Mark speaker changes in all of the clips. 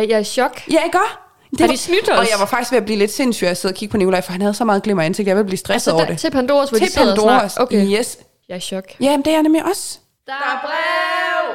Speaker 1: Ej, jeg er i chok.
Speaker 2: Ja, ikke også?
Speaker 1: Har de snydt os?
Speaker 2: Og jeg var faktisk ved at blive lidt sindssyg at sidde og kigge på Nikolaj, for han havde så meget glimmer i ansigtet, jeg ville blive stresset over
Speaker 1: der,
Speaker 2: det.
Speaker 1: til Pandoras, hvor de
Speaker 2: Til
Speaker 1: og
Speaker 2: Pandoras.
Speaker 1: Okay,
Speaker 2: yes.
Speaker 1: jeg er i chok.
Speaker 2: Ja, men det er jeg nemlig også.
Speaker 1: Der er brev!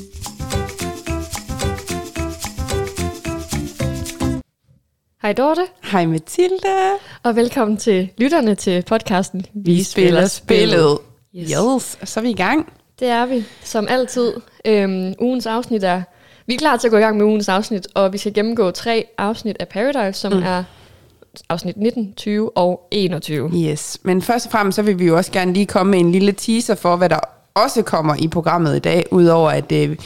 Speaker 1: Hej Dorte,
Speaker 2: Hej Mathilde.
Speaker 1: og velkommen til lytterne til podcasten
Speaker 2: Vi spiller spillet.
Speaker 1: Yes.
Speaker 2: Yes, så er vi i gang.
Speaker 1: Det er vi, som altid. Øhm, ugens afsnit er... Vi er klar til at gå i gang med ugens afsnit, og vi skal gennemgå tre afsnit af Paradise, som mm. er afsnit 19, 20 og 21.
Speaker 2: Yes, men først og fremmest så vil vi jo også gerne lige komme med en lille teaser for, hvad der også kommer i programmet i dag, udover at, øh,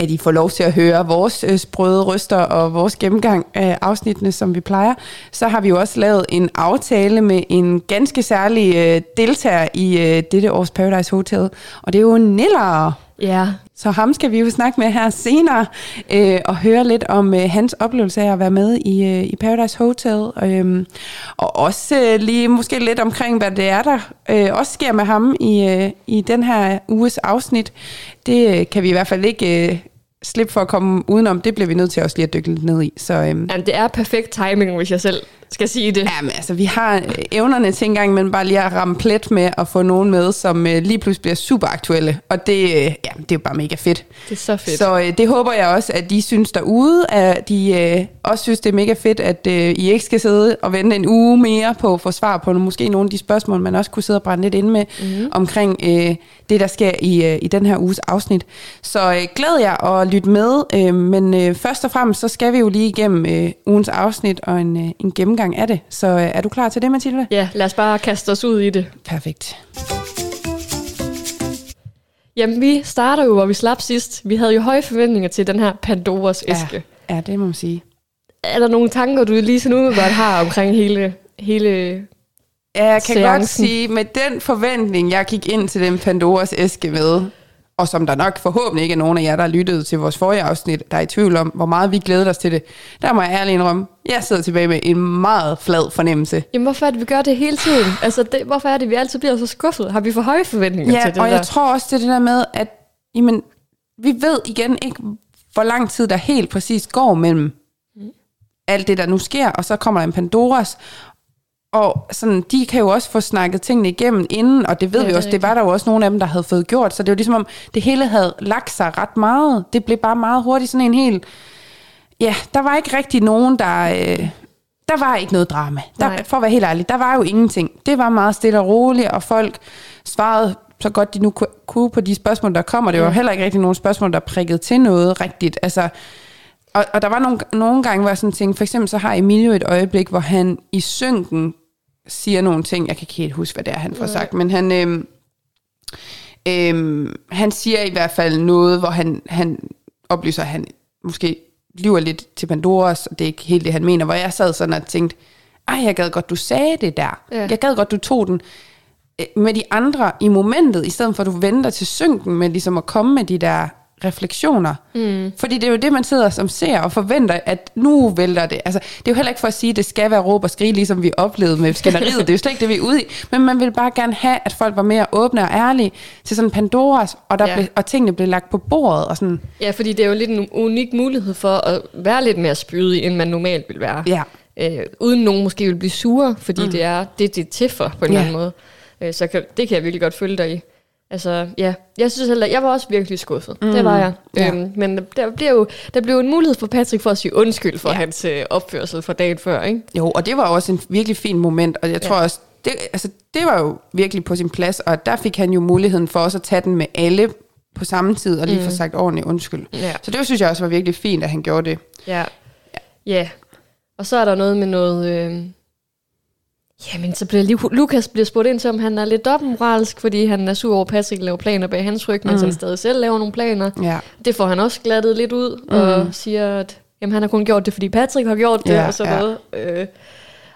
Speaker 2: at I får lov til at høre vores øh, sprøde ryster og vores gennemgang af afsnittene, som vi plejer. Så har vi jo også lavet en aftale med en ganske særlig øh, deltager i øh, dette års Paradise Hotel, og det er jo Niller.
Speaker 1: Ja,
Speaker 2: Så ham skal vi jo snakke med her senere, øh, og høre lidt om øh, hans oplevelse af at være med i, øh, i Paradise Hotel. Øh, og også øh, lige måske lidt omkring, hvad det er, der øh, også sker med ham i, øh, i den her uges afsnit. Det øh, kan vi i hvert fald ikke øh, slippe for at komme udenom. Det bliver vi nødt til også lige at dykke lidt ned i. Så, øh,
Speaker 1: Jamen, det er perfekt timing, hvis jeg selv skal sige det.
Speaker 2: Ja, men altså, vi har øh, evnerne til engang, men bare lige at ramme plet med at få nogen med, som øh, lige pludselig bliver super aktuelle. Og det, øh, ja, det er jo bare mega fedt.
Speaker 1: Det er så fedt.
Speaker 2: Så øh, det håber jeg også, at de synes derude, at de øh, også synes, det er mega fedt, at øh, I ikke skal sidde og vente en uge mere på at få svar på måske nogle af de spørgsmål, man også kunne sidde og brænde lidt ind med mm. omkring øh, det, der sker i, øh, i den her uges afsnit. Så øh, glæd jer og lyt med, øh, men øh, først og fremmest, så skal vi jo lige igennem øh, ugens afsnit og en, øh, en gennemgang af det. Så øh, er du klar til det, Mathilde?
Speaker 1: Ja, lad os bare kaste os ud i det.
Speaker 2: Perfekt.
Speaker 1: Jamen, vi starter jo, hvor vi slap sidst. Vi havde jo høje forventninger til den her Pandoras æske.
Speaker 2: Ja, ja, det må man sige.
Speaker 1: Er der nogle tanker, du lige sådan umiddelbart har omkring hele, hele
Speaker 2: Ja, jeg kan
Speaker 1: Seancen.
Speaker 2: godt sige, med den forventning, jeg gik ind til den Pandoras æske med, og som der nok forhåbentlig ikke er nogen af jer, der lyttet til vores forrige afsnit, der er i tvivl om, hvor meget vi glæder os til det, der må jeg ærligt indrømme, jeg sidder tilbage med en meget flad fornemmelse.
Speaker 1: Jamen, hvorfor er det, vi gør det hele tiden? Altså, det, hvorfor er det, vi altid bliver så skuffet? Har vi for høje forventninger
Speaker 2: Ja,
Speaker 1: til det
Speaker 2: og
Speaker 1: der?
Speaker 2: jeg tror også, det er det der med, at jamen, vi ved igen ikke, hvor lang tid der helt præcis går mellem alt det, der nu sker, og så kommer der en Pandoras, og sådan, de kan jo også få snakket tingene igennem inden, og det ved
Speaker 1: Ja,
Speaker 2: vi
Speaker 1: det
Speaker 2: også, det var der jo også nogle af dem, der havde fået gjort, så det var ligesom om, det hele havde lagt sig ret meget. Det blev bare meget hurtigt sådan en helt... Ja, der var ikke rigtig nogen, der... Øh, der var ikke noget drama.
Speaker 1: Nej.
Speaker 2: Der, for at være helt ærlig, der var jo ingenting. Det var meget stille og roligt, og folk svarede så godt de nu ku- kunne på de spørgsmål, der kommer. Det var heller ikke rigtig nogen spørgsmål, der prikkede til noget rigtigt. Altså, og, og der var nogle, nogle gange, hvor jeg sådan tænkte, for eksempel så har Emilio et øjeblik, hvor han i synken siger nogle ting, jeg kan ikke helt huske, hvad det er, han får sagt, men han, øhm, øhm, han siger i hvert fald noget, hvor han, han oplyser, at han måske lyver lidt til Pandoras, og det er ikke helt det, han mener, hvor jeg sad sådan og tænkte, ej, jeg gad godt, du sagde det der.
Speaker 1: Ja.
Speaker 2: Jeg gad godt, du tog den øh, med de andre i momentet, i stedet for at du venter til synken med ligesom at komme med de der refleksioner. Mm. Fordi det er jo det, man sidder som ser og forventer, at nu vælter det. Altså, det er jo heller ikke for at sige, at det skal være råb og skrige, ligesom vi oplevede med skænderiet. det er jo slet ikke det, vi er ude i. Men man vil bare gerne have, at folk var mere åbne og ærlige til sådan Pandoras, og, der
Speaker 1: ja.
Speaker 2: blev, og tingene blev lagt på bordet. Og sådan,
Speaker 1: Ja, fordi det er jo lidt en unik mulighed for at være lidt mere spydig, end man normalt vil være.
Speaker 2: ja.
Speaker 1: Øh, uden nogen måske vil blive sure, fordi mm. det er det, det er til for, på en
Speaker 2: Ja.
Speaker 1: eller anden måde. Øh, så kan, det kan jeg virkelig godt følge dig i. Altså, ja, jeg synes heller, jeg var også virkelig skuffet. Mm. Det var jeg.
Speaker 2: Ja.
Speaker 1: Øhm, men der bliver, jo, der blev en mulighed for Patrick for at sige undskyld for ja.
Speaker 2: Ja.
Speaker 1: hans øh, opførsel fra dagen før, ikke?
Speaker 2: Jo, og det var også en virkelig fin moment, og jeg tror
Speaker 1: Ja.
Speaker 2: også, det, altså, det var jo virkelig på sin plads, og der fik han jo muligheden for også at tage den med alle på samme tid, og lige mm. få sagt ordentligt undskyld.
Speaker 1: Ja.
Speaker 2: Så det synes jeg også var virkelig fint, at han gjorde det.
Speaker 1: Ja. Ja. Og så er der noget med noget... Øh... Jamen, så bliver Lu- Lukas bliver spurgt ind til, om han er lidt dobbeltmoralsk, fordi han er sur over, at Patrick laver planer bag hans ryg, mens
Speaker 2: Mm.
Speaker 1: han stadig selv laver nogle planer.
Speaker 2: Ja.
Speaker 1: Det får han også glattet lidt ud, og siger, at jamen, han har kun gjort det, fordi Patrick har gjort det,
Speaker 2: Ja,
Speaker 1: og sådan
Speaker 2: ja.
Speaker 1: noget. Øh,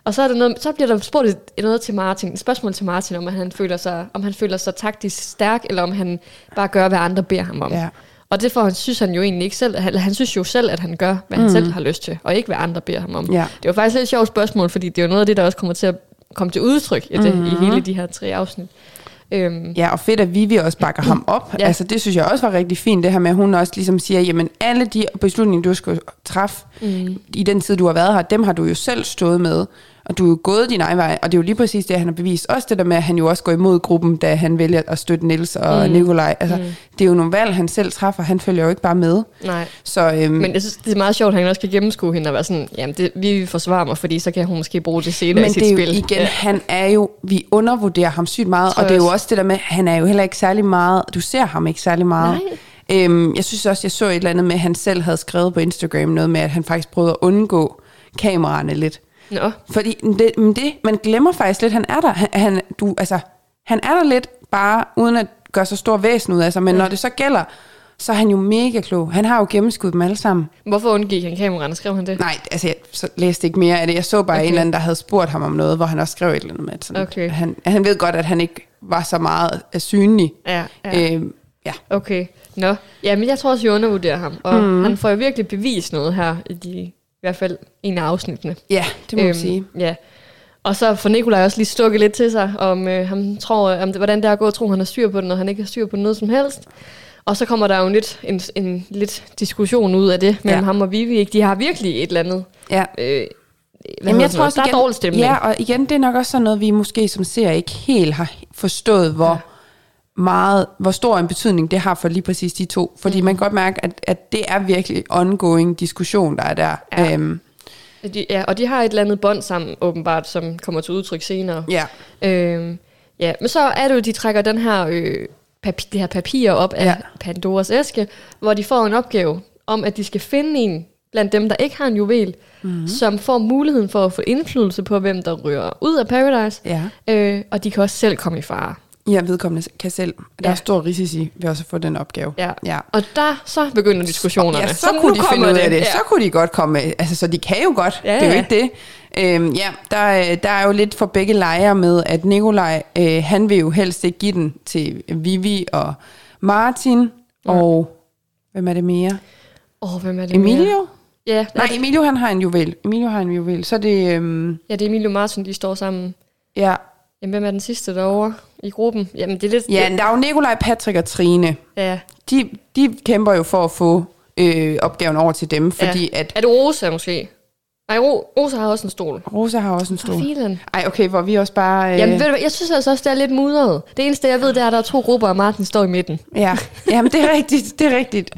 Speaker 1: Og så, er der noget, så bliver der spurgt et- noget til Martin, et spørgsmål til Martin, om han føler sig, om han føler sig taktisk stærk, eller om han bare gør, hvad andre beder ham om.
Speaker 2: Ja.
Speaker 1: Og det får han, synes han jo egentlig ikke selv. Han, han synes jo selv, at han gør, hvad han selv har lyst til, og ikke hvad andre beder ham om.
Speaker 2: Mm. Ja.
Speaker 1: Det var faktisk et lidt sjovt spørgsmål, fordi det er jo noget af det, der også kommer til at komme til udtryk i, det,
Speaker 2: Mm-hmm.
Speaker 1: i hele de her tre afsnit. Øhm,
Speaker 2: Ja, og fedt, at Vivi også bakker ham op.
Speaker 1: Ja.
Speaker 2: Altså, det synes jeg også var rigtig fint, det her med, at hun også ligesom siger, jamen alle de beslutninger, du skal træffe mm. i den tid, du har været her, dem har du jo selv stået med, og du er jo gået din egen vej, og det er jo lige præcis det, han har bevist. Også det der med, at han jo også går imod gruppen, da han vælger at støtte Niels og mm. Nikolaj. Altså, mm. det er jo nogle valg, han selv træffer, han følger jo ikke bare med.
Speaker 1: nej.
Speaker 2: Så øhm,
Speaker 1: Men jeg synes, det er meget sjovt, at han også kan gennemskue hende og være sådan, jamen det, vi vil forsvare mig, fordi så kan hun måske bruge det senere i
Speaker 2: Men
Speaker 1: sit
Speaker 2: det er jo
Speaker 1: spil.
Speaker 2: igen, ja. han er jo, vi undervurderer ham sygt meget, og det er jo
Speaker 1: også.
Speaker 2: også det der med, han er jo heller ikke særlig meget, du ser ham ikke særlig meget.
Speaker 1: Nej.
Speaker 2: Øhm, jeg synes også, jeg så et eller andet med, at han selv havde skrevet på Instagram noget med, at han faktisk prøvede at undgå kameraerne lidt.
Speaker 1: Nå,
Speaker 2: Fordi det, men det, man glemmer faktisk lidt, han er der. Han, han, du, altså, han er der lidt bare, uden at gøre så stor væsen ud af sig, men ja. når det så gælder, så er han jo mega klog. Han har jo gennemskuddet dem alle sammen.
Speaker 1: hvorfor undgik han kameraerne? Skrev han det?
Speaker 2: Nej, altså jeg så læste ikke mere af det. Jeg så bare okay. En eller anden, der havde spurgt ham om noget, hvor han også skrev et eller andet med, sådan,
Speaker 1: Okay.
Speaker 2: han, han ved godt, at han ikke var så meget øh, synlig.
Speaker 1: Ja, ja.
Speaker 2: Øhm, ja.
Speaker 1: Okay, nå. Ja, men jeg tror også, vi undervurderer ham. Og mm. han får jo virkelig bevist noget her, i, de, hvert fald en af afsnittene.
Speaker 2: ja, det må man sige.
Speaker 1: Ja. Og så får Nikolaj også lige stukket lidt til sig, om øh, han tror, om det, hvordan det er at gå og tro, han har styr på den, og han ikke har styr på noget som helst. Og så kommer der jo lidt, en, en lidt diskussion ud af det mellem
Speaker 2: Ja.
Speaker 1: ham og Vivi. Ikke? De har virkelig et eller andet...
Speaker 2: Ja.
Speaker 1: Øh, hvad
Speaker 2: Jamen, jeg tror også
Speaker 1: der er
Speaker 2: igen,
Speaker 1: dårlig stemning.
Speaker 2: Ja, og igen, det er nok også sådan noget, vi måske som ser ikke helt har forstået, hvor ja. Meget, hvor stor en betydning det har for lige præcis de to. Fordi mm. man kan godt mærke, at, at det er virkelig ongoing diskussion, der er der.
Speaker 1: Ja.
Speaker 2: Øhm,
Speaker 1: De, ja, og de har et eller andet bånd sammen, åbenbart, som kommer til udtryk senere.
Speaker 2: ja.
Speaker 1: Øhm, ja, men så er det jo, de trækker den her, øh, papi- det her papir op af
Speaker 2: Ja.
Speaker 1: Pandoras æske, hvor de får en opgave om, at de skal finde en blandt dem, der ikke har en juvel, mm-hmm. som får muligheden for at få indflydelse på, hvem der rører ud af Paradise.
Speaker 2: Ja.
Speaker 1: Øh, og de kan også selv komme i fare.
Speaker 2: Ja, vedkommende kan selv. Der
Speaker 1: Ja.
Speaker 2: er stor risici ved også at få den opgave.
Speaker 1: Ja.
Speaker 2: ja.
Speaker 1: Og der så begynder diskussionerne.
Speaker 2: Ja, så, så kunne de finde ud af det.
Speaker 1: Ja.
Speaker 2: Så kunne de godt komme med. Altså, så de kan jo godt.
Speaker 1: Ja,
Speaker 2: det er jo
Speaker 1: ja.
Speaker 2: ikke det. Øhm, ja, der, er- der er jo lidt for begge lejre med, at Nikolaj, øh, han vil jo helst ikke give den til Vivi og Martin, og hvem er det mere?
Speaker 1: Åh, oh, hvem er det mere?
Speaker 2: Emilio?
Speaker 1: Ja,
Speaker 2: Nej, Emilio han har en juvel. Emilio har en juvel. Så det, øhm,
Speaker 1: ja, det er Emilio Martin, de står sammen.
Speaker 2: ja.
Speaker 1: Jamen, hvem er den sidste derovre i gruppen? Jamen, det er lidt...
Speaker 2: ja, der er jo Nikolaj, Patrick og Trine.
Speaker 1: ja.
Speaker 2: De, de kæmper jo for at få øh, opgaven over til dem, fordi
Speaker 1: ja.
Speaker 2: at
Speaker 1: Er det Rosa måske? Nej, Ro- Rosa har også en stol.
Speaker 2: Rosa har også en
Speaker 1: For
Speaker 2: stol.
Speaker 1: filen.
Speaker 2: Ej, okay, hvor vi også bare... Øh,
Speaker 1: Jamen ved du hvad, jeg synes altså også, det er lidt mudret. Det eneste, jeg ved, det er, at der er to grupper, og Martin står i midten.
Speaker 2: Ja, Jamen, det er rigtigt, det er rigtigt.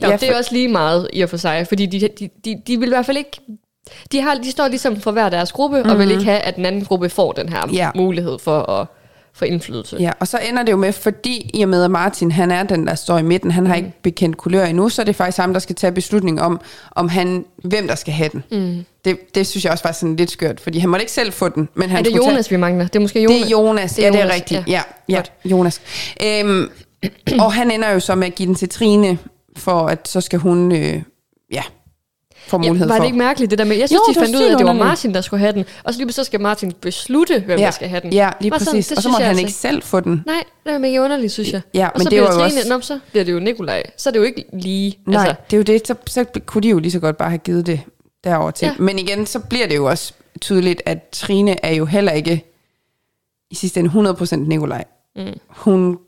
Speaker 1: Ja,
Speaker 2: Ja,
Speaker 1: det er også lige meget i og for sig, fordi de, de, de, de vil i hvert fald ikke... De, har, de står ligesom for hver deres gruppe, mm-hmm. og vil ikke have, at den anden gruppe får den her
Speaker 2: Ja.
Speaker 1: mulighed for at få indflydelse.
Speaker 2: Ja, og så ender det jo med, fordi i og med, at Martin han er den, der står i midten, han har ikke bekendt kulør endnu, så er det faktisk ham, der skal tage beslutning om, om han, hvem der skal have den. Mm. Det, det synes jeg også var sådan lidt skørt, fordi han måtte ikke selv få den. Men han
Speaker 1: Er det Jonas, vi mangler? Det er måske Jonas.
Speaker 2: Tage, det er Jonas,
Speaker 1: Det er
Speaker 2: ja, det er rigtigt.
Speaker 1: ja.
Speaker 2: Ja, ja,
Speaker 1: Godt.
Speaker 2: Jonas. Øhm, og han ender jo så med at give den til Trine, for at så skal hun, øh, ja, få
Speaker 1: Ja, var
Speaker 2: for.
Speaker 1: det ikke mærkeligt det der med, jeg synes,
Speaker 2: Jo,
Speaker 1: de
Speaker 2: var
Speaker 1: fandt ud af, at det var. Martin, der skulle have den, og så lige så skal Martin beslutte, hvem
Speaker 2: ja,
Speaker 1: der skal have den.
Speaker 2: Ja, lige
Speaker 1: Var sådan,
Speaker 2: præcis.
Speaker 1: det
Speaker 2: og så må han
Speaker 1: altså-
Speaker 2: ikke selv få den.
Speaker 1: Nej, det er mega underligt, synes jeg.
Speaker 2: Ja,
Speaker 1: og
Speaker 2: men
Speaker 1: så
Speaker 2: det
Speaker 1: bliver
Speaker 2: var jo
Speaker 1: Trine,
Speaker 2: også-
Speaker 1: Nå, så bliver det jo Nikolaj. Så er det jo ikke lige...
Speaker 2: Nej,
Speaker 1: Altså,
Speaker 2: det er jo det. Så, så kunne de jo lige så godt bare have givet det derover til.
Speaker 1: Ja.
Speaker 2: Men igen, så bliver det jo også tydeligt, at Trine er jo heller ikke i sidste ende 100% Nikolaj.
Speaker 1: Mm.
Speaker 2: Hun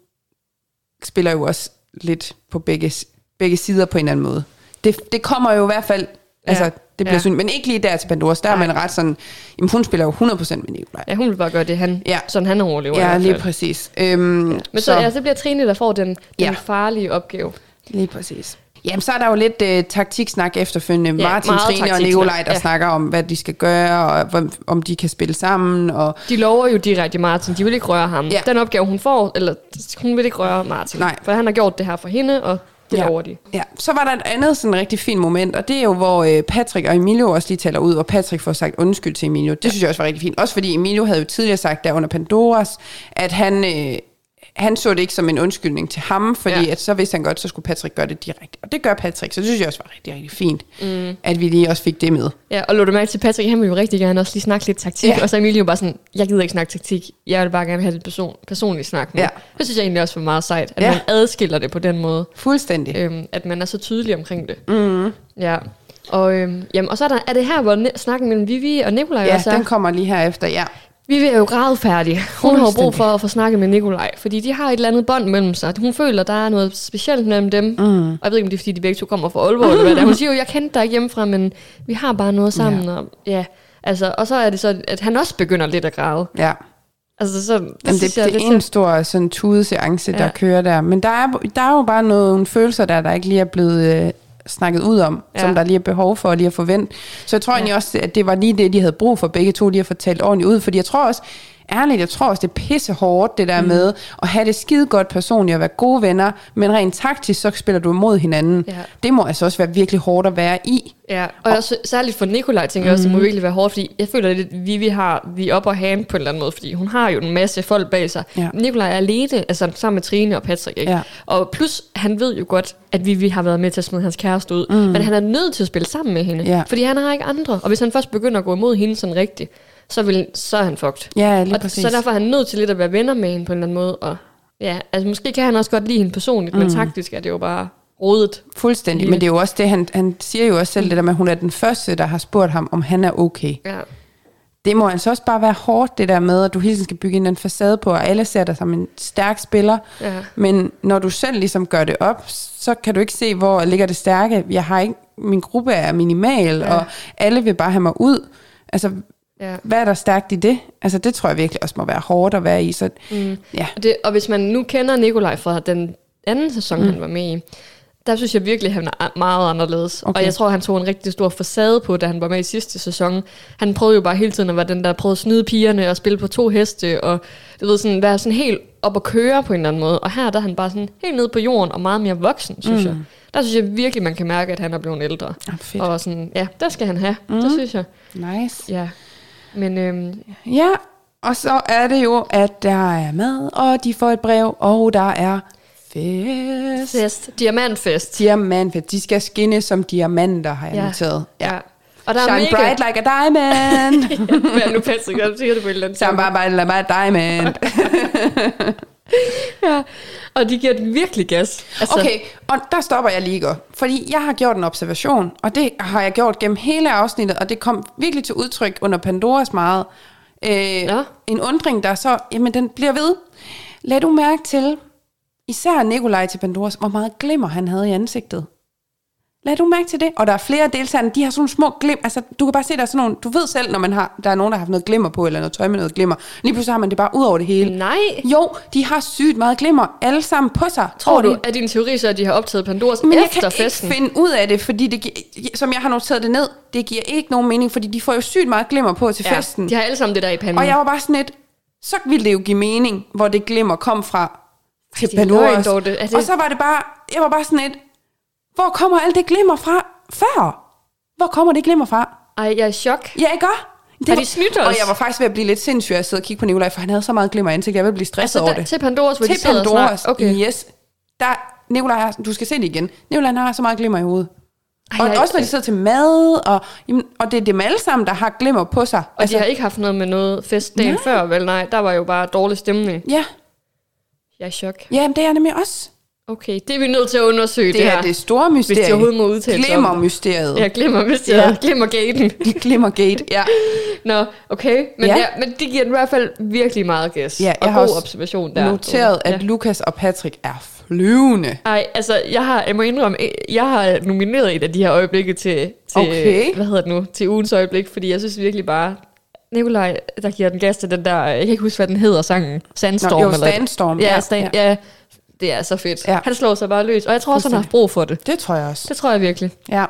Speaker 2: spiller jo også lidt på begge, begge sider på en eller anden måde. Det, det kommer jo i hvert fald, altså det bliver
Speaker 1: Ja.
Speaker 2: ja. sådan, men ikke lige der til Pandoras, der er
Speaker 1: Nej.
Speaker 2: man ret sådan, jamen hun spiller jo 100% med Nikolaj.
Speaker 1: ja, hun vil bare gøre det, han,
Speaker 2: Ja.
Speaker 1: sådan han overlever.
Speaker 2: Ja, lige præcis. Øhm,
Speaker 1: Men så, så, ja, så bliver Trine, der får den, den
Speaker 2: Ja.
Speaker 1: farlige opgave.
Speaker 2: Lige præcis. Jamen, så er der jo lidt uh, taktiksnak efterfølgende. Ja, Martin, Trine og Nikolaj, der
Speaker 1: ja.
Speaker 2: ja. snakker om, hvad de skal gøre, og hvem- om de kan spille sammen. Og
Speaker 1: De lover jo direkte Martin, de vil ikke røre ham.
Speaker 2: Ja.
Speaker 1: Den opgave, hun får, eller hun vil ikke røre Martin.
Speaker 2: Nej.
Speaker 1: For han har gjort det her for hende, og det
Speaker 2: Ja.
Speaker 1: lover de.
Speaker 2: ja, så var der et andet sådan rigtig fint moment, og det er jo, hvor uh, Patrick og Emilio også lige taler ud, og Patrick får sagt undskyld til Emilio. Det synes jeg også var rigtig fint. Også fordi Emilio havde jo tidligere sagt der under Pandoras, at han... Øh, han så det ikke som en undskyldning til ham, fordi
Speaker 1: Ja.
Speaker 2: at så vidste han godt, så skulle Patrick gøre det direkte. Og det gør Patrick, så det synes jeg også var rigtig, rigtig fint, mm. at vi lige også fik det med.
Speaker 1: Ja, og lå du mærke til Patrick, han ville jo rigtig gerne også lige snakke lidt taktik,
Speaker 2: Ja.
Speaker 1: og så Emilie jo bare sådan, jeg gider ikke snakke taktik, jeg vil bare gerne have det person, personligt snak med.
Speaker 2: Ja.
Speaker 1: Det synes jeg egentlig også var meget sejt, at
Speaker 2: Ja.
Speaker 1: man adskiller det på den måde,
Speaker 2: Fuldstændig.
Speaker 1: øhm, at man er så tydelig omkring det. Mm. Ja, og, øhm, jamen, og så er, der, er det her, hvor ne- snakken mellem Vivi og Nikolaj
Speaker 2: Ja,
Speaker 1: også er.
Speaker 2: den kommer lige her efter, ja.
Speaker 1: Vivi er jo gradfærdig. Hun har brug for at få snakket med Nikolaj, fordi de har et eller andet bånd mellem sig. Hun føler, der er noget specielt mellem dem. Mm. Og jeg ved ikke, om det er, fordi de begge to kommer fra Aalborg, eller hvad det er. Hun siger jo, jeg kendte dig ikke hjemmefra, men vi har bare noget sammen. Ja. Og, ja, altså, og så er det så, at han også begynder lidt at græde.
Speaker 2: ja.
Speaker 1: Altså, så, det,
Speaker 2: Jamen, det,
Speaker 1: synes jeg
Speaker 2: det er en
Speaker 1: til-
Speaker 2: stor sådan tudeseance, der
Speaker 1: Ja.
Speaker 2: kører der. Men der er, der er jo bare nogle følelser der, der ikke lige er blevet øh, snakket ud om,
Speaker 1: Ja.
Speaker 2: som der lige er behov for at lige at forvente. Så jeg tror
Speaker 1: ja.
Speaker 2: egentlig også, at det var lige det, de havde brug for begge to, lige at få talt ordentligt ud. Fordi jeg tror også, ærligt, jeg tror også, det er pisse hårdt, det der mm. med at have det skide godt personligt og være gode venner, men rent taktisk, så spiller du imod hinanden.
Speaker 1: Ja.
Speaker 2: Det må altså også være virkelig hårdt at være i.
Speaker 1: Ja, og også, særligt for Nikolaj tænker jeg også, det må virkelig være hårdt, fordi jeg føler lidt, at Vivi har the upper hand på en eller anden måde, fordi hun har jo en masse folk bag sig.
Speaker 2: Ja.
Speaker 1: Nikolaj er alene, altså sammen med Trine og Patrick, ikke?
Speaker 2: Ja.
Speaker 1: Og plus, han ved jo godt, at Vivi har været med til at smide hans kæreste ud, mm. men han er nødt til at spille sammen med hende,
Speaker 2: Ja.
Speaker 1: fordi han har ikke andre, og hvis han først begynder at gå imod hende sådan rigtigt, så, vil, så er han fucked.
Speaker 2: Ja, lige
Speaker 1: og
Speaker 2: præcis.
Speaker 1: så derfor er han nødt til lidt at være venner med hende på en eller anden måde, og ja, altså måske kan han også godt lide hende personligt, mm. men taktisk er det jo bare rodet.
Speaker 2: Fuldstændig, men det er jo også det, han, han siger jo også selv det der med, at hun er den første, der har spurgt ham, om han er okay.
Speaker 1: Ja.
Speaker 2: Det må altså også bare være hårdt, det der med, at du hele tiden skal bygge en anden facade på, og alle ser dig som en stærk spiller.
Speaker 1: Ja.
Speaker 2: Men når du selv ligesom gør det op, så kan du ikke se, hvor ligger det stærke. Jeg har ikke, min gruppe er minimal,
Speaker 1: ja.
Speaker 2: og alle vil bare have mig ud. Altså,
Speaker 1: Ja.
Speaker 2: hvad er der stærkt i det? Altså, det tror jeg virkelig også må være hårdt at være i. Så, mm. ja.
Speaker 1: Og, det, og hvis man nu kender Nikolaj fra den anden sæson, mm. han var med i, der synes jeg virkelig, at han er meget anderledes. Okay. Og jeg tror, han tog en rigtig stor facade på, da han var med i sidste sæson. Han prøvede jo bare hele tiden at være den, der prøvede at snyde pigerne og spille på to heste, og du ved, sådan, være sådan helt op at køre på en eller anden måde. Og her der er han bare sådan helt nede på jorden og meget mere voksen, synes mm. jeg. Der synes jeg virkelig, man kan mærke, at han er blevet ældre.
Speaker 2: Ah, fedt.
Speaker 1: Og sådan, ja, der skal han have. Mm. Det synes jeg.
Speaker 2: Nice.
Speaker 1: Ja. Men øhm,
Speaker 2: Ja, og så er det jo, at der er mad, og de får et brev, og der er fest.
Speaker 1: fest, diamantfest.
Speaker 2: Diamantfest. De skal skinne som diamanter, har jeg ja. noteret.
Speaker 1: ja. Og der er
Speaker 2: Shine
Speaker 1: mega...
Speaker 2: bright like a diamond.
Speaker 1: Er nu Patrick, jeg siger det på et eller andet
Speaker 2: Shine bright like a diamond.
Speaker 1: Ja, og de giver den virkelig gas. Altså,
Speaker 2: Okay, og der stopper jeg lige godt. Fordi jeg har gjort en observation, og det har jeg gjort gennem hele afsnittet, og det kom virkelig til udtryk under Pandoras meget. Øh,
Speaker 1: Ja.
Speaker 2: En undring, der så, jamen den bliver ved. Lad du mærke til, især Nikolaj til Pandoras, hvor meget glimmer han havde i ansigtet. Lad du mærke til det? Og der er flere deltagere, de har sådan nogle små glim. Altså, du kan bare se, der er sådan nogle... Du ved selv, når man har, der er nogen, der har haft noget glimmer på, eller noget tøj med noget glimmer. Lige pludselig har man det bare ud over det hele.
Speaker 1: Nej.
Speaker 2: Jo, de har sygt meget glimmer, alle sammen på sig.
Speaker 1: Tror du, at din teori så, er, at de har optaget Pandoras
Speaker 2: men jeg
Speaker 1: efter
Speaker 2: kan
Speaker 1: festen?
Speaker 2: ikke finde ud af det, fordi det som jeg har noteret det ned, det giver ikke nogen mening, fordi de får jo sygt meget glimmer på til festen.
Speaker 1: de har alle sammen det der i panden.
Speaker 2: Og jeg var bare sådan lidt, så ville det jo give mening, hvor det glimmer kom fra til Pandoras. Og så var det bare, jeg var bare sådan lidt, hvor kommer alt det glimmer fra før? Hvor kommer det glimmer fra?
Speaker 1: Ej, jeg er i chok.
Speaker 2: Ja, ikke også? Det
Speaker 1: Har de snydt os?
Speaker 2: Og jeg var faktisk ved at blive lidt sindssyg, at jeg sidder og kigge på Nikolaj, for han havde så meget glimmer i ansigtet, jeg at blive stresset
Speaker 1: Altså,
Speaker 2: over
Speaker 1: der,
Speaker 2: det.
Speaker 1: til Pandoras, hvor de
Speaker 2: til
Speaker 1: sidder og
Speaker 2: Pandoras.
Speaker 1: Okay.
Speaker 2: yes. Der, Nikolaj har, du skal se det igen. Nikolaj har så meget glimmer i hovedet.
Speaker 1: Ej,
Speaker 2: og
Speaker 1: jeg-
Speaker 2: også når de sidder til mad, og, jamen, og det er dem alle sammen, der har glimmer på sig.
Speaker 1: Og de har ikke haft noget med noget fest dagen
Speaker 2: Nej.
Speaker 1: før, vel? Nej, der var jo bare dårlig stemning.
Speaker 2: Ja,
Speaker 1: Jeg er i chok.
Speaker 2: ja men det er nemlig også.
Speaker 1: Okay, det er vi nødt til at undersøge, det,
Speaker 2: Det,
Speaker 1: her.
Speaker 2: er det store mysterie.
Speaker 1: Hvis de overhovedet må udtale det.
Speaker 2: mysteriet.
Speaker 1: Ja, hvis jeg
Speaker 2: Ja.
Speaker 1: glimmer gaten.
Speaker 2: Glimmergate, ja.
Speaker 1: Nå, okay. Men, ja.
Speaker 2: Ja.
Speaker 1: Men det giver den i hvert fald virkelig meget gas.
Speaker 2: Ja,
Speaker 1: og
Speaker 2: jeg har
Speaker 1: god observation der.
Speaker 2: Noteret, at
Speaker 1: Ja.
Speaker 2: Lukas og Patrick er flyvende.
Speaker 1: Ej, altså, jeg har, jeg må indrømme, jeg har nomineret et af de her øjeblikke til, til
Speaker 2: Okay.
Speaker 1: hvad hedder det nu, til ugens øjeblik, fordi jeg synes virkelig bare, Nikolaj, der giver den gas til den der, jeg kan ikke huske, hvad den hedder, sangen, Sandstorm.
Speaker 2: Nå, jo,
Speaker 1: eller
Speaker 2: Sandstorm,
Speaker 1: ja,
Speaker 2: ja,
Speaker 1: stand, ja. ja, det er så fedt.
Speaker 2: Ja.
Speaker 1: Ja. Han slår sig bare løs, og jeg tror også, han har haft brug for det.
Speaker 2: Det tror jeg også.
Speaker 1: Det tror jeg virkelig.
Speaker 2: Ja.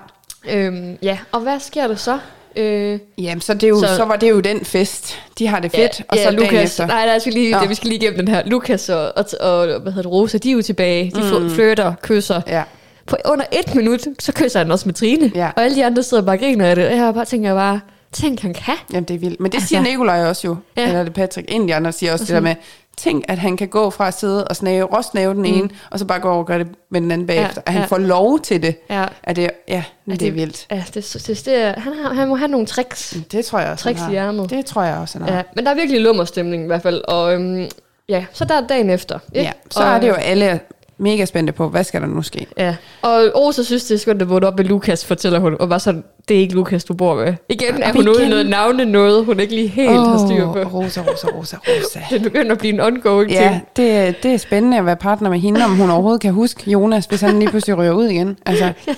Speaker 1: Øhm, ja, og hvad sker der så? Øh,
Speaker 2: Jamen, så, det er jo, så,
Speaker 1: Så-
Speaker 2: var det jo den fest. De har det fedt,
Speaker 1: ja,
Speaker 2: og så
Speaker 1: ja, Lukas,
Speaker 2: efter.
Speaker 1: nej, nej, vi skal lige, det, vi skal lige igennem den her. Lukas og, og, og hvad hedder det, Rosa, de er jo tilbage. De mm. flirter, kysser.
Speaker 2: Ja.
Speaker 1: På under et minut, så kysser han også med Trine.
Speaker 2: Ja.
Speaker 1: Og alle de andre sidder bare og griner af det. Og jeg bare tænker bare, tænk han kan.
Speaker 2: Jamen, det er vildt. Men det
Speaker 1: Altså-
Speaker 2: siger Nikolaj også jo.
Speaker 1: Ja.
Speaker 2: Eller er det Patrick. En af de andre siger også det der med, tænk, at han kan gå fra at sidde og snave, råsnave den ene, og så bare gå over og gøre det med den anden bagefter.
Speaker 1: Ja,
Speaker 2: at han
Speaker 1: ja.
Speaker 2: får lov til det.
Speaker 1: Ja.
Speaker 2: At det ja, det, det er vildt.
Speaker 1: Ja, det, det, det, er, han, har, han må have nogle tricks.
Speaker 2: Det tror jeg også,
Speaker 1: Tricks i ærmet.
Speaker 2: Det tror jeg også, han har.
Speaker 1: Ja, men der er virkelig lummerstemning i hvert fald. Og øhm, ja, så der er dagen efter. Ikke?
Speaker 2: Ja, så
Speaker 1: og,
Speaker 2: er det jo alle mega spændte på, hvad skal der nu ske?
Speaker 1: Ja, og Rosa synes, det er skønt at vågne op med Lukas, fortæller hun. Og bare sådan, det er ikke Lukas, du bor med. Igen er hun ude noget navne noget, hun ikke lige helt oh. har styr på.
Speaker 2: Rosa, Rosa, Rosa, Rosa.
Speaker 1: Det begynder at blive en ongoing
Speaker 2: Ja,
Speaker 1: ting.
Speaker 2: det, det er spændende at være partner med hende, om hun overhovedet kan huske Jonas, hvis han lige pludselig ryger ud igen. Altså,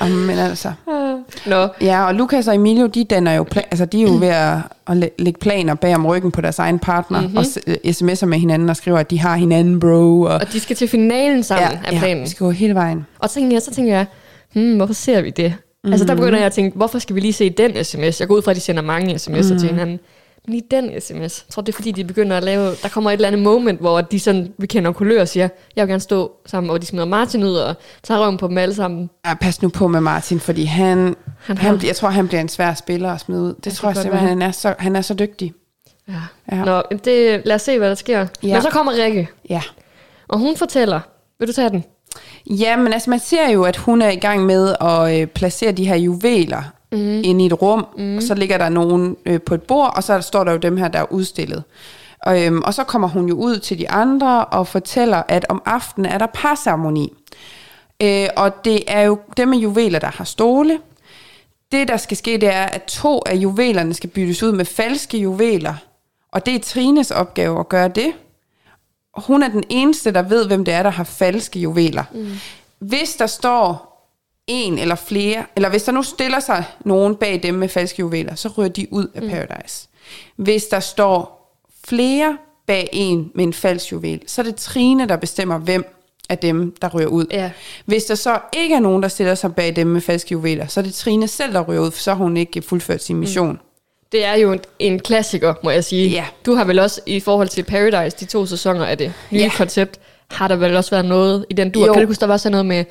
Speaker 2: om, men altså,
Speaker 1: Nå,
Speaker 2: ja, og Lukas og Emilio, de danner jo, pla- altså de er jo ved at, at læ- lægge planer bag om ryggen på deres egen partner,
Speaker 1: Mhm.
Speaker 2: mm-hmm. og s- øh, sms'er med hinanden og skriver, at de har hinanden, bro. Og,
Speaker 1: og de skal til finalen sammen ja, af planen.
Speaker 2: ja, vi skal gå hele vejen.
Speaker 1: Og så tænkte jeg, så tænkte jeg, hmm, hvorfor ser vi det? Mm. Altså der begynder jeg at tænke, hvorfor skal vi lige se den sms? Jeg går ud fra, at de sender mange sms'er mm. til hinanden. Lige den sms, jeg tror det er fordi, de begynder at lave, der kommer et eller andet moment, hvor de sådan, vi kender kulør og siger, jeg vil gerne stå sammen, og de smider Martin ud og tager røven på dem alle sammen.
Speaker 2: Ja, pas nu på med Martin, fordi han,
Speaker 1: Han har-
Speaker 2: han jeg tror, han bliver en svær spiller at smide ud. Det,
Speaker 1: kan
Speaker 2: tror jeg simpelthen, han er, så, han er så dygtig.
Speaker 1: Ja.
Speaker 2: Ja.
Speaker 1: Nå, det, lad os se, hvad der sker. Ja. Men så kommer Rikke,
Speaker 2: Ja.
Speaker 1: og hun fortæller, vil du tage den?
Speaker 2: Ja, men altså man ser jo, at hun er i gang med at øh, placere de her juveler mm. inde i et rum, mm. og så ligger der nogen øh, på et bord, og så står der jo dem her, der er udstillet. Og, øhm, og så kommer hun jo ud til de andre og fortæller, at om aftenen er der parceremoni. Øh, og det er jo dem med juveler, der har stole. Det, der skal ske, det er, at to af juvelerne skal byttes ud med falske juveler. Og det er Trines opgave at gøre det hun er den eneste, der ved, hvem det er, der har falske juveler. Mm. Hvis der står en eller flere, eller hvis der nu stiller sig nogen bag dem med falske juveler, så rører de ud af Paradise. Hvis der står flere bag en med en falsk juvel, så er det Trine, der bestemmer, hvem af dem, der ryger ud.
Speaker 1: Ja.
Speaker 2: Hvis der så ikke er nogen, der stiller sig bag dem med falske juveler, så er det Trine selv, der ryger ud, for så har hun ikke fuldført sin mission. Mm.
Speaker 1: Det er jo en, en klassiker, må jeg sige.
Speaker 2: Ja.
Speaker 1: Du har vel også, i forhold til Paradise, de to sæsoner af det nye
Speaker 2: Ja.
Speaker 1: koncept, har der vel også været noget i den du
Speaker 2: Jo.
Speaker 1: Kan du huske, der var sådan noget med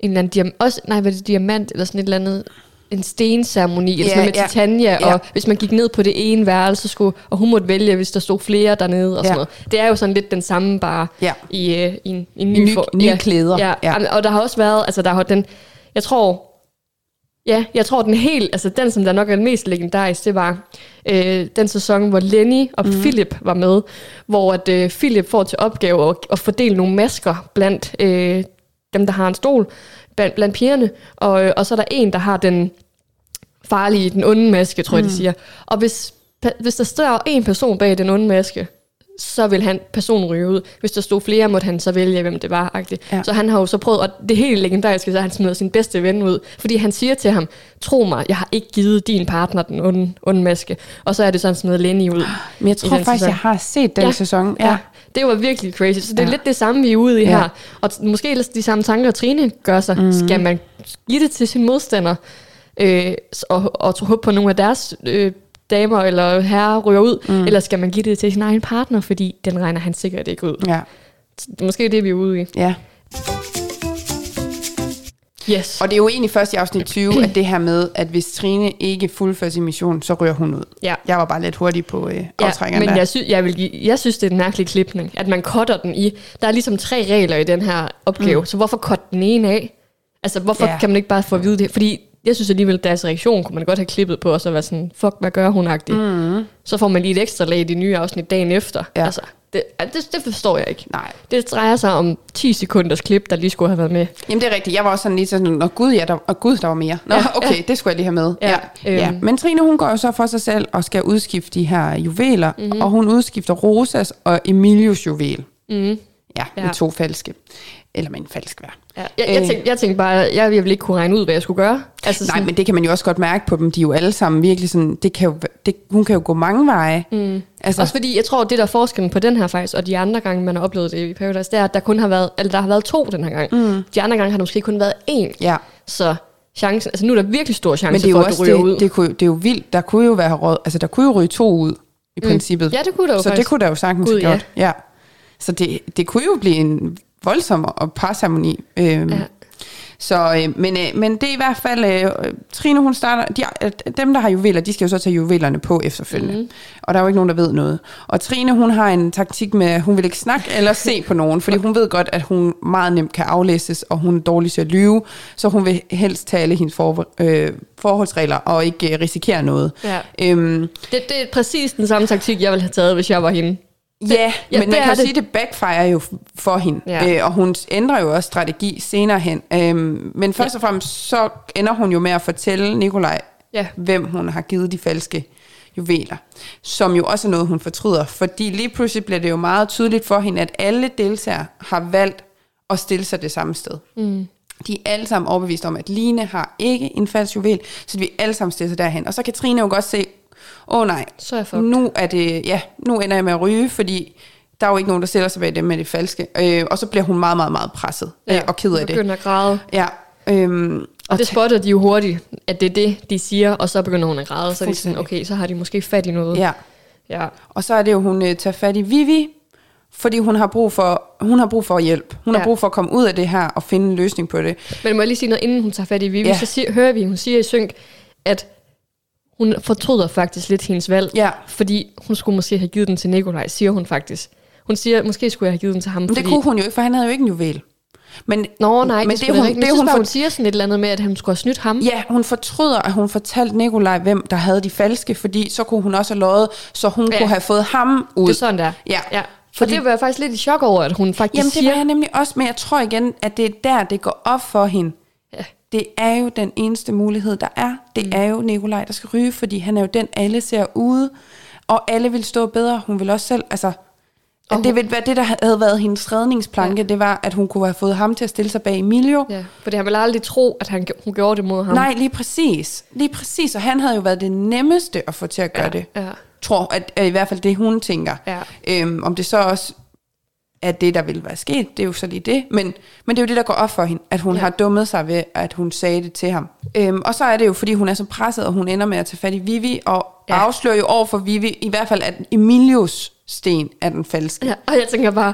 Speaker 1: en eller anden diam- også, nej, hvad det, diamant, eller sådan et eller andet, en stenceremoni, eller
Speaker 2: Ja,
Speaker 1: sådan med
Speaker 2: ja.
Speaker 1: Titania,
Speaker 2: Ja.
Speaker 1: og hvis man gik ned på det ene værelse, så skulle, og hun måtte vælge, hvis der stod flere dernede, og sådan
Speaker 2: Ja.
Speaker 1: noget. Det er jo sådan lidt den samme, bare
Speaker 2: Ja.
Speaker 1: i, øh, i, en, i en
Speaker 2: I
Speaker 1: ny,
Speaker 2: ny-
Speaker 1: for,
Speaker 2: nye klæder.
Speaker 1: Ja,
Speaker 2: Ja.
Speaker 1: ja. Og der har også været, altså der har den, jeg tror, Ja, jeg tror den helt, altså den som der nok er den mest legendarisk, det var øh, den sæson, hvor Lenny og mm. Philip var med, hvor at øh, Philip får til opgave at, at fordele nogle masker blandt øh, dem, der har en stol, blandt, blandt pigerne, og, øh, og så er der en, der har den farlige, den onde maske, tror jeg, de siger. Og hvis, hvis der står en person bag den onde maske, så vil han personen ryge ud. Hvis der stod flere, måtte han så vælge, hvem det var. Ja.
Speaker 2: Ja.
Speaker 1: Så han har jo så prøvet, og det helt legendariske, så han smider sin bedste ven ud, fordi han siger til ham, tro mig, jeg har ikke givet din partner den onde, onde maske. Og så er det sådan smider Lenny ud.
Speaker 2: Men jeg tror faktisk,
Speaker 1: sæson.
Speaker 2: jeg har set den
Speaker 1: Ja.
Speaker 2: sæson.
Speaker 1: Ja. ja, det var virkelig crazy. Så det er
Speaker 2: Ja.
Speaker 1: lidt det samme, vi er ude i
Speaker 2: Ja.
Speaker 1: her. Og måske de samme tanker, Trine gør sig. Mm. Skal man give det til sin modstander, øh, og, og tro- håbe på, nogle af deres øh, damer eller herrer ryger ud, mm. eller skal man give det til sin egen partner, fordi den regner han sikkert ikke ud.
Speaker 2: Ja.
Speaker 1: Det er måske det, vi er ude i.
Speaker 2: ja.
Speaker 1: Yes.
Speaker 2: Og det er jo egentlig først i afsnit 20, at det her med, at hvis Trine ikke fuldfører sin mission, så ryger hun ud.
Speaker 1: Ja.
Speaker 2: Jeg var bare lidt hurtig på øh,
Speaker 1: Ja,
Speaker 2: aftrækkeren
Speaker 1: men
Speaker 2: der.
Speaker 1: jeg, sy- jeg, vil give, jeg synes, det er en mærkelig klipning, at man cutter den i. Der er ligesom tre regler i den her opgave, mm. så hvorfor cutte den ene af? Altså, hvorfor
Speaker 2: Ja.
Speaker 1: kan man ikke bare få at vide det? Fordi jeg synes alligevel, deres reaktion kunne man godt have klippet på, og så være sådan, fuck, hvad gør hun agtigt? Mm. Så får man lige et ekstra lag i de nye afsnit dagen efter.
Speaker 2: Ja.
Speaker 1: Altså, det, det, det forstår jeg ikke.
Speaker 2: Nej.
Speaker 1: Det drejer sig om 10 sekunders klip, der lige skulle have været med.
Speaker 2: Jamen det er rigtigt. Jeg var også sådan lige sådan, Nå gud, ja, der, og gud, der var mere. Nå,
Speaker 1: Ja,
Speaker 2: okay, det skulle jeg lige have med.
Speaker 1: Ja,
Speaker 2: Ja, ja.
Speaker 1: øhm.
Speaker 2: Men Trine, hun går jo så for sig selv og skal udskifte de her juveler,
Speaker 1: Mhm.
Speaker 2: mm-hmm. og hun udskifter Rosas og Emilius juvel.
Speaker 1: Mm.
Speaker 2: Ja,
Speaker 1: Ja.
Speaker 2: med to falske. Eller med en falsk hver.
Speaker 1: Ja. Jeg, jeg,
Speaker 2: Øh.
Speaker 1: tænkte, jeg tænkte bare, jeg, jeg ville ikke kunne regne ud, hvad jeg skulle gøre. Altså,
Speaker 2: Nej, men det kan man jo også godt mærke på dem. De er jo alle sammen virkelig sådan, det kan jo, det, hun kan jo gå mange veje. Mm. Altså,
Speaker 1: Også fordi, jeg tror, det der er forskellen på den her faktisk, og de andre gange, man har oplevet det i Paradise, det er, at der kun har været, eller der har været to den her gang. Mm. De andre gange har der måske kun været én.
Speaker 2: ja.
Speaker 1: Så chancen, altså nu er der virkelig stor chance
Speaker 2: Men det er
Speaker 1: for,
Speaker 2: jo
Speaker 1: at du
Speaker 2: også
Speaker 1: ryger ud.
Speaker 2: det, det, kunne, det er jo vildt. Der kunne jo være råd, altså der kunne jo ryge to ud i mm. princippet.
Speaker 1: Ja, det kunne der jo
Speaker 2: Så
Speaker 1: faktisk.
Speaker 2: det kunne der jo sagtens
Speaker 1: Gud,
Speaker 2: have
Speaker 1: ja.
Speaker 2: gjort. Ja. Så det, det kunne jo blive en voldsom og parceremoni. Øhm,
Speaker 1: Ja.
Speaker 2: Så, øh, men, øh, men det er i hvert fald, øh, Trine hun starter, de, øh, dem der har juveler, de skal jo så tage juvelerne på efterfølgende. Mm. Og der er jo ikke nogen, der ved noget. Og Trine hun har en taktik med, at hun vil ikke snakke eller se på nogen, fordi hun ved godt, at hun meget nemt kan aflæses, og hun er dårlig til at lyve, så hun vil helst tage alle hendes for, øh, forholdsregler og ikke øh, risikere noget.
Speaker 1: Ja.
Speaker 2: Øhm,
Speaker 1: Det, det er præcis den samme taktik, jeg ville have taget, hvis jeg var hende.
Speaker 2: Ja,
Speaker 1: ja,
Speaker 2: ja men
Speaker 1: det
Speaker 2: man kan jo
Speaker 1: det.
Speaker 2: sige, at det backfire jo for hende,
Speaker 1: Ja.
Speaker 2: ja. øh, og hun ændrer jo også strategi senere hen. Øhm, men først og fremmest, så ender hun jo med at fortælle Nikolaj,
Speaker 1: Ja.
Speaker 2: hvem hun har givet de falske juveler, som jo også er noget, hun fortryder, fordi lige pludselig bliver det jo meget tydeligt for hende, at alle deltagere har valgt at stille sig det samme sted. Mm. De er alle sammen overbevist om, at Line har ikke en falsk juvel, så vi alle sammen stiller sig derhen. Og så kan Trine jo godt se, åh oh, nej,
Speaker 1: Så er jeg fucked.
Speaker 2: nu er det, ja, nu ender jeg med at ryge, fordi der er jo ikke nogen, der stiller sig bag dem med det falske. Øh, og så bliver hun meget, meget, meget presset øh, og ked af det.
Speaker 1: Begynder at græde.
Speaker 2: Ja, øhm,
Speaker 1: Og det spotter de jo hurtigt, at det er det, de siger, og så begynder hun at græde, så er de sådan, okay, så har de måske fat i noget.
Speaker 2: ja.
Speaker 1: ja.
Speaker 2: Og så er det jo, hun øh, tager fat i Vivi, fordi hun har brug for, hun har brug for hjælp. Hun
Speaker 1: Ja.
Speaker 2: har brug for at komme ud af det her og finde en løsning på det.
Speaker 1: Men må jeg lige sige noget, inden hun tager fat i Vivi,
Speaker 2: Ja.
Speaker 1: ja. så siger, hører vi, hun siger i synk, at hun fortryder faktisk lidt hendes valg,
Speaker 2: Ja.
Speaker 1: fordi hun skulle måske have givet den til Nikolaj, siger hun faktisk. Hun siger, måske skulle jeg have givet den til ham,
Speaker 2: Men
Speaker 1: fordi...
Speaker 2: det kunne hun jo ikke, for han havde jo ikke en juvel. Men,
Speaker 1: Nå nej,
Speaker 2: men
Speaker 1: det, det,
Speaker 2: hun,
Speaker 1: det,
Speaker 2: det,
Speaker 1: det,
Speaker 2: hun,
Speaker 1: hun,
Speaker 2: for,
Speaker 1: hun siger sådan et eller andet med, at han skulle have snydt ham.
Speaker 2: Ja, hun fortryder, at hun fortalte Nikolaj, hvem der havde de falske, fordi så kunne hun også have løjet, så hun
Speaker 1: Ja.
Speaker 2: kunne have fået ham ud.
Speaker 1: Det er sådan der.
Speaker 2: Ja.
Speaker 1: ja. For
Speaker 2: Fordi-
Speaker 1: det var jeg faktisk lidt i chok over, at hun faktisk
Speaker 2: Jamen det
Speaker 1: siger...
Speaker 2: var jeg nemlig også, men jeg tror igen, at det er der, det går op for hende.
Speaker 1: Ja.
Speaker 2: Det er jo den eneste mulighed, der er. Det mm. er jo Nikolaj, der skal ryge, fordi han er jo den, alle ser ude. Og alle vil stå bedre. Hun vil også selv, altså...
Speaker 1: Og
Speaker 2: At det ville være det, der havde været hendes redningsplanke, ja. det var, at hun kunne have fået ham til at stille sig bag Emilio. Ja,
Speaker 1: for det har vel aldrig tro, at han, hun gjorde det mod ham.
Speaker 2: Nej, lige præcis. Lige præcis. Og han havde jo været det nemmeste at få til at gøre
Speaker 1: ja,
Speaker 2: det.
Speaker 1: Ja.
Speaker 2: Tror, at, at i hvert fald det, hun tænker.
Speaker 1: Ja.
Speaker 2: Øhm, om det så også er det, der ville være sket, det er jo så lige det. Men, men det er jo det, der går op for hende, at hun
Speaker 1: Ja.
Speaker 2: har dummet sig ved, at hun sagde det til ham. Øhm, og så er det jo, fordi hun er så presset, og hun ender med at tage fat i Vivi, og
Speaker 1: Ja.
Speaker 2: afslører jo over for Vivi, i hvert fald, at Emilios sten er den falske.
Speaker 1: ja. Og jeg tænker bare,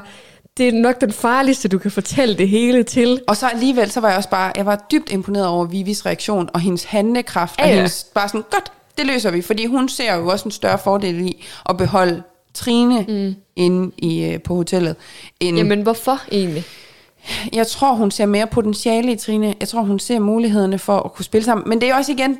Speaker 1: det er nok den farligste, du kan fortælle det hele til.
Speaker 2: Og så alligevel, så var jeg også bare, jeg var dybt imponeret over Vivis reaktion, og hendes handlekraft,
Speaker 1: Ja,
Speaker 2: og
Speaker 1: ja.
Speaker 2: hendes, bare sådan, godt, det løser vi, fordi hun ser jo også en større fordel i at beholde Trine mm. inde i, øh, på hotellet. End,
Speaker 1: Jamen, hvorfor egentlig?
Speaker 2: Jeg tror, hun ser mere potentiale i Trine. Jeg tror, hun ser mulighederne for at kunne spille sammen. Men det er også igen,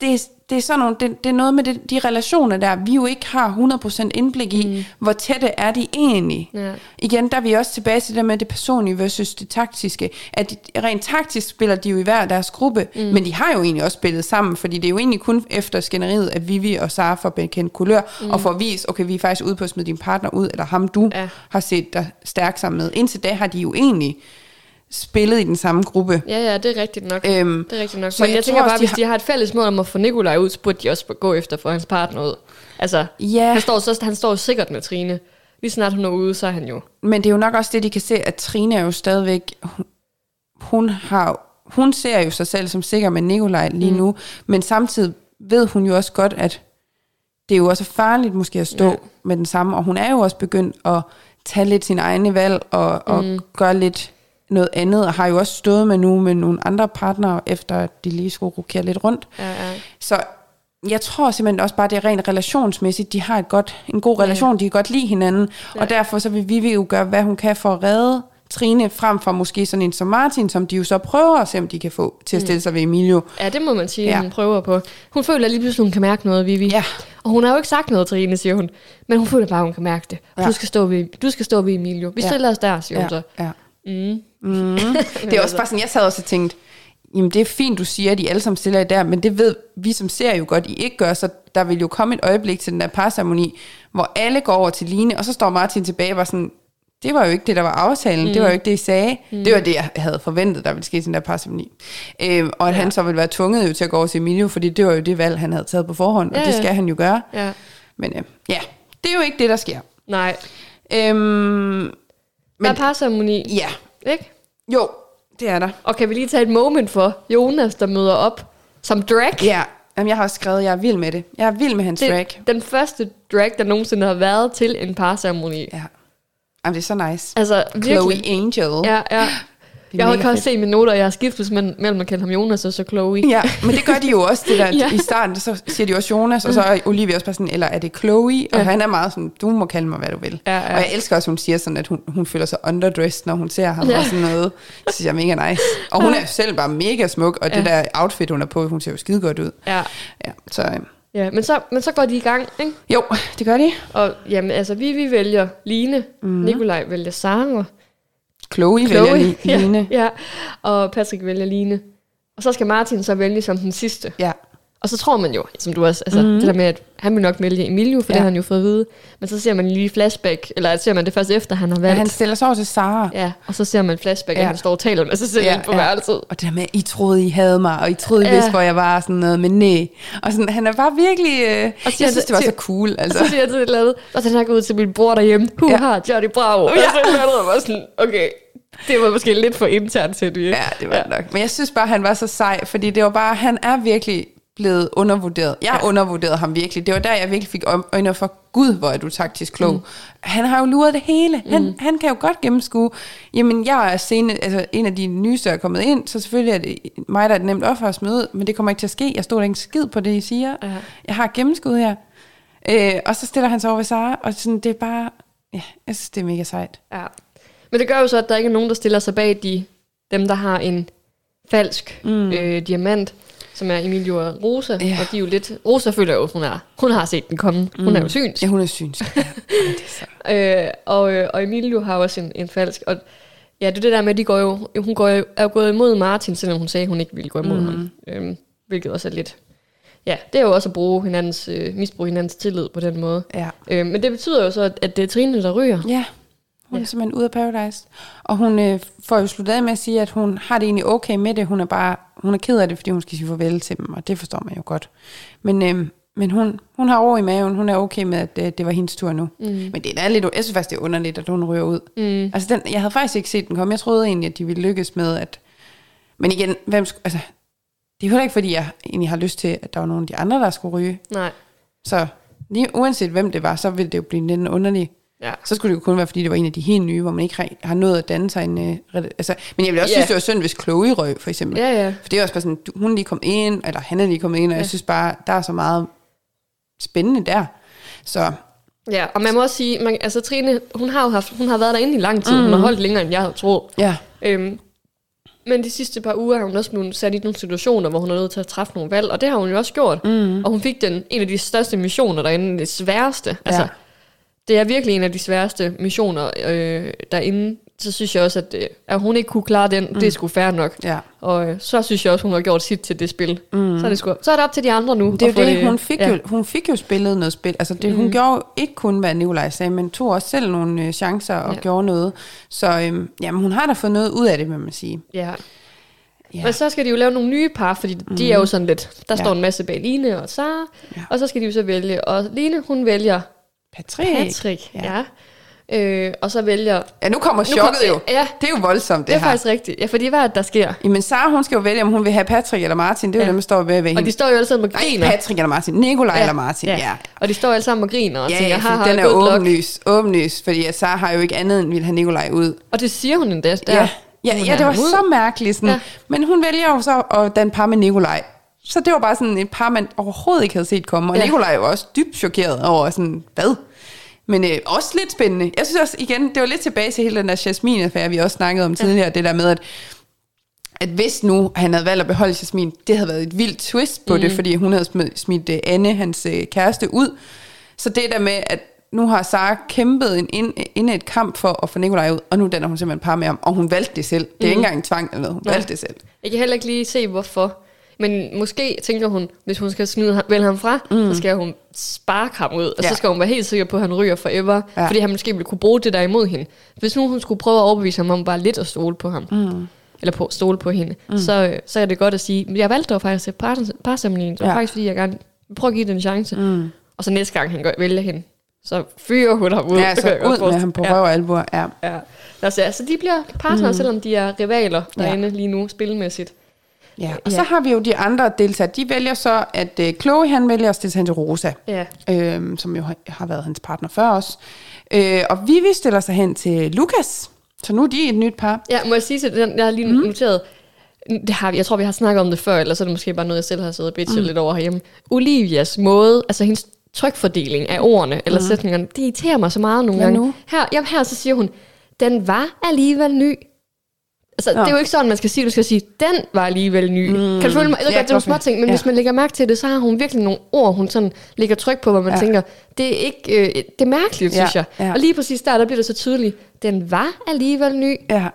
Speaker 2: det er, det er, sådan nogle, det, det er noget med det, de relationer der, vi jo ikke har 100% indblik i, mm. hvor tætte er de egentlig.
Speaker 1: Ja.
Speaker 2: Igen, der er vi også tilbage til det med det personlige versus det taktiske. At de, rent taktisk spiller de jo i hver deres gruppe, mm. men de har jo egentlig også spillet sammen, fordi det er jo egentlig kun efter skænderiet, at Vivi og Sara får bekendt kulør, mm. og får vist, okay, vi er faktisk ude på at smide din partner ud, eller ham du
Speaker 1: Ja.
Speaker 2: ja. har set dig stærk sammen med. Indtil da har de jo egentlig spillet i den samme gruppe.
Speaker 1: Ja, ja, det er rigtigt nok.
Speaker 2: Øhm,
Speaker 1: det er rigtigt nok.
Speaker 2: så
Speaker 1: Men jeg,
Speaker 2: jeg
Speaker 1: tænker
Speaker 2: tror
Speaker 1: bare,
Speaker 2: også, de
Speaker 1: hvis
Speaker 2: har-
Speaker 1: de har et fælles mål om at få Nikolaj ud, så burde de også gå efter for hans partner ud. Altså,
Speaker 2: Ja.
Speaker 1: han står, så, han står jo sikkert med Trine. Lige snart hun er ude, så er han jo...
Speaker 2: Men det er jo nok også det, de kan se, at Trine er jo stadigvæk... hun- Hun, har, hun ser jo sig selv som sikker med Nikolaj lige mm. nu, men samtidig ved hun jo også godt, at det er jo også farligt måske at stå
Speaker 1: Ja.
Speaker 2: ja. med den samme, og hun er jo også begyndt at tage lidt sine egne valg og, og mm. gøre lidt noget andet, og har jo også stået med nu med nogle andre partnere, efter at de lige skulle rokere lidt rundt.
Speaker 1: Ja, ja.
Speaker 2: Så jeg tror simpelthen også bare, det er rent relationsmæssigt. De har et godt, en god relation, ja. de kan godt lide hinanden. Ja. Og derfor så vil Vivi jo gøre, hvad hun kan for at redde Trine, frem for måske sådan en som Martin, som de jo så prøver at se, om de kan få til at stille sig ved Emilio.
Speaker 1: Ja, det må man sige, ja.
Speaker 2: Ja.
Speaker 1: hun prøver på. Hun føler lige pludselig, hun kan mærke noget, Vivi.
Speaker 2: Ja.
Speaker 1: Og hun har jo ikke sagt noget Trine, siger hun. Men hun føler bare, hun kan mærke det. Og
Speaker 2: Ja.
Speaker 1: du, skal stå ved, du skal stå ved Emilio. Vi
Speaker 2: Ja.
Speaker 1: stiller os der, siger hun så.
Speaker 2: Ja, ja. Mm. Mm. det er også bare sådan, jeg sad også og tænkte, jamen det er fint, du siger, at de alle sammen stiller jer der, men det ved vi som ser jo godt, I ikke gør, så der vil jo komme et øjeblik til den der parceremoni, hvor alle går over til Line, og så står Martin tilbage og var sådan, det var jo ikke det, der var aftalen, mm. det var jo ikke det, I sagde. Mm. Det var det, jeg havde forventet, der ville ske til den der parceremoni. Øhm, og at ja. han så ville være tvunget jo til at gå over til Emilio, fordi det var jo det valg, han havde taget på forhånd, og
Speaker 1: Ja,
Speaker 2: det
Speaker 1: ja.
Speaker 2: skal han jo gøre.
Speaker 1: Ja.
Speaker 2: Men øh, ja, det er jo ikke det, der sker.
Speaker 1: Nej.
Speaker 2: Øhm,
Speaker 1: Men, der er parceremoni,
Speaker 2: ja,
Speaker 1: ikke?
Speaker 2: Jo, det er der.
Speaker 1: Og kan vi lige tage et moment for Jonas, der møder op som drag?
Speaker 2: Ja, Jamen, jeg har også skrevet, at jeg er vild med det. Jeg er vild med hans
Speaker 1: Det,
Speaker 2: drag.
Speaker 1: den første drag, der nogensinde har været til en parceremoni.
Speaker 2: Ja. Jamen, det er så nice.
Speaker 1: Altså, virkelig.
Speaker 2: Chloe Angel.
Speaker 1: Ja, ja. Jeg ikke også set mine noter, jeg har skiftet mellem, mellem at kalde ham Jonas og så Chloe.
Speaker 2: Ja, men det gør de jo også, det der.
Speaker 1: Ja.
Speaker 2: I starten, så siger de også Jonas, og så er Olivia også bare sådan, eller er det Chloe? Og
Speaker 1: Ja.
Speaker 2: han er meget sådan, du må kalde mig, hvad du vil.
Speaker 1: Ja, ja.
Speaker 2: Og jeg elsker også, at hun siger sådan, at hun, hun føler sig underdressed, når hun ser ham
Speaker 1: Ja.
Speaker 2: og sådan noget. Det synes jeg er mega nice. Og hun er selv bare mega smuk, og det
Speaker 1: Ja.
Speaker 2: der outfit, hun er på, hun ser jo skide godt ud.
Speaker 1: Ja.
Speaker 2: Ja, så øh,
Speaker 1: ja men, så, men så går de i gang, ikke?
Speaker 2: jo, det gør de.
Speaker 1: Og jamen, altså, vi, vi vælger Line, mm. Nikolaj vælger Sara,
Speaker 2: Chloe,
Speaker 1: Chloe
Speaker 2: vælger
Speaker 1: ja,
Speaker 2: Line.
Speaker 1: ja, og Patrick vælger Line. Og så skal Martin så vælge som den sidste.
Speaker 2: Ja.
Speaker 1: Og så tror man jo, som du også, altså mm. det der med, at han vil nok vælge Emilio, for ja. det
Speaker 2: Ja.
Speaker 1: har han jo fået at vide. Men så ser man lige flashback, eller ser man det først efter, han har
Speaker 2: ja,
Speaker 1: valgt.
Speaker 2: han stiller sig over til Sara.
Speaker 1: Ja, og så ser man flashback, ja.
Speaker 2: Ja.
Speaker 1: at han står og taler med sig selv ja, på
Speaker 2: ja.
Speaker 1: værelset.
Speaker 2: Og det der med, I troede, I havde mig, og I troede, I
Speaker 1: Ja.
Speaker 2: vidste, hvor jeg var, og sådan noget, men nej. Og sådan, han er bare virkelig... Øh, jeg
Speaker 1: siger
Speaker 2: synes,
Speaker 1: det-
Speaker 2: det var så cool,
Speaker 1: Og
Speaker 2: altså.
Speaker 1: så siger jeg til et eller andet, og den her går ud til min bror derhjemme. Hu
Speaker 2: Ja.
Speaker 1: har Johnny Bravo. Ja. Og så andet, og var sådan, okay, det var måske lidt for internt til det.
Speaker 2: Ja, det var ja. nok. Men jeg synes bare, han var så sej, fordi det var bare, han er virkelig blevet undervurderet. Jeg ja. undervurderede ham virkelig. Det var der, jeg virkelig fik øj- øjne for, gud, hvor er du taktisk klog. Mm. Han har jo luret det hele. Han, mm. han kan jo godt gennemskue. Jamen, jeg er sene, altså, en af de nyeste, der er kommet ind, så selvfølgelig er det mig, der er et nemt offer at smide ud, men det kommer ikke til at ske. Jeg stod ikke skid på det, I siger.
Speaker 1: Ja.
Speaker 2: Jeg har gennemskud her. Øh, og så stiller han sig over ved Sara, og sådan, det er bare, ja, jeg synes, det er mega sejt.
Speaker 1: Ja. Men det gør jo så, at der ikke er nogen, der stiller sig bag de, dem, der har en falsk mm. øh, diamant, som er Emilio og Rosa.
Speaker 2: Ja.
Speaker 1: Og de er jo lidt... Rosa føler jo, hun, er, hun har set den komme. Hun
Speaker 2: Mm.
Speaker 1: er jo synsk.
Speaker 2: Ja, hun er synsk. Ja, det er så.
Speaker 1: Øh, og, øh, og Emilio har også en, en falsk. Og ja, det er det der med, at de går jo, hun går jo, er jo gået imod Martin, selvom hun sagde, at hun ikke ville gå imod mm. ham. Øhm, hvilket også er lidt... Ja, det er jo også at bruge hinandens, øh, misbruge hinandens tillid på den måde.
Speaker 2: Ja.
Speaker 1: Øh, men det betyder jo så, at, at det er Trine, der ryger.
Speaker 2: Ja, hun
Speaker 1: Ja.
Speaker 2: er simpelthen ude af Paradise. Og hun øh, får jo sluttet af med at sige, at hun har det egentlig okay med det. Hun er bare hun er ked af det, fordi hun skal sige farvel til dem, og det forstår man jo godt. Men, øh, men hun, hun har ro i maven. Hun er okay med, at øh, det var hendes tur nu. Mm. Men det er lidt, jeg synes faktisk, det er underligt, at hun ryger ud. Mm. Altså, den, jeg havde faktisk ikke set den komme. Jeg troede egentlig, at de ville lykkes med, at... Men igen, hvem, sk- altså, det er jo heller ikke, fordi jeg egentlig har lyst til, at der var nogle af de andre, der skulle ryge.
Speaker 1: Nej.
Speaker 2: Så lige, uanset hvem det var, så ville det jo blive lidt underligt.
Speaker 1: Ja.
Speaker 2: Så skulle det jo kun være, fordi det var en af de helt nye, hvor man ikke har- nået at danne sig en... Uh, altså, men jeg ville også
Speaker 1: Ja.
Speaker 2: synes, det var synd, hvis Chloe røg, for eksempel.
Speaker 1: Ja, ja.
Speaker 2: For det er også bare sådan, hun er lige kom ind, eller han er lige kommet ind, og ja. jeg synes bare, der er så meget spændende der. Så
Speaker 1: Ja, og man må også sige, man, altså Trine, hun har jo haft, hun har været derinde i lang tid. Mm. Hun har holdt længere, end jeg havde troet.
Speaker 2: ja,
Speaker 1: Øhm, men de sidste par uger har hun også blevet sat i nogle situationer, hvor hun er nødt til at træffe nogle valg, og det har hun jo også gjort. Mm. Og hun fik den, en af de største missioner derinde, det sværeste. Altså,
Speaker 2: Ja.
Speaker 1: Det er virkelig en af de sværeste missioner øh, derinde. Så synes jeg også, at, øh, at hun ikke kunne klare den, mm. det er sgu fair nok.
Speaker 2: ja.
Speaker 1: Og øh, så synes jeg også, hun har gjort sit til det spil. Mm. Så, er det sgu, så er det op til de andre nu.
Speaker 2: Det er jo det, hun fik,
Speaker 1: ja.
Speaker 2: jo, hun fik jo spillet noget spil. Altså det, mm. hun gjorde jo ikke kun, hvad Nikolaj sagde, men tog også selv nogle øh, chancer og
Speaker 1: Ja.
Speaker 2: gjorde noget. Så øhm, jamen, hun har da fået noget ud af det, vil man sige.
Speaker 1: Ja.
Speaker 2: Ja.
Speaker 1: Men så skal de jo lave nogle nye par, fordi mm. de er jo sådan lidt, der
Speaker 2: Ja.
Speaker 1: står en masse bag Line og Sara,
Speaker 2: Ja.
Speaker 1: og så skal de jo så vælge, og Line, hun vælger
Speaker 2: Patrick.
Speaker 1: Patrick,
Speaker 2: Ja.
Speaker 1: ja. Øh, og så vælger...
Speaker 2: Ja, nu kommer
Speaker 1: Nu
Speaker 2: chokket
Speaker 1: kom-
Speaker 2: jo.
Speaker 1: Ja,
Speaker 2: Det er jo voldsomt, det,
Speaker 1: det er
Speaker 2: her.
Speaker 1: faktisk rigtigt. Ja, fordi hvad er det, der sker?
Speaker 2: Jamen, Sara, hun skal jo vælge, om hun vil have Patrick eller Martin. Det er jo
Speaker 1: Ja.
Speaker 2: dem, der står ved, ved hende.
Speaker 1: Og de står jo alle sammen og
Speaker 2: Nej,
Speaker 1: griner.
Speaker 2: Patrick eller Martin. Nikolaj ja. eller Martin, ja. ja.
Speaker 1: Og de står alle sammen og griner og
Speaker 2: Ja,
Speaker 1: tænker,
Speaker 2: ja, den er åbenlys, åbenlys, fordi at Sara har jo ikke andet end ville have Nikolaj ud.
Speaker 1: Og det siger hun endda. Der.
Speaker 2: Ja, ja, ja det var
Speaker 1: ud.
Speaker 2: så mærkeligt. Sådan.
Speaker 1: Ja.
Speaker 2: Ja. Men hun vælger jo så at danne par med Nikolaj. Så det var bare sådan et par, man overhovedet ikke havde set komme. Og
Speaker 1: Ja.
Speaker 2: Nikolaj var også dybt chokeret over sådan, hvad? Men øh, også lidt spændende. Jeg synes også, igen, det var lidt tilbage til hele den der Jasmin-affære, vi også snakkede om tidligere. Det der med, at at hvis nu han havde valgt at beholde Jasmin, det havde været et vildt twist på mm. det, fordi hun havde smidt, smidt øh, Anne, hans øh, kæreste, ud. Så det der med, at nu har Sara kæmpet en ind, ind et kamp for at få Nikolaj ud, og nu danner hun simpelthen par med ham, og hun valgte det selv. Det er ikke engang en tvang eller noget, hun
Speaker 1: Nej.
Speaker 2: valgte det selv.
Speaker 1: Jeg kan heller ikke lige se, hvorfor. Men måske tænker hun, hvis hun skal smide ham, vælge ham fra, mm. så skal hun sparke ham ud, og ja. så
Speaker 2: Ja.
Speaker 1: skal hun være helt sikker på, at han ryger forever, ja.
Speaker 2: Ja.
Speaker 1: fordi han måske ville kunne bruge det der imod hende. Hvis nu hun skulle prøve at overbevise ham om bare lidt at stole på ham, mm. eller på stole på hende, mm. så, øh, så er det godt at sige, "Men jeg valgte dog faktisk et par, parsammenligning, det var ja.
Speaker 2: Ja.
Speaker 1: faktisk fordi, jeg gerne vil prøve at give det en chance. Mm. Og så næste gang han gør, vælger hende, så fyrer hun ham ud.
Speaker 2: Ja, så ud med ham på
Speaker 1: ja.
Speaker 2: røv og albuer. Ja.
Speaker 1: Ja. Os se, altså de bliver partnere, mm. selvom de er rivaler derinde lige nu, spilmæssigt.
Speaker 2: Ja, og
Speaker 1: Ja.
Speaker 2: så har vi jo de andre deltagere. De vælger så, at øh, Chloe han vælger at stille sig hen til Rosa,
Speaker 1: Ja.
Speaker 2: øh, som jo har, har været hans partner før også. Øh, og Vivi stiller sig hen til Lukas, Så nu er de et nyt par.
Speaker 1: Ja, må jeg sige til den, jeg har lige mm. noteret, det har, jeg tror, vi har snakket om det før, eller så er det måske bare noget, jeg selv har siddet og bitchet mm. lidt over herhjemme. Olivias måde, altså hendes trykfordeling af ordene eller mm. sætningerne, det irriterer mig så meget nogle
Speaker 2: Hvad
Speaker 1: gange.
Speaker 2: nu?
Speaker 1: Her, jamen her så siger hun, den var alligevel ny. Altså,
Speaker 2: Nå.
Speaker 1: det er jo ikke sådan, man skal sige. Du skal sige, den var alligevel ny. Mm. Kan du følge mig? Jeg ved
Speaker 2: Ja,
Speaker 1: godt, det er
Speaker 2: godt.
Speaker 1: små ting, men
Speaker 2: Ja.
Speaker 1: hvis man lægger mærke til det, så har hun virkelig nogle ord, hun sådan lægger tryk på, hvor man
Speaker 2: Ja.
Speaker 1: ja. tænker, det er ikke, øh, det er mærkeligt,
Speaker 2: Ja,
Speaker 1: synes jeg.
Speaker 2: ja.
Speaker 1: Og lige præcis der, der bliver det så tydeligt, den var alligevel ny.
Speaker 2: Ja.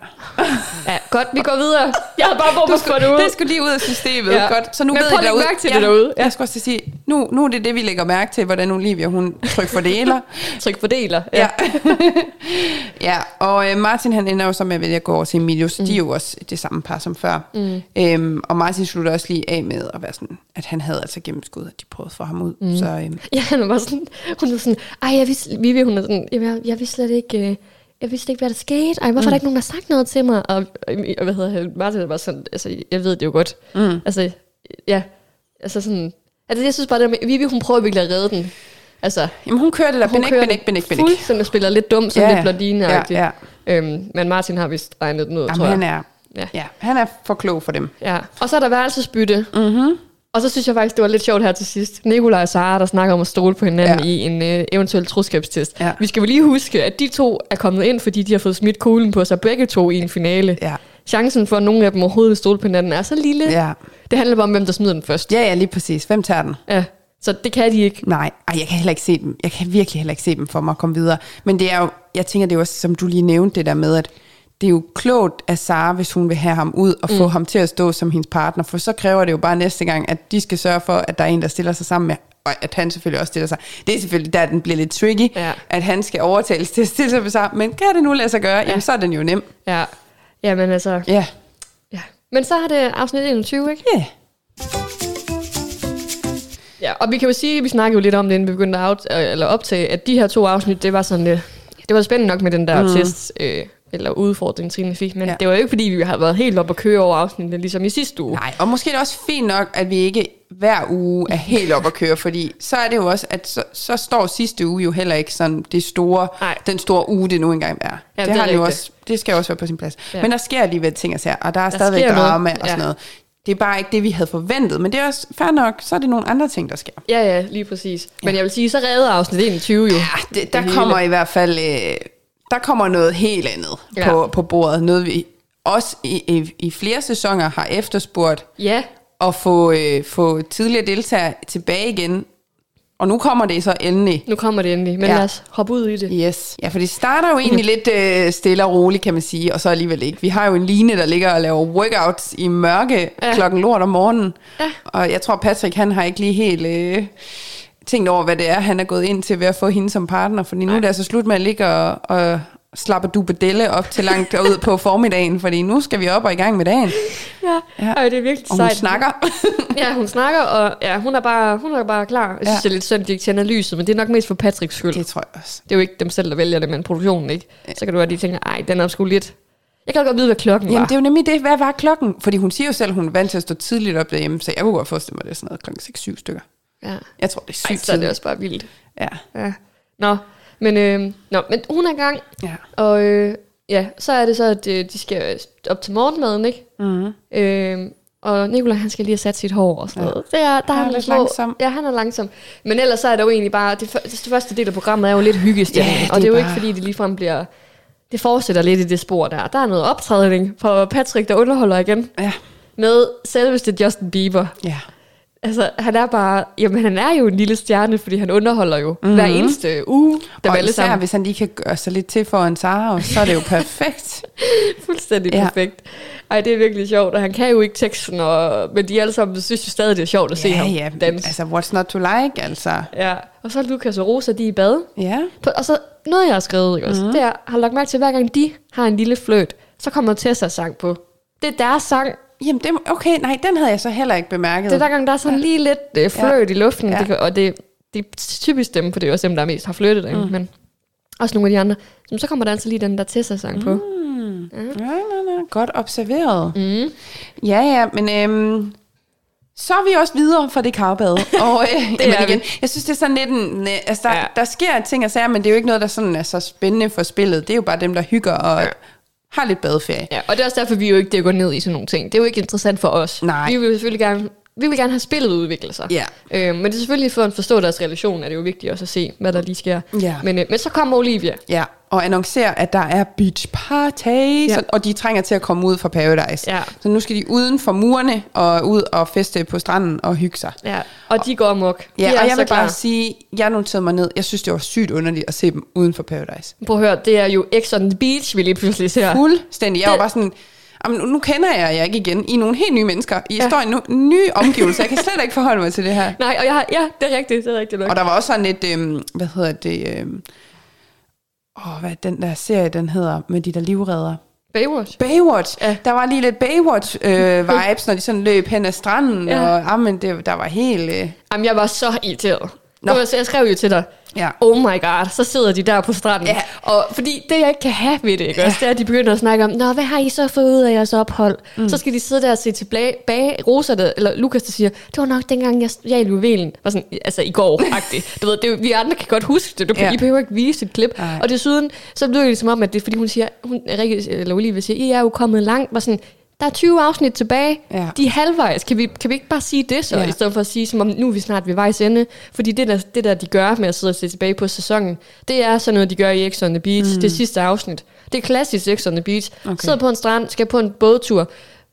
Speaker 1: Ja, godt, vi går videre. Jeg har bare brug for
Speaker 2: Du
Speaker 1: at få det ud.
Speaker 2: det skulle lige ud af systemet.
Speaker 1: Ja.
Speaker 2: Godt. Så nu
Speaker 1: Men
Speaker 2: ved
Speaker 1: prøv
Speaker 2: I derude.
Speaker 1: mærke til det derude. Ja.
Speaker 2: Jeg skulle også til at sige, nu, nu er det det, vi lægger mærke til, hvordan Olivia, hun trykfordeler.
Speaker 1: Tryk fordeler.
Speaker 2: ja. ja, og øh, Martin, han ender jo så med at vælge at gå over til Emilius. Mm. De er jo også det samme par som før. Mm. Øhm, og Martin slutter også lige af med at være sådan, at han havde altså gennemskud, at de prøvede få ham ud. Mm. Så øhm,
Speaker 1: Ja, han var sådan, hun var sådan, ej, jeg vidste, Vivi, hun er sådan, jeg, jeg, jeg vidste slet ikke, øh, jeg vidste ikke, hvad der skete. Ej, hvorfor mm. er der ikke nogen, der har sagt noget til mig? Og, og, hvad hedder han, Martin var sådan, altså, jeg ved det jo godt. Mm. Altså, ja, altså sådan, altså, jeg synes bare, det med, Vivi, hun prøver virkelig at redde den. Altså,
Speaker 2: jamen, hun kører det der,
Speaker 1: hun
Speaker 2: benik,
Speaker 1: kører
Speaker 2: benik, benik, benik.
Speaker 1: Fuldstændig spiller lidt dum, som
Speaker 2: Ja,
Speaker 1: lidt blondine
Speaker 2: Ja,
Speaker 1: ja. Øhm, men Martin har vist regnet den ud, tror
Speaker 2: Jamen,
Speaker 1: jeg.
Speaker 2: han er,
Speaker 1: Ja.
Speaker 2: ja. han er for klog for dem.
Speaker 1: Ja. Og så er der værelsesbytte.
Speaker 2: Mm-hmm.
Speaker 1: Og så synes jeg faktisk, det var lidt sjovt her til sidst. Nikolaj og Sara, der snakker om at stole på hinanden
Speaker 2: Ja.
Speaker 1: i en øh, eventuel troskabstest.
Speaker 2: Ja.
Speaker 1: Vi skal jo lige huske, at de to er kommet ind, fordi de har fået smidt kuglen på sig begge to i en finale.
Speaker 2: Ja.
Speaker 1: Chancen for, at nogen af dem overhovedet vil stole på hinanden, er så lille.
Speaker 2: Ja.
Speaker 1: Det handler bare om, hvem der smider den først.
Speaker 2: ja, ja, lige præcis. Hvem tager den?
Speaker 1: Ja. Så det kan de ikke.
Speaker 2: Nej, Ej, jeg kan heller ikke se dem. Jeg kan virkelig heller ikke se dem for mig at komme videre. Men det er jo, jeg tænker, det er jo også, som du lige nævnte det der med, at det er jo klogt af Sara, hvis hun vil have ham ud og få ham til at stå som hendes partner, for så kræver det jo bare næste gang, at de skal sørge for, at der er en, der stiller sig sammen med, og at han selvfølgelig også stiller sig. Det er selvfølgelig der, den bliver lidt tricky,
Speaker 1: Ja.
Speaker 2: at han skal overtales til at stille sig sammen, men kan det nu lade sig gøre, ja. jamen så er den jo nem.
Speaker 1: Ja. Jamen altså,
Speaker 2: Ja,
Speaker 1: ja. Men så er det afsnit 21, ikke?
Speaker 2: ja.
Speaker 1: Ja, og vi kan jo sige, vi snakkede jo lidt om det, inden vi begyndte at out, øh, eller optage, at de her to afsnit, det var sådan lidt, det var spændende nok med den der mm. test, øh, eller udfordring, Trine fik, men
Speaker 2: Ja.
Speaker 1: ja. det var jo ikke, fordi vi har været helt op at køre over afsnittene, ligesom i sidste uge.
Speaker 2: Nej, og måske er det også fint nok, at vi ikke hver uge er helt op at køre, fordi så er det jo også, at så, så står sidste uge jo heller ikke sådan det store,
Speaker 1: Nej.
Speaker 2: den store uge, det nu engang er.
Speaker 1: Ja,
Speaker 2: det,
Speaker 1: det
Speaker 2: har det, jo også, det skal jo også være på sin plads. Ja.
Speaker 1: Ja.
Speaker 2: Men der sker alligevel ting og sager, og der er
Speaker 1: Der
Speaker 2: stadigvæk
Speaker 1: sker noget,
Speaker 2: drama og
Speaker 1: ja.
Speaker 2: sådan noget. Det er bare ikke det, vi havde forventet, men det er også fair nok, så er det nogle andre ting, der sker.
Speaker 1: Ja, ja, lige præcis. Men jeg vil sige, så redder afsnit 21 jo.
Speaker 2: Ja, det, der
Speaker 1: hele.
Speaker 2: kommer i hvert fald, øh, der kommer noget helt andet ja. På, på bordet. Noget vi også i, i, i flere sæsoner har efterspurgt,
Speaker 1: Ja,
Speaker 2: at få, øh, få tidligere deltagere tilbage igen. Og nu kommer det så endelig.
Speaker 1: nu kommer det endelig, men
Speaker 2: Ja.
Speaker 1: lad os hoppe ud i det.
Speaker 2: Yes. Ja, for det starter jo egentlig lidt øh, stille og roligt, kan man sige, og så alligevel ikke. Vi har jo en line, der ligger og laver workouts i mørke. Ja. klokken lort om morgenen.
Speaker 1: Ja.
Speaker 2: Og jeg tror, Patrick, han har ikke lige helt øh, tænkt over, hvad det er, han er gået ind til ved at få hende som partner. Fordi nu er det altså slut med at ligge og, og slappe dubedelle op til langt ud på formiddagen, fordi nu skal vi op og i gang med dagen.
Speaker 1: Ja,
Speaker 2: Ja.
Speaker 1: Ej, det er virkelig
Speaker 2: Og hun
Speaker 1: sejt.
Speaker 2: snakker.
Speaker 1: Ja, hun snakker, og ja, hun er bare, hun er bare klar. Jeg synes,
Speaker 2: Ja.
Speaker 1: det er lidt synd, at de ikke tænder lyset, men det er nok mest for Patricks skyld.
Speaker 2: det tror jeg også.
Speaker 1: Det er jo ikke dem selv, der vælger det, men produktionen ikke. Så kan det være, at de tænker, ej, den er sgu lidt... Jeg kan godt vide, hvad klokken
Speaker 2: Jamen,
Speaker 1: var.
Speaker 2: det er jo nemlig det. Hvad var klokken? Fordi hun siger jo selv, at hun er vant til at stå tidligt op derhjemme, så jeg kunne godt forestille mig, at det er sådan noget klokken 6-7 stykker.
Speaker 1: Ja.
Speaker 2: Jeg tror, det er sygt
Speaker 1: Ej, så er det også bare vildt.
Speaker 2: Ja.
Speaker 1: Ja. Nå, men, øh, nå, men hun er i gang,
Speaker 2: ja.
Speaker 1: og øh, ja, så er det så, at øh, de skal op til morgenmaden, ikke?
Speaker 2: Mm-hmm.
Speaker 1: Øh, og Nikolaj, han skal lige have sat sit hår og sådan
Speaker 2: Ja.
Speaker 1: noget. Det er, der
Speaker 2: Han er
Speaker 1: er
Speaker 2: lidt langsom.
Speaker 1: Ja, han er langsom. Men ellers så er der jo egentlig bare, det, det første del af programmet er jo lidt hyggestemning.
Speaker 2: Ja, det
Speaker 1: og det er jo ikke fordi, det ligefrem bliver... Det fortsætter lidt i det spor der. Der er noget optrædning for Patrick, der underholder igen
Speaker 2: Ja.
Speaker 1: med selveste Justin Bieber.
Speaker 2: Ja.
Speaker 1: Altså, han er bare... Jamen, han er jo en lille stjerne, fordi han underholder jo mm-hmm. hver eneste uge. Der
Speaker 2: og især,
Speaker 1: sammen
Speaker 2: hvis han lige kan gøre sig lidt til for en Sara, så er det jo perfekt.
Speaker 1: fuldstændig
Speaker 2: Ja.
Speaker 1: perfekt. Ej, det er virkelig sjovt, og han kan jo ikke teksten, og, men de alle sammen synes jo stadig, det er sjovt at se
Speaker 2: ja,
Speaker 1: ham
Speaker 2: ja.
Speaker 1: danse.
Speaker 2: Altså, what's not to like, altså.
Speaker 1: Ja, og så er Lukas og Rosa, de er i bad.
Speaker 2: Ja.
Speaker 1: På- Og så noget, jeg har skrevet, ikke også, det er, har lagt mærke til, hver gang de har en lille fløjt, så kommer Tessa sang på. Det er deres sang.
Speaker 2: Jamen, det, okay, nej, den havde jeg så heller ikke bemærket.
Speaker 1: Det er hver gang, der er sådan lige lidt øh, fløjt i luften,
Speaker 2: Ja.
Speaker 1: det kan, og det, det er typisk dem, for det er også dem, der mest har flyttet derinde, mm. men også nogle af de andre. Så, så kommer der altså lige den der Tessa-sang på.
Speaker 2: Ja, nej, nej, godt observeret.
Speaker 1: Mm.
Speaker 2: Ja, ja, men øhm, så er vi også videre fra det karbad. Og øh, jamen
Speaker 1: er vi.
Speaker 2: igen, jeg synes, det er sådan lidt en... øh, Altså, der, ja.
Speaker 1: Ja.
Speaker 2: der sker ting og sager, men det er jo ikke noget, der sådan er så spændende for spillet. Det er jo bare dem, der hygger og, ja. Har lidt badeferie.
Speaker 1: Ja, og det er også derfor, vi jo ikke dykker ned i sådan nogle ting. Det er jo ikke interessant for os.
Speaker 2: Nej.
Speaker 1: Vi vil selvfølgelig gerne, vi vil gerne have spillet udvikle sig.
Speaker 2: Ja.
Speaker 1: Øh, men det er selvfølgelig for at forstå deres relation, er det jo vigtigt også at se, hvad der lige sker.
Speaker 2: Ja.
Speaker 1: Men, øh, men så kommer Olivia.
Speaker 2: Ja, og annoncerer, at der er beach party,
Speaker 1: Ja.
Speaker 2: og de trænger til at komme ud fra Paradise.
Speaker 1: Ja.
Speaker 2: Så nu skal de uden for murene og ud og feste på stranden og hygge sig.
Speaker 1: Ja, og de går amok.
Speaker 2: Ja,
Speaker 1: de
Speaker 2: og jeg
Speaker 1: så
Speaker 2: vil bare
Speaker 1: klar.
Speaker 2: sige, jeg noterede mig ned, jeg synes, det var sygt underligt at se dem uden for Paradise.
Speaker 1: Prøv at høre, det er jo X on the Beach, vi lige pludselig ser.
Speaker 2: Fuldstændig. Jeg var
Speaker 1: Det-
Speaker 2: bare sådan, Jamen, nu- nu kender jeg jer ikke igen. I er nogle helt nye mennesker. I
Speaker 1: Ja.
Speaker 2: står i no- nye omgivelser. Jeg kan slet ikke forholde mig til det her.
Speaker 1: Nej, og jeg har, ja, det er rigtigt, det er rigtigt nok.
Speaker 2: Og der var også sådan lidt, øhm, hvad hedder det, øhm, åh, hvad den der serie, den hedder, med de der livredder?
Speaker 1: Baywatch.
Speaker 2: Baywatch.
Speaker 1: Ja.
Speaker 2: Der var lige lidt Baywatch-vibes, når de sådan løb hen ad stranden,
Speaker 1: Ja.
Speaker 2: og jamen, det, der var helt... Øh,
Speaker 1: Jamen, jeg var så irriteret.
Speaker 2: Nå.
Speaker 1: Nå. Jeg skrev jo til dig,
Speaker 2: ja.
Speaker 1: oh my god, så sidder de der på stranden.
Speaker 2: Ja.
Speaker 1: Og fordi det, jeg ikke kan have ved det, ikke? Også, det er, at de begynder at snakke om, Nå, hvad har I så fået ud af jeres ophold? Mm. Så skal de sidde der og se tilbage. Bag, Rosa, der, eller Lukas, der siger, det var nok dengang, jeg stjal juvelen. Var sådan, altså i går -agtigt. Du ved, det, vi andre kan godt huske det. Du, ja. I behøver ikke vise et klip.
Speaker 2: Nej.
Speaker 1: Og desuden, så lyder det som om, at det er, fordi hun siger, hun, Rikke, eller Olivia siger, I er jo kommet langt. Var sådan, der er 20 afsnit tilbage.
Speaker 2: Ja.
Speaker 1: De er halvvejs. Kan vi, kan vi ikke bare sige det så, ja. I stedet for at sige, som om nu er vi snart ved vejs ende? Fordi det der, det der, de gør med at sidde og se tilbage på sæsonen, det er sådan noget, de gør i X on the Beach, mm. det sidste afsnit. Det er klassisk X on the Beach. Okay. Sidder på en strand, skal på en bådtur.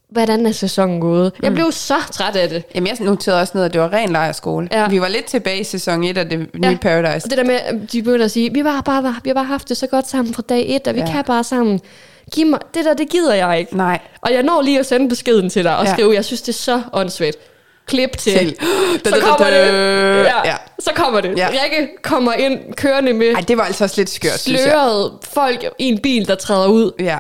Speaker 1: Hvordan er sæsonen gået? Mm. Jeg blev så træt af det.
Speaker 2: Jamen, jeg noterede også ned, at det var ren lejrskole.
Speaker 1: Ja.
Speaker 2: Vi var lidt tilbage i sæson 1 af det nye
Speaker 1: Ja.
Speaker 2: Paradise.
Speaker 1: Og det der med, de begynder at sige, vi har bare, vi har bare haft det så godt sammen fra dag et, og vi. Ja. kan bare sammen. Giv mig, det der, det gider jeg ikke.
Speaker 2: Nej.
Speaker 1: Og jeg når lige at sende beskeden til dig og
Speaker 2: Ja.
Speaker 1: skrive, jeg synes, det er så åndssvagt. Klip til.
Speaker 2: Til.
Speaker 1: Så kommer det. Ja,
Speaker 2: Ja.
Speaker 1: Så kommer det.
Speaker 2: Ja.
Speaker 1: Rikke kommer ind kørende med
Speaker 2: Ej, det var altså også lidt skørt, synes jeg.
Speaker 1: folk i en bil, der træder ud.
Speaker 2: Ja.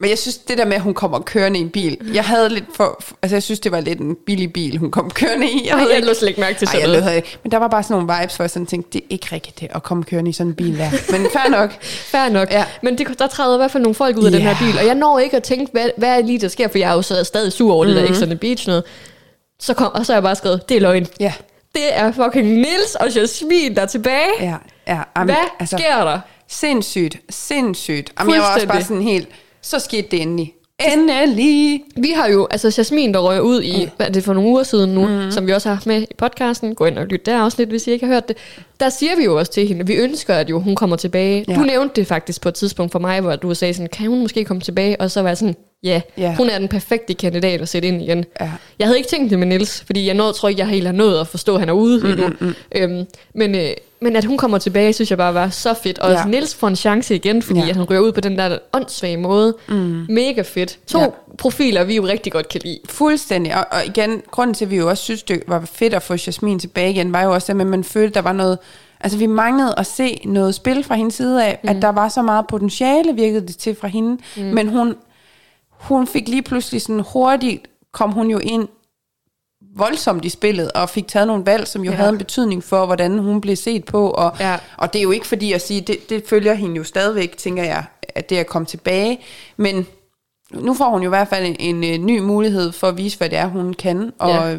Speaker 2: Men jeg synes, det der med, at hun kommer kørende i en bil, jeg havde lidt for, altså jeg synes, det var lidt en billig bil, hun kom kørende i.
Speaker 1: Jeg,
Speaker 2: ved
Speaker 1: jeg
Speaker 2: ikke-
Speaker 1: slet ikke mærke til
Speaker 2: Ej,
Speaker 1: sådan
Speaker 2: jeg
Speaker 1: noget.
Speaker 2: ikke. Men der var bare sådan nogle vibes, hvor jeg sådan tænkte, det er ikke rigtigt det at komme kørende i sådan en bil der. Men fair nok.
Speaker 1: Fair nok. Ja. Men det, der træder i hvert fald nogle folk ud af den
Speaker 2: Ja.
Speaker 1: her bil, og jeg når ikke at tænke, hvad, hvad er lige der sker, for jeg er jo så stadig sur over mm. det der X on the Beach noget. Så kom, og så har jeg bare skrevet, det er løgn.
Speaker 2: Ja,
Speaker 1: Det er fucking Nils og Jasmin, der er tilbage.
Speaker 2: ja, ja. Jamen,
Speaker 1: Hvad altså, sker der?
Speaker 2: Sindssygt, sindssygt. Jamen, jeg var også bare sådan helt, så skete det endelig. Endelig.
Speaker 1: Vi har jo, altså Jasmin, der røg ud i, mm. hvad er det for nogle uger siden nu, mm. som vi også har haft med i podcasten. Gå ind og lyt der også lidt, hvis I ikke har hørt det. Der siger vi jo også til hende, vi ønsker, at jo hun kommer tilbage. Ja. Du nævnte det faktisk på et tidspunkt for mig, hvor du sagde sådan, kan hun måske komme tilbage? Og så var jeg sådan, ja,
Speaker 2: Ja.
Speaker 1: hun er den perfekte kandidat at sætte ind igen.
Speaker 2: Ja.
Speaker 1: Jeg havde ikke tænkt det med Nils, fordi jeg nåede, tror ikke, jeg helt har nået at forstå, at han er ude mm, endnu. Mm, Øhm, men, øh, men at hun kommer tilbage, synes jeg bare var så fedt. Og
Speaker 2: Ja.
Speaker 1: Nils får en chance igen, fordi ja. At han ryger ud på den der åndssvage måde. Mm. Mega fedt. To ja. Profiler, vi jo rigtig godt kan lide.
Speaker 2: Fuldstændig. Og, og igen, grunden til, at vi jo også synes, det var fedt at få Jasmin tilbage igen, var jo også det at man følte, der var noget... Altså, vi manglede at se noget spil fra hendes side af, mm. at der var så meget potentiale, virkede det til fra hende. Mm. Men hun, hun fik lige pludselig sådan hurtigt, kom hun jo ind voldsomt i spillet, og fik taget nogle valg, som jo
Speaker 1: Ja.
Speaker 2: havde en betydning for, hvordan hun blev set på. Og,
Speaker 1: Ja.
Speaker 2: og det er jo ikke fordi at sige, det, det følger hende jo stadigvæk, tænker jeg, at det er at komme tilbage. Men nu får hun jo i hvert fald en, en, en ny mulighed for at vise, hvad det er, hun kan. Og
Speaker 1: Ja.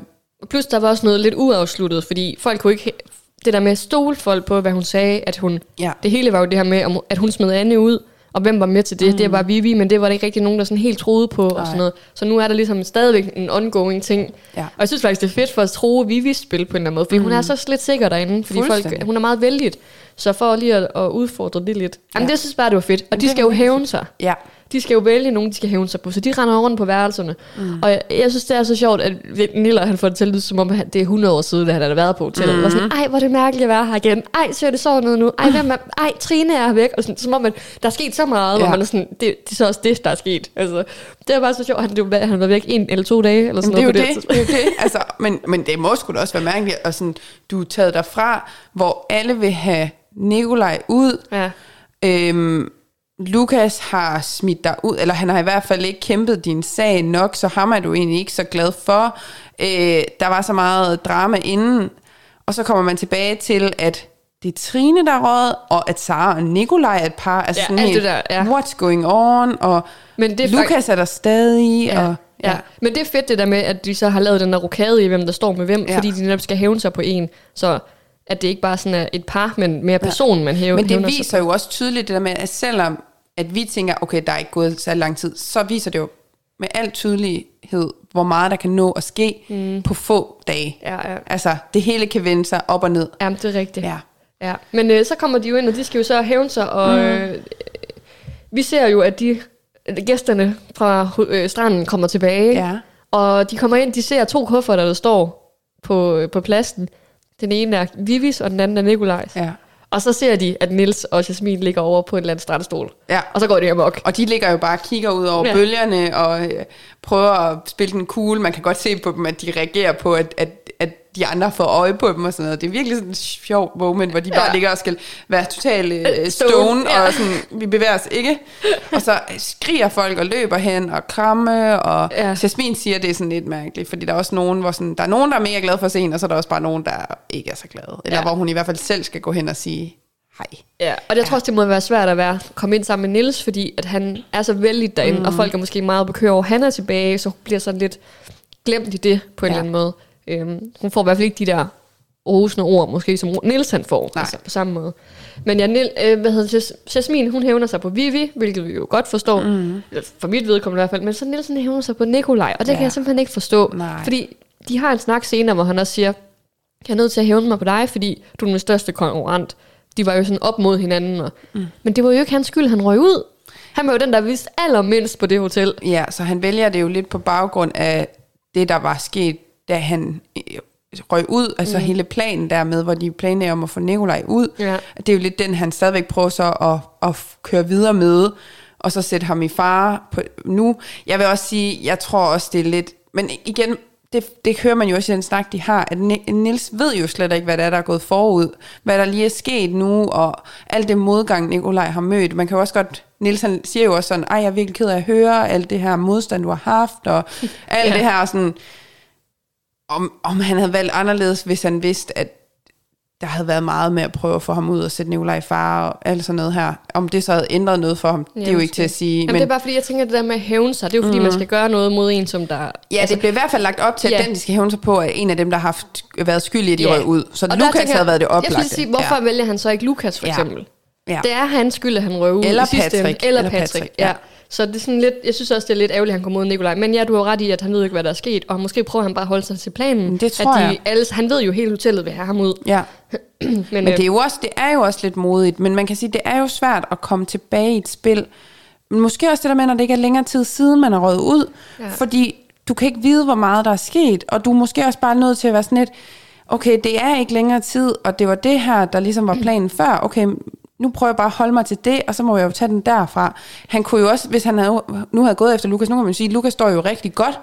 Speaker 1: Plus der var også noget lidt uafsluttet, fordi folk kunne ikke... Det der med at stole folk på, hvad hun sagde, at hun...
Speaker 2: Ja.
Speaker 1: Det hele var jo det her med, at hun smed Anne ud, og hvem var med til det? Mm. Det var Vivi, men det var der ikke rigtig nogen, der sådan helt troede på, og
Speaker 2: Nej.
Speaker 1: sådan noget. Så nu er der ligesom stadigvæk en ongoing ting.
Speaker 2: Ja.
Speaker 1: Og jeg synes faktisk, det er fedt for at tro Vivis spil på en eller anden måde, fordi mm. hun er så slet sikker derinde, fordi folk, hun er meget vældigt. Så for lige at, at udfordre det lidt. Jamen
Speaker 2: Ja.
Speaker 1: det synes bare, det var fedt. Og de
Speaker 2: det
Speaker 1: skal jo hævne sig.
Speaker 2: ja,
Speaker 1: De skal jo vælge nogen, de skal hævne sig på, så de render rundt på værelserne. Mm. Og jeg, jeg synes, det er så sjovt, at Niller, han får det til at lyde, som om han- det er 100 år siden, at han har været på hotellet. Mm. Og sådan, ej, hvor er det mærkeligt at være her igen. Ej, ser det sådan ud nu. Ej, hvem er, ej, Trine er væk. Og sådan, som om, at der er sket så meget, ja. hvor man er sådan, det, det, er så også det, der er sket. Altså, det er bare så sjovt, han, det, var- han været væk en eller to dage, eller sådan
Speaker 2: Jamen, det er jo
Speaker 1: noget
Speaker 2: det. det, er jo det. Altså, men, men det må sgu da også være mærkeligt, og sådan, du er taget derfra, hvor alle vil have Nikolaj ud.
Speaker 1: Ja.
Speaker 2: Øhm, Lukas har smidt dig ud, eller han har i hvert fald ikke kæmpet din sag nok, så ham er du egentlig ikke så glad for. Øh, der var så meget drama inden, og så kommer man tilbage til, at det er Trine, der er røget, og at Sara og Nikolaj er et par. Altså
Speaker 1: Ja,
Speaker 2: sådan
Speaker 1: alt
Speaker 2: helt,
Speaker 1: det der, ja.
Speaker 2: what's going on? Og
Speaker 1: Men det er
Speaker 2: Lukas er der stadig,
Speaker 1: Ja,
Speaker 2: og
Speaker 1: ja. Men det er fedt det der med, at de så har lavet den der rokade i, hvem der står med hvem, ja.
Speaker 2: Ja.
Speaker 1: fordi de netop skal hævne sig på en. Så at det ikke bare sådan er et par, men mere person, man hæver,
Speaker 2: Men det
Speaker 1: hævner sig
Speaker 2: viser jo også tydeligt det der med, at selvom at vi tænker, okay, der er ikke gået så lang tid, så viser det jo med al tydelighed, hvor meget der kan nå at ske mm. på få dage.
Speaker 1: Ja, ja.
Speaker 2: Altså, det hele kan vende sig op og ned.
Speaker 1: Jamen, det er rigtigt.
Speaker 2: Ja.
Speaker 1: ja. Men øh, så kommer de jo ind, og de skal jo så hævne sig, og mm. øh, vi ser jo, at de gæsterne fra øh, stranden kommer tilbage,
Speaker 2: Ja.
Speaker 1: og de kommer ind, de ser to kufferter, der står på, øh, på pladsen. Den ene er Vivis, og den anden er Nikolajs.
Speaker 2: Ja.
Speaker 1: Og så ser de, at Nils og Jasmin ligger over på en eller anden strandstol.
Speaker 2: Ja.
Speaker 1: Og så går de amok.
Speaker 2: Og de ligger jo bare og kigger ud over
Speaker 1: Ja.
Speaker 2: bølgerne og øh, prøver at spille den cool. Man kan godt se på dem, at de reagerer på, at, at, at de andre får øje på dem og sådan noget. Det er virkelig sådan en sjov moment, hvor de bare
Speaker 1: Ja.
Speaker 2: ligger og skal være totalt øh,
Speaker 1: Stone,
Speaker 2: stone,
Speaker 1: ja.
Speaker 2: og sådan, vi bevæger os ikke. Og så skriger folk og løber hen og kramme, og
Speaker 1: Ja.
Speaker 2: ja. Jasmin siger, at det er sådan lidt mærkeligt, fordi der er også nogen, hvor sådan, der er nogen, der er mega glade for at se hende, og så er der også bare nogen, der ikke er så glade. Eller
Speaker 1: Ja.
Speaker 2: hvor hun i hvert fald selv skal gå hen og sige hej.
Speaker 1: Ja, og jeg tror også, det må være svært at være, komme ind sammen med Nils, fordi at han er så vældig derinde, mm. og folk er måske meget bekymret over, han er tilbage, så hun bliver sådan lidt glemt i det på en
Speaker 2: Ja.
Speaker 1: eller anden måde. Øhm, hun får i hvert fald ikke de der rosende ord, måske som Nils han får,
Speaker 2: Nej.
Speaker 1: altså på samme måde. Men ja, Nil, øh, hvad hedder det, Jas- Jasmin, hun hævner sig på Vivi, hvilket vi jo godt forstår, mm. for mit vedkommende i hvert fald, men så Nielsen hævner sig på Nikolaj, og det ja. kan jeg simpelthen ikke forstå,
Speaker 2: Nej.
Speaker 1: fordi de har en snak senere, hvor han også siger, jeg er nødt til at hævne mig på dig, fordi du er den største konkurrent. De var jo sådan op mod hinanden. Og, mm. Men det var jo ikke hans skyld, han røg ud. Han var jo den, der vidste allermindst på det hotel.
Speaker 2: Ja, så han vælger det jo lidt på baggrund af det, der var sket, da han øh, røg ud, altså mm. hele planen der med, hvor de planlagde om at få Nikolaj ud.
Speaker 1: Ja.
Speaker 2: Det er jo lidt den, han stadigvæk prøver så at, at køre videre med, og så sætte ham i fare på, nu. Jeg vil også sige, jeg tror også, det er lidt, men igen, det, det hører man jo også i den snak, de har, at Ni- Nils ved jo slet ikke, hvad der er, der er gået forud, hvad der lige er sket nu, og alt det modgang, Nikolaj har mødt. Man kan jo også godt, Nils han siger jo også sådan, ej, jeg er virkelig ked af at høre alt det her modstand, du har haft, og alt
Speaker 1: ja.
Speaker 2: det her sådan, om, om han havde valgt anderledes, hvis han vidste, at der havde været meget med at prøve at få ham ud og sætte Nikolaj i fare og alt sådan noget her. Om det så havde ændret noget for ham, ja, det er jo ikke til at sige.
Speaker 1: Jamen, men, det er bare fordi, jeg tænker, det der med at hævne sig, det er jo fordi, mm. man skal gøre noget mod en, som der...
Speaker 2: Ja, altså, det blev i hvert fald lagt op til, at
Speaker 1: Ja.
Speaker 2: den, de skal hævne sig på, er en af dem, der har haft, været skyldige, at de
Speaker 1: Ja.
Speaker 2: røg ud. Så
Speaker 1: Og
Speaker 2: Lukas
Speaker 1: tænker jeg-
Speaker 2: havde været det
Speaker 1: Jeg
Speaker 2: oplagte.
Speaker 1: skulle sige, hvorfor ja. vælger han så ikke Lukas, for
Speaker 2: Ja.
Speaker 1: eksempel?
Speaker 2: Ja.
Speaker 1: Det er hans skyld, at han røg ud
Speaker 2: Eller. Patrick.
Speaker 1: Eller,
Speaker 2: Eller
Speaker 1: Patrick,
Speaker 2: Patrick,
Speaker 1: ja.
Speaker 2: ja.
Speaker 1: Så det er sådan lidt, jeg synes også, det er lidt ærgerligt, at han kommer mod Nikolaj. Men ja, du har ret i, at han ved ikke, hvad der er sket. Og måske prøver han bare at holde sig til planen.
Speaker 2: Det tror
Speaker 1: at de
Speaker 2: jeg.
Speaker 1: Alle, han ved jo, hele hotellet vil have ham ud.
Speaker 2: Ja.
Speaker 1: Men,
Speaker 2: Men
Speaker 1: øh,
Speaker 2: det er, jo også, det er jo også lidt modigt, men man kan sige, det er jo svært at komme tilbage i et spil. Men måske også det der med, når det ikke er længere tid siden, man er røget ud.
Speaker 1: Ja.
Speaker 2: Ja. Fordi du kan ikke vide, hvor meget der er sket, og du er måske også bare nødt til at være sådan lidt, okay, det er ikke længere tid, og det var det her, der ligesom var planen før. Okay, nu prøver jeg bare at holde mig til det, og så må jeg jo tage den derfra. Han kunne jo også, hvis han havde, nu havde gået efter Lukas, nu kan man sige, at Lukas står jo rigtig godt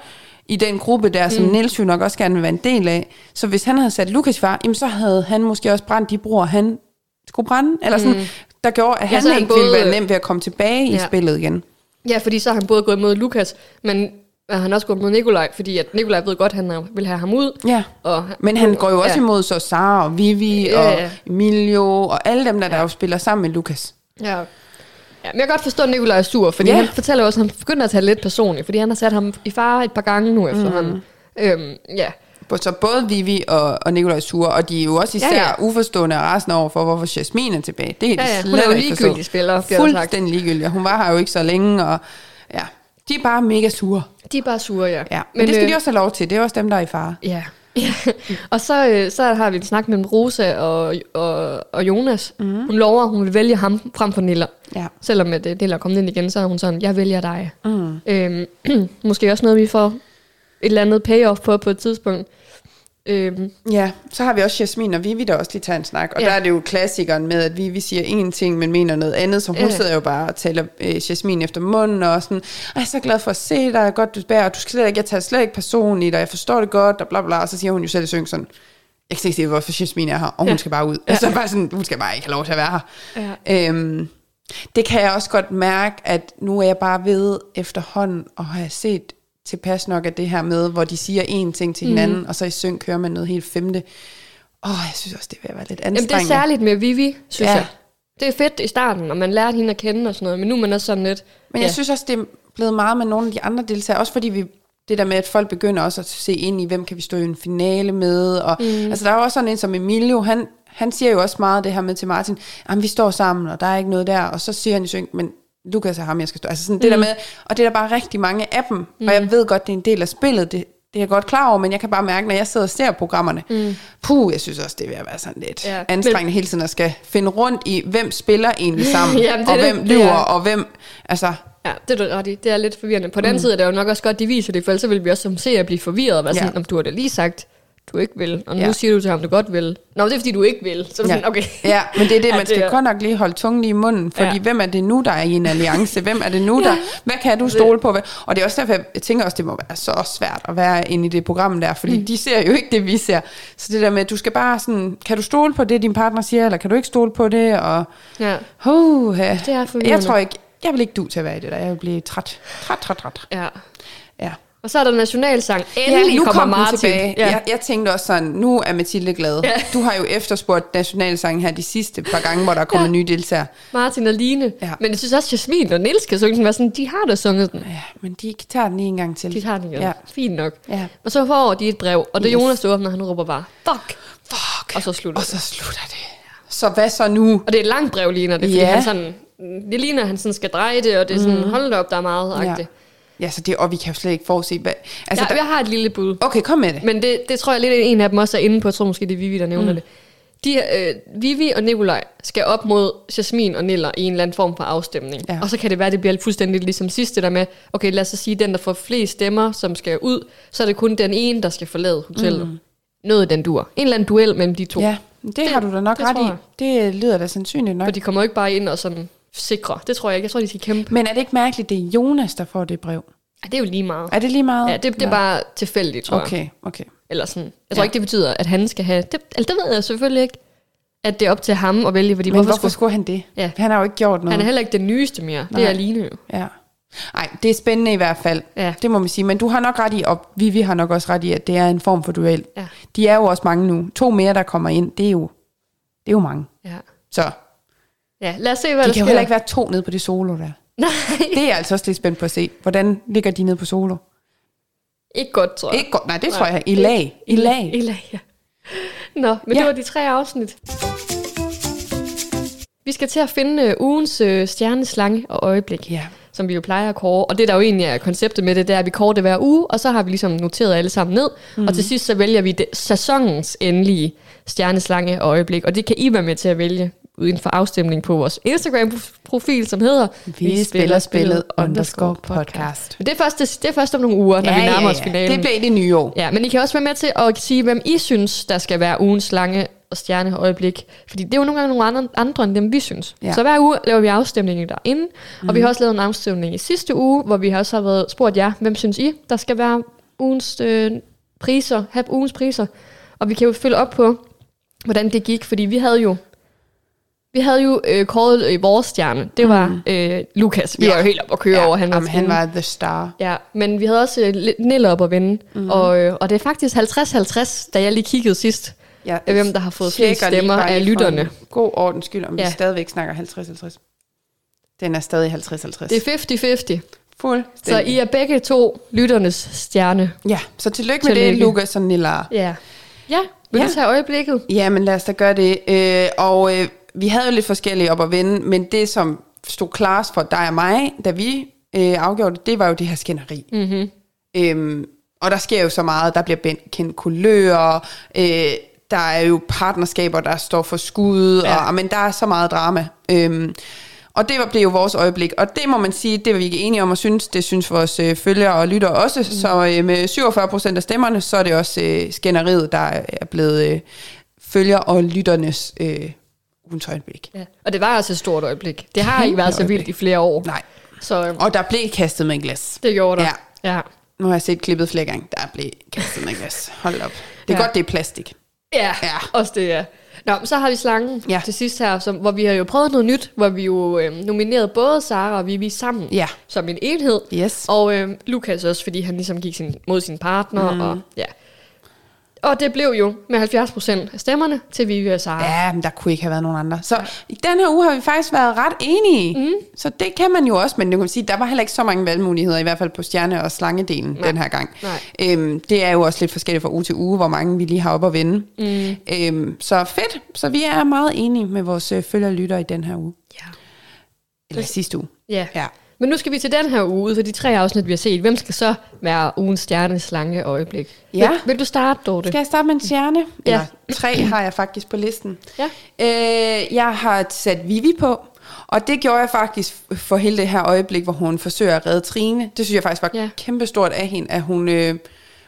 Speaker 2: i den gruppe der, som mm. Niels jo nok også gerne vil være en del af. Så hvis han havde sat Lukas i far, jamen så havde han måske også brændt de broer, han skulle brænde, eller sådan, mm. der gjorde, at
Speaker 1: Ja,
Speaker 2: han
Speaker 1: er han
Speaker 2: ikke ville
Speaker 1: både-
Speaker 2: være nem ved at komme tilbage i
Speaker 1: Ja.
Speaker 2: spillet igen.
Speaker 1: Ja, fordi så har han både gået mod Lukas, men er han også gået mod Nikolaj, fordi at Nikolaj ved godt, at han vil have ham ud.
Speaker 2: Ja.
Speaker 1: Og,
Speaker 2: Men han går jo også
Speaker 1: ja.
Speaker 2: ja. imod så Sara og Vivi
Speaker 1: Ja,
Speaker 2: ja,
Speaker 1: ja.
Speaker 2: og Emilio og alle dem, der, der jo spiller sammen med Lukas.
Speaker 1: Ja. Ja, men jeg kan godt forstå, at Nikolaj er sur, fordi
Speaker 2: Ja.
Speaker 1: han fortæller også, at han begynder at tage lidt personligt, fordi han har sat ham i fare et par gange nu efterhånden.
Speaker 2: Mm.
Speaker 1: Øhm, ja.
Speaker 2: Så både Vivi og, og Nikolaj er sure, og de er jo også især
Speaker 1: Ja,
Speaker 2: ja,
Speaker 1: ja.
Speaker 2: ja. uforstående og resten over for, hvorfor Jasmin er tilbage. Det er
Speaker 1: Ja, ja, hun er jo ligegyldig spiller.
Speaker 2: Fuldstændig ligegyldig. Hun var her jo ikke så længe, og ja, de er bare mega sure.
Speaker 1: De er bare sure, ja.
Speaker 2: Ja, men, men det skal
Speaker 1: øh,
Speaker 2: de også have lov til. Det er også dem, der er i fare.
Speaker 1: Ja. og så, øh, så har vi en snak mellem Rosa og, og, og Jonas. Mm. Hun lover, at hun vil vælge ham frem for Niller.
Speaker 2: Ja.
Speaker 1: Selvom at øh, Niller er kommet ind igen, så er hun sådan, jeg vælger dig.
Speaker 2: Mm.
Speaker 1: Øhm, måske også noget, vi får et eller andet payoff på på et tidspunkt. Øhm,
Speaker 2: Ja, så har vi også Jasmin og Vivi, der også lige tager en snak. Og
Speaker 1: Ja.
Speaker 2: der er det jo klassikeren med, at Vivi siger én ting, men mener noget andet. Så hun
Speaker 1: Ja.
Speaker 2: sidder jo bare og taler øh, Jasmin efter munden og sådan, "Ej, jeg er så glad for at se dig, godt du bærer, du skal slet ikke, jeg tager slet ikke personligt, og jeg forstår det godt, og bla bla. Og så siger hun jo selv i synk sådan, jeg kan ikke se, hvorfor Jasmin er her, og hun
Speaker 1: Ja.
Speaker 2: skal bare ud.
Speaker 1: Ja.
Speaker 2: Altså bare sådan, hun skal bare ikke have lov til at være her.
Speaker 1: ja.
Speaker 2: Øhm, det kan jeg også godt mærke, at nu er jeg bare ved efterhånden at have set tilpas nok af det her med, hvor de siger én ting til hinanden, mm. og så i synk kører man noget helt femte. Åh, jeg synes også, det vil være lidt
Speaker 1: Jamen, det er
Speaker 2: anstrengende.
Speaker 1: særligt med Vivi, synes
Speaker 2: Ja.
Speaker 1: jeg. Det er fedt i starten, og man lærte hende at kende og sådan noget, men nu er man også sådan lidt...
Speaker 2: Men jeg synes også, det er blevet meget med nogle af de andre deltagere, også fordi vi det der med, at folk begynder også at se ind i, hvem kan vi stå i en finale med, og mm. altså der er jo også sådan en som Emilio, han, han siger jo også meget det her med til Martin, jamen vi står sammen, og der er ikke noget der, og så siger han i synk, men Lukas og ham, jeg skal stå. Altså sådan mm. det der med, og det er der bare rigtig mange af dem, mm. og jeg ved godt, det er en del af spillet, det, det er jeg godt klar over, men jeg kan bare mærke, når jeg sidder og ser programmerne, mm. puh, jeg synes også, det er ved at være sådan lidt
Speaker 1: Ja,
Speaker 2: anstrengende
Speaker 1: men-
Speaker 2: hele tiden at skal finde rundt i, hvem spiller egentlig sammen,
Speaker 1: Jamen, det er
Speaker 2: og
Speaker 1: det.
Speaker 2: hvem
Speaker 1: Det
Speaker 2: lyver,
Speaker 1: er-
Speaker 2: og hvem, altså,
Speaker 1: Ja, det er du ret i. Det er lidt forvirrende. På den anden side er det jo nok også godt, de viser det, for ellers så vil vi også som seere blive forvirret og være sådan,
Speaker 2: Ja.
Speaker 1: om du har da lige sagt, du ikke vil, og nu
Speaker 2: Ja.
Speaker 1: siger du til ham, du godt vil. Nå, det er fordi, du ikke vil. Så er det sådan, okay.
Speaker 2: Ja, men det er det,
Speaker 1: Ja,
Speaker 2: man skal
Speaker 1: er-
Speaker 2: godt nok lige holde tungen lige i munden, fordi
Speaker 1: Ja.
Speaker 2: ja. hvem er det nu, der er i en alliance? Hvem er det nu, der... Hvad kan du stole på? Og det er også derfor, jeg tænker også, det må være så svært at være inde i det program der, fordi mm. de ser jo ikke det, vi ser. Så det der med, at du skal bare sådan... Kan du stole på det, din partner siger, eller kan du ikke stole på det? Og,
Speaker 1: Ja,
Speaker 2: ja.
Speaker 1: det er.
Speaker 2: Jeg tror ikke... Jeg vil ikke du til at være i det der. Jeg vil blive træt. Træt, træt, træt.
Speaker 1: ja.
Speaker 2: Ja.
Speaker 1: Og så er der nationalsang. Endelig
Speaker 2: ja, nu
Speaker 1: kommer
Speaker 2: kom
Speaker 1: Martin.
Speaker 2: tilbage.
Speaker 1: Ja.
Speaker 2: Jeg, jeg tænkte også sådan, nu er Mathilde glad.
Speaker 1: Ja.
Speaker 2: Du har jo efterspurgt nationalsangen her de sidste par gange, hvor der er kommet ja. nye deltagere.
Speaker 1: Martin og Line.
Speaker 2: Ja.
Speaker 1: Men jeg synes også, Jasmin og Niels kan synge den. Sådan, de har da sunget den.
Speaker 2: Ja, men de tager den lige en gang til.
Speaker 1: De har den jo.
Speaker 2: Ja.
Speaker 1: Fint nok.
Speaker 2: Ja.
Speaker 1: Og så får de et brev, og det er
Speaker 2: Yes.
Speaker 1: Jonas, åbner, han råber bare, fuck.
Speaker 2: Fuck.
Speaker 1: Og så slutter
Speaker 2: Og så slutter det. Så hvad så nu?
Speaker 1: Og det er et langt brev, ligner det, fordi
Speaker 2: Ja.
Speaker 1: han sådan, det ligner, at han sådan skal dreje det, og det er sådan, mm. hold op, der er meget agtigt.
Speaker 2: ja, så det, og vi kan jo slet ikke forudse, hvad... Altså,
Speaker 1: Ja,
Speaker 2: der,
Speaker 1: jeg har et lille bud.
Speaker 2: okay, kom med det.
Speaker 1: Men det, det tror jeg lidt, en af dem også er inde på. Jeg tror måske, det er Vivi, der nævner mm. det. De, øh, Vivi og Nikolaj skal op mod Jasmin og Niller i en eller anden form for afstemning.
Speaker 2: Ja.
Speaker 1: Og så kan det være, at det bliver fuldstændig ligesom sidste der med, okay, lad os så sige, den, der får flest stemmer, som skal ud, så er det kun den ene, der skal forlade hotellet. Mm. Noget den dur. En eller anden duel mellem de to.
Speaker 2: Ja, det, det har du da nok
Speaker 1: det
Speaker 2: ret i. Det lyder da sandsynligt nok.
Speaker 1: For de kommer jo ikke bare ind og sådan sikre. Det tror jeg ikke. Jeg tror, de skal kæmpe.
Speaker 2: Men er det ikke mærkeligt, det er Jonas, der får det brev?
Speaker 1: Ja, det er jo lige meget.
Speaker 2: Er det lige meget?
Speaker 1: Ja, det, det er bare tilfældigt, tror jeg.
Speaker 2: Okay, okay.
Speaker 1: Eller sådan. Jeg tror
Speaker 2: Ja.
Speaker 1: ikke, det betyder, at han skal have... Det, eller det ved jeg selvfølgelig ikke. At det er op til ham at vælge, fordi
Speaker 2: Men
Speaker 1: hvorfor,
Speaker 2: hvorfor
Speaker 1: skulle,
Speaker 2: skulle han det?
Speaker 1: Ja.
Speaker 2: Han har jo ikke gjort noget.
Speaker 1: han er heller ikke den nyeste mere. Det er
Speaker 2: Nej.
Speaker 1: Aline jo.
Speaker 2: Ja. Nej, det er spændende i hvert fald.
Speaker 1: Ja.
Speaker 2: Det må man sige. Men du har nok ret i, og Vivi har nok også ret i, at det er en form for duel.
Speaker 1: Ja.
Speaker 2: De er jo også mange nu. To mere, der kommer ind, det er jo, det er jo mange.
Speaker 1: Ja.
Speaker 2: Så
Speaker 1: ja, lad os se, hvad
Speaker 2: de
Speaker 1: der
Speaker 2: kan jo
Speaker 1: sker.
Speaker 2: heller ikke være to nede på det solo der.
Speaker 1: Nej,
Speaker 2: Det er jeg altså også lidt spændt på at se. Hvordan ligger de nede på solo?
Speaker 1: ikke godt, tror jeg.
Speaker 2: Ikke godt. Nej, det tror jeg. I lag. I lag.
Speaker 1: I lag, ja. Nå, men ja. Det var de tre afsnit. Vi skal til at finde øh, ugens øh, stjerneslange og øjeblik.
Speaker 2: Ja.
Speaker 1: som vi jo plejer at kåre. Og det, der jo egentlig er konceptet med det, det er, at vi kårer det hver uge, og så har vi ligesom noteret alle sammen ned. Mm. Og til sidst så vælger vi det, sæsonens endelige stjerneslange og øjeblik. Og det kan I være med til at vælge uden for afstemning på vores Instagram-profil, som hedder
Speaker 2: Vi spiller spillet underscore podcast.
Speaker 1: Men det er først, det, det er først om nogle uger, når vi nærmer os finalen.
Speaker 2: Det bliver i det nye år.
Speaker 1: Ja, men I kan også være med til at sige, hvem I synes, der skal være ugens lange og stjerneøjeblik. Fordi det er jo nogle gange nogle andre, andre end dem, vi synes. Ja.
Speaker 2: Ja.
Speaker 1: Så hver uge laver vi afstemninger derinde. Mm. Og vi har også lavet en afstemning i sidste uge, hvor vi også har været spurgt jer, hvem synes I, der skal være ugens øh, priser, have ugens priser. Og vi kan jo følge op på, hvordan det gik, fordi vi havde jo vi havde jo øh, kåret øh, vores stjerne. Det var mm. øh, Lukas. Vi. Ja. var jo helt op at køre
Speaker 2: Ja,
Speaker 1: over. Han var,
Speaker 2: jamen, han var the star.
Speaker 1: Ja, men vi havde også øh, lidt Nille op at vinde. Mm. Og, øh, og det er faktisk 50-50, da jeg lige kiggede sidst.
Speaker 2: Ja,
Speaker 1: Af hvem, der har fået flest stemmer af lytterne.
Speaker 2: God ordens skyld, om ja. Vi stadigvæk snakker 50-50. Den er stadig 50-50.
Speaker 1: Det er 50-50.
Speaker 2: fuldstændig.
Speaker 1: Så I er begge to lytternes stjerne.
Speaker 2: Ja, så tillykke med
Speaker 1: Tillykke.
Speaker 2: det, Lukas og Nilla.
Speaker 1: Ja. Ja, vil
Speaker 2: Ja.
Speaker 1: du tage øjeblikket?
Speaker 2: Ja, men lad os da gøre det. Øh, og øh, vi havde jo lidt forskellige op at vende, men det, som stod klarest for dig og mig, da vi øh, afgjorde det, det var jo det her skænderi.
Speaker 1: Mm-hmm.
Speaker 2: Øhm, og der sker jo så meget. Der bliver kendt kulører, øh, der er jo partnerskaber, der står for skud,
Speaker 1: Ja.
Speaker 2: og, men der er så meget drama. Øhm, og det var, blev jo vores øjeblik, og det må man sige, det var vi ikke enige om at synes. Det synes vores øh, følgere og lytter også. Mm. Så øh, med 47 procent af stemmerne, så er det også øh, skænderiet, der er blevet øh, følger og lytternes øh, ugens øjeblik.
Speaker 1: Ja. Og det var også et stort øjeblik. Det har ikke været så vildt i flere år.
Speaker 2: Nej.
Speaker 1: Så øh,
Speaker 2: Og der blev kastet med en glas.
Speaker 1: det gjorde der.
Speaker 2: Ja.
Speaker 1: Ja.
Speaker 2: Nu har jeg set klippet flere gange. Der blev kastet med en glas. Hold op. Det er
Speaker 1: Ja.
Speaker 2: godt, det er plastik.
Speaker 1: Ja,
Speaker 2: Ja.
Speaker 1: også det, ja. Nå, så har vi slangen
Speaker 2: Ja.
Speaker 1: til sidst her, som, hvor vi har jo prøvet noget nyt, hvor vi jo øh, nominerede både Sara og Vivi sammen
Speaker 2: Ja.
Speaker 1: som en enhed.
Speaker 2: Yes.
Speaker 1: Og øh, Lukas også, fordi han ligesom gik sin, mod sin partner. Mm. Og, ja. Og det blev jo med 70 procent af stemmerne til Vivi og Sara.
Speaker 2: Ja, men der kunne ikke have været nogen andre. Så i den her uge har vi faktisk været ret enige. Mm. Så det kan man jo også, men du kan sige, der var heller ikke så mange valgmuligheder, i hvert fald på stjerne- og slangedelen
Speaker 1: Nej.
Speaker 2: den her gang.
Speaker 1: Nej.
Speaker 2: Øhm, det er jo også lidt forskelligt fra uge til uge, hvor mange vi lige har op at vinde. Mm. Øhm, så fedt. Så vi er meget enige med vores øh, følger og lytter i den her uge.
Speaker 1: Ja.
Speaker 2: Eller sidste uge.
Speaker 1: Ja.
Speaker 2: Ja.
Speaker 1: Men nu skal vi til den her uge, for de tre afsnit, vi har set. Hvem skal så være ugens stjerneslange øjeblik?
Speaker 2: Ja.
Speaker 1: Vil, vil du starte, Dorte?
Speaker 2: Skal jeg starte med en stjerne?
Speaker 1: Ja.
Speaker 2: Eller tre har jeg faktisk på listen.
Speaker 1: Ja.
Speaker 2: Øh, jeg har sat Vivi på, og det gjorde jeg faktisk for hele det her øjeblik, hvor hun forsøger at redde Trine. Det synes jeg faktisk var
Speaker 1: ja.
Speaker 2: kæmpestort af hende, at hun, øh,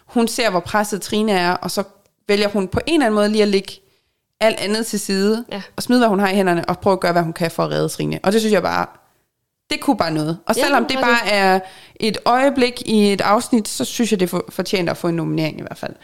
Speaker 2: hun ser, hvor presset Trine er, og så vælger hun på en eller anden måde lige at lægge alt andet til side,
Speaker 1: Ja.
Speaker 2: og smide, hvad hun har i hænderne, og prøve at gøre, hvad hun kan for at redde Trine. Og det synes jeg bare, det kunne bare noget. Og
Speaker 1: Ja,
Speaker 2: selvom
Speaker 1: det
Speaker 2: det bare er et øjeblik i et afsnit, så synes jeg, det for, fortjener at få en nominering i hvert fald.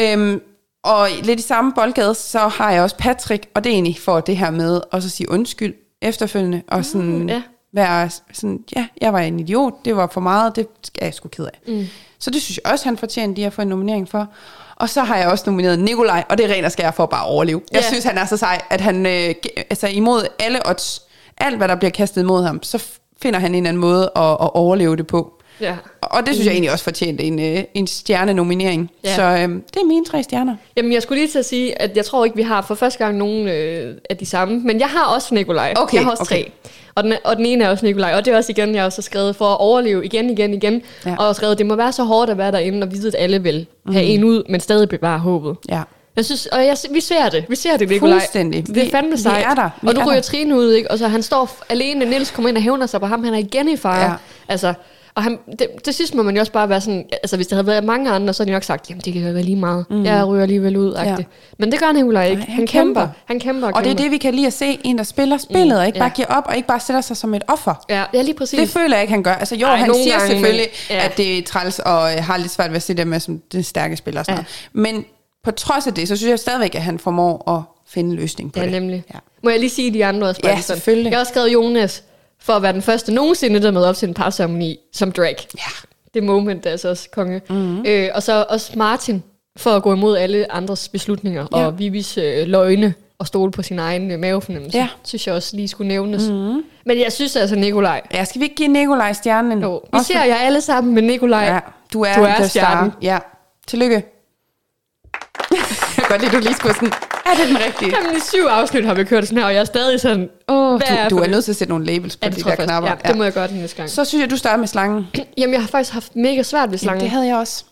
Speaker 2: Øhm, og lidt i samme boldgade, så har jeg også Patrick, og det er egentlig for det her med at sige undskyld efterfølgende, og sådan
Speaker 1: Mm, ja.
Speaker 2: være sådan, ja, jeg var en idiot, det var for meget, det er jeg sgu ked af.
Speaker 1: Mm.
Speaker 2: Så det synes jeg også, han fortjener lige at få en nominering for. Og så har jeg også nomineret Nikolaj, og det er ren og skær for at bare overleve. Jeg
Speaker 1: Ja.
Speaker 2: synes, han er så sej, at han, øh, altså imod alle odds, alt hvad der bliver kastet imod ham, så finder han en eller anden måde at, at overleve det på.
Speaker 1: Ja.
Speaker 2: Og det synes jeg egentlig også fortjente en, øh, en stjernenominering.
Speaker 1: Ja.
Speaker 2: Så øh, det er mine tre stjerner.
Speaker 1: Jamen, jeg skulle lige til at sige, at jeg tror ikke, vi har for første gang nogen øh, af de samme. Men jeg har også Nikolaj.
Speaker 2: Okay,
Speaker 1: jeg har også
Speaker 2: okay.
Speaker 1: tre. Og den, og den ene er også Nikolaj. Og det er også igen, jeg har også skrevet for at overleve igen, igen, igen. Ja. Og har skrevet, det må være så hårdt at være derinde og vide, at alle vil have en ud, men stadig bevare håbet.
Speaker 2: Ja.
Speaker 1: Jeg synes, og jeg, vi ser det. Vi ser det, Nikolaj.
Speaker 2: Fuldstændig.
Speaker 1: Det er
Speaker 2: Vi-
Speaker 1: fandme
Speaker 2: vi
Speaker 1: sejt.
Speaker 2: er der. Vi
Speaker 1: og nu
Speaker 2: er
Speaker 1: ryger. Trine ud, ikke? Og så han står alene. Niels kommer ind og hævner sig på ham. Han er igen i fare.
Speaker 2: Ja.
Speaker 1: Altså, og han, det, til sidst må man jo også bare være sådan, altså hvis der havde været mange andre, så havde de nok sagt, jamen det kan jo være lige meget. Mm. Jeg ryger alligevel ud. Ja. Men det gør Nikolaj ikke.
Speaker 2: Nej,
Speaker 1: Han,
Speaker 2: han
Speaker 1: kæmper.
Speaker 2: kæmper.
Speaker 1: Han kæmper og,
Speaker 2: Og det er
Speaker 1: kæmper.
Speaker 2: det, vi kan lide at se, en der spiller spillet, og ikke
Speaker 1: ja.
Speaker 2: bare giver op, og ikke bare sætter sig som et offer.
Speaker 1: Ja, ja, lige præcis.
Speaker 2: Det føler jeg ikke, han gør. Altså jo,
Speaker 1: Ej,
Speaker 2: han siger
Speaker 1: gange,
Speaker 2: selvfølgelig,
Speaker 1: ja.
Speaker 2: at det er træls, og øh, har lidt svært ved at se det med som den stærke spiller. Og sådan
Speaker 1: Ja.
Speaker 2: ja. Men på trods af det, så synes jeg stadigvæk, at han formår at finde en løsning på
Speaker 1: Ja,
Speaker 2: det.
Speaker 1: nemlig.
Speaker 2: Ja.
Speaker 1: Må jeg lige sige de andre også?
Speaker 2: Ja, selvfølgelig.
Speaker 1: Jeg har også skrevet Jonas for at være den første nogensinde, der møder op til en parceremoni som Drake.
Speaker 2: Ja.
Speaker 1: Det moment er altså også konge.
Speaker 2: Mhm.
Speaker 1: Mm-hmm. Øh, og så også Martin for at gå imod alle andres beslutninger ja. Og Vivis øh, løgne og stole på sin egen øh, mavefornemmelse.
Speaker 2: Ja.
Speaker 1: Synes jeg også lige skulle nævnes.
Speaker 2: Mhm.
Speaker 1: Mm-hmm. Men jeg synes altså, Nikolaj.
Speaker 2: Ja, skal vi ikke give Nikolaj stjernen?
Speaker 1: Jo, vi
Speaker 2: Også
Speaker 1: ser jer alle sammen med Nikolaj.
Speaker 2: Ja, du er,
Speaker 1: Du er stjernen.
Speaker 2: Ja, tillykke. Jeg kan godt lide, du lige skulle sådan, er det den rigtige?
Speaker 1: Jamen, i syv afsnit har vi kørt sådan her, og jeg er stadig sådan...
Speaker 2: Oh,
Speaker 1: Hvad er
Speaker 2: du, du
Speaker 1: for
Speaker 2: er nødt til at sætte nogle labels på
Speaker 1: Ja,
Speaker 2: de der
Speaker 1: jeg
Speaker 2: knapper.
Speaker 1: faktisk. Ja, det må jeg gøre den næste gang.
Speaker 2: Så synes jeg, du starter med slangen.
Speaker 1: Jamen, jeg har faktisk haft mega svært ved
Speaker 2: Jamen,
Speaker 1: slangen.
Speaker 2: det havde jeg også.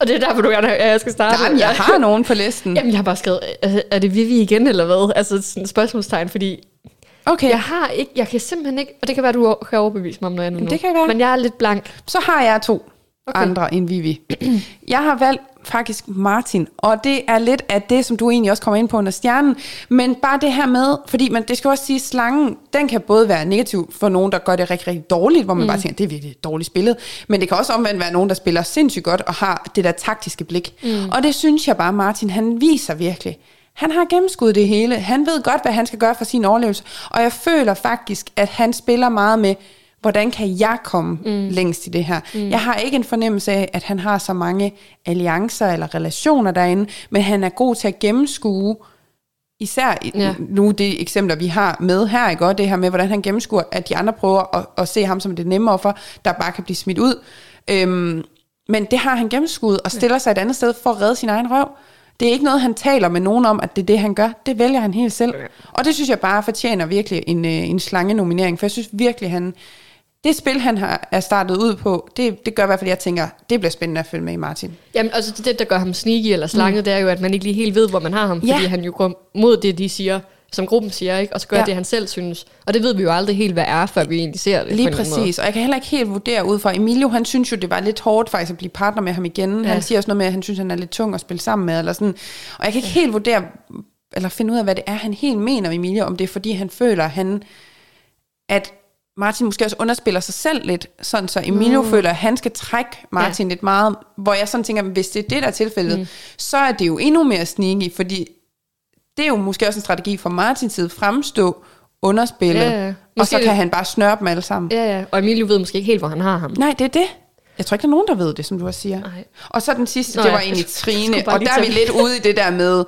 Speaker 1: Og det er derfor, du gerne at jeg skal starte.
Speaker 2: Jamen, jeg har nogen på listen.
Speaker 1: Jamen, jeg har bare skrevet, er- er det Vivi igen, eller hvad? Altså, sådan et spørgsmålstegn, fordi
Speaker 2: Okay,
Speaker 1: jeg har ikke, jeg kan simpelthen ikke, og det kan være, du kan overbevise mig om noget andet nu.
Speaker 2: det kan være.
Speaker 1: Men jeg er lidt blank.
Speaker 2: så har jeg to
Speaker 1: okay.
Speaker 2: andre end Vivi. Jeg har valgt faktisk Martin, og det er lidt af det, som du egentlig også kommer ind på under stjernen, men bare det her med, fordi man, det skal også sige, slangen, den kan både være negativ for nogen, der gør det rigtig, rigtig dårligt, hvor man mm. bare tænker, det er virkelig dårligt spillet, men det kan også omvendt være nogen, der spiller sindssygt godt og har det der taktiske blik. Mm. Og det synes jeg bare, Martin, han viser virkelig. Han har gennemskuddet det hele. Han ved godt, hvad han skal gøre for sin overlevelse. Og jeg føler faktisk, at han spiller meget med, hvordan kan jeg komme mm. længst i det her? Mm. Jeg har ikke en fornemmelse af, at han har så mange alliancer eller relationer derinde, men han er god til at gennemskue, især
Speaker 1: Ja.
Speaker 2: nu det eksempler, vi har med her, ikke? Og det her med, hvordan han gennemskuer, at de andre prøver at, at se ham som det nemme offer, der bare kan blive smidt ud. Øhm, men det har han gennemskuet og stiller sig et andet sted for at redde sin egen røv. Det er ikke noget, han taler med nogen om, at det er det, han gør. Det vælger han helt selv. Og det synes jeg bare fortjener virkelig en, øh, en slange-nominering, for jeg synes virkelig, han... Det spil, han har er startet ud på, det, det gør i hvert fald, at jeg tænker, det bliver spændende at følge med i Martin.
Speaker 1: Jamen, altså det, der gør ham sneaky eller slanget, mm. det er jo, at man ikke lige helt ved, hvor man har ham,
Speaker 2: Ja.
Speaker 1: fordi han jo går mod det, de siger, som gruppen siger, ikke? og så gør ja. Det, han selv synes. Og det ved vi jo aldrig helt, hvad er, før vi egentlig ser det.
Speaker 2: Lige præcis, og jeg kan heller ikke helt vurdere ud fra, Emilio han synes jo, det var lidt hårdt faktisk at blive partner med ham igen.
Speaker 1: Ja.
Speaker 2: Han siger også noget med, at han synes, han er lidt tung at spille sammen med, eller sådan. Og jeg kan ikke ja. helt vurdere, eller finde ud af, hvad det er, han helt mener, Emilio, om det er fordi, han føler, han, at Martin måske også underspiller sig selv lidt, sådan så Emilio mm. føler, at han skal trække Martin ja. lidt meget, hvor jeg sådan tænker, hvis det er det, der er tilfældet, mm. så er det jo endnu mere sneaky, fordi det er jo måske også en strategi fra Martins side, fremstå underspillet,
Speaker 1: Ja, ja.
Speaker 2: og så
Speaker 1: det-
Speaker 2: kan han bare snøre dem alle sammen.
Speaker 1: Ja, ja. Og Emilio ved måske ikke helt, hvor han har ham.
Speaker 2: Nej, det er det. Jeg tror ikke, der er nogen, der ved det, som du også siger.
Speaker 1: Nej.
Speaker 2: Og så den sidste,
Speaker 1: Nå
Speaker 2: det
Speaker 1: ja,
Speaker 2: var egentlig
Speaker 1: jeg skulle
Speaker 2: Trine, og der er vi lidt ude i det der med,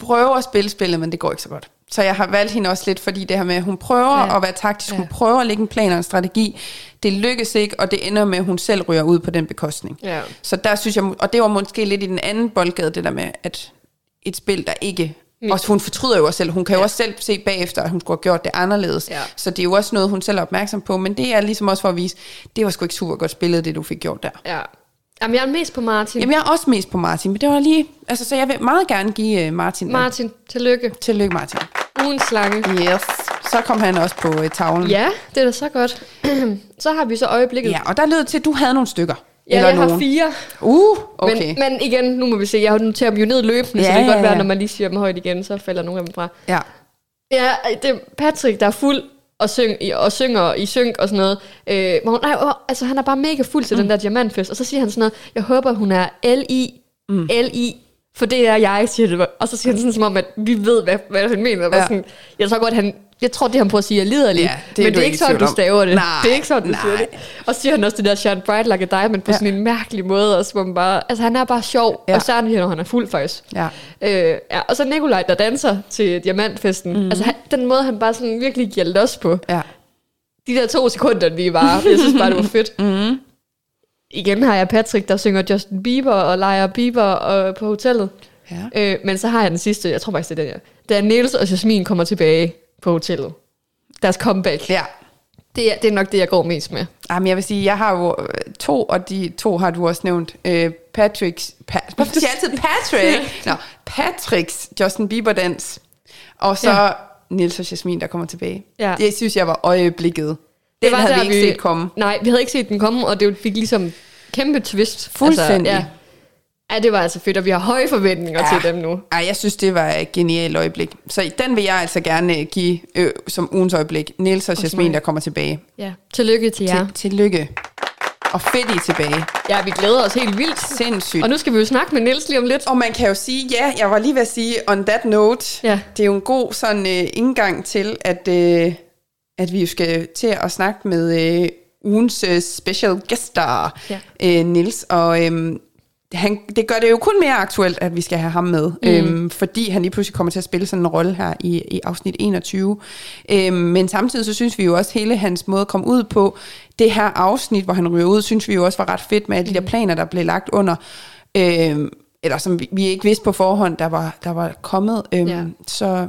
Speaker 2: prøve at spille spillet, men det går ikke så godt. Så jeg har valgt hende også lidt, fordi det her med, at hun prøver
Speaker 1: Ja.
Speaker 2: ja. at være taktisk, hun
Speaker 1: Ja.
Speaker 2: prøver at lægge en plan og en strategi. Det lykkes ikke, og det ender med, at hun selv ryger ud på den bekostning.
Speaker 1: Ja.
Speaker 2: Så der synes jeg, og det var måske lidt i den anden boldgade, det der med, at et spil, der ikke Og hun fortryder jo også selv. Hun kan jo også selv se bagefter, at hun skulle have gjort det anderledes.
Speaker 1: Ja.
Speaker 2: Så det er jo også noget, hun selv er opmærksom på. Men det er ligesom også for at vise, det var sgu ikke super godt spillet, det du fik gjort der.
Speaker 1: Ja. Jamen, jeg er mest på Martin.
Speaker 2: Jamen, jeg er også mest på Martin, men det var lige... Altså, så jeg vil meget gerne give uh, Martin... den.
Speaker 1: Martin, tillykke.
Speaker 2: Tillykke, Martin.
Speaker 1: Ugens slange.
Speaker 2: Yes. Så kom han også på uh, tavlen.
Speaker 1: Ja, det er da så godt. så har vi så øjeblikket.
Speaker 2: ja. og der lød til, at du havde nogle stykker.
Speaker 1: Ja,
Speaker 2: Eller
Speaker 1: jeg har
Speaker 2: nogen.
Speaker 1: fire.
Speaker 2: Uh, okay.
Speaker 1: Men, men igen, nu må vi se. Jeg har noteret dem jo ned løbende, ja, så det kan
Speaker 2: ja,
Speaker 1: godt være,
Speaker 2: ja.
Speaker 1: når man lige siger dem højt igen, så falder nogle af dem fra.
Speaker 2: ja.
Speaker 1: Ja, det er Patrick, der er fuld og, syng, og synger i synk og sådan noget. Øh, hvor hun, nej, åh, altså, han er bare mega fuld til mm. den der diamantfest. Og så siger han sådan noget, jeg håber, hun er L-I, mm. L-I, for det er jeg, siger det. Og så siger han sådan som om, at vi ved, hvad, hvad han mener. Ja. Sådan, jeg tror godt, han, jeg tror, det han prøver at sige er liderligt,
Speaker 2: Ja, det er
Speaker 1: men det er
Speaker 2: ikke
Speaker 1: sådan, du staver det.
Speaker 2: Nej,
Speaker 1: det er ikke sådan, du siger
Speaker 2: nej.
Speaker 1: det. Og så siger han også det der shine bright like a diamond på
Speaker 2: Ja.
Speaker 1: sådan en mærkelig måde, også, hvor man bare, altså han er bare sjov,
Speaker 2: Ja.
Speaker 1: og han, når han er fuld faktisk.
Speaker 2: Ja.
Speaker 1: Øh, ja, og så Nikolaj, der danser til diamantfesten. Mm. Altså han, den måde, han bare sådan virkelig giver los på.
Speaker 2: Ja.
Speaker 1: De der to sekunder, vi var, jeg synes bare, det var fedt. Mm. Igen har jeg Patrick, der synger Justin Bieber og leger Bieber og, på hotellet.
Speaker 2: Ja.
Speaker 1: Øh, men så har jeg den sidste, jeg tror faktisk, det er den her. Da Niels og Jasmin kommer tilbage på hotellet. Deres comeback.
Speaker 2: Ja.
Speaker 1: Det, er, det er nok det, jeg går mest med.
Speaker 2: Jamen, jeg vil sige, jeg har jo øh, to, og de to har du også nævnt. Øh, Patricks... Pa- Hvorfor siger jeg altid Patrick? Nå, Patricks Justin Bieber-dans. Og så
Speaker 1: ja.
Speaker 2: Nils og Jasmin, der kommer tilbage.
Speaker 1: Ja.
Speaker 2: Det synes jeg var øjeblikket. Den havde vi ikke set komme.
Speaker 1: Nej, vi havde ikke set den komme, og det fik ligesom kæmpe twist.
Speaker 2: Fuldstændig.
Speaker 1: Altså, ja. ja, det var altså fedt, og vi har høje forventninger ja. til dem nu.
Speaker 2: Ej, jeg synes, det var et genialt øjeblik. Så den vil jeg altså gerne give øh, som ugens øjeblik. Nils og Jasmin,
Speaker 1: mig.
Speaker 2: der kommer tilbage.
Speaker 1: Ja. Tillykke til jer.
Speaker 2: Til, tillykke. Og fedt, I er tilbage.
Speaker 1: Ja, vi glæder os helt vildt.
Speaker 2: Sindssygt.
Speaker 1: Og nu skal vi jo snakke med Niels lige om lidt.
Speaker 2: Og man kan jo sige, ja, jeg var lige ved at sige, on that note,
Speaker 1: Ja.
Speaker 2: det er jo en god sådan øh, indgang til, at, øh, at vi skal til at snakke med øh, ugens øh, special gæster,
Speaker 1: Ja.
Speaker 2: øh, Nils, og øh, han, det gør det jo kun mere aktuelt, at vi skal have ham med, mm. øhm, fordi han lige pludselig kommer til at spille sådan en rolle her i, i afsnit 21. Øhm, men samtidig så synes vi jo også, hele hans måde at komme ud på, det her afsnit, hvor han ryger ud, synes vi jo også var ret fedt med alle de der planer, der blev lagt under, øhm, eller som vi, vi ikke vidste på forhånd, der var, der var kommet. Øhm,
Speaker 1: Ja.
Speaker 2: Så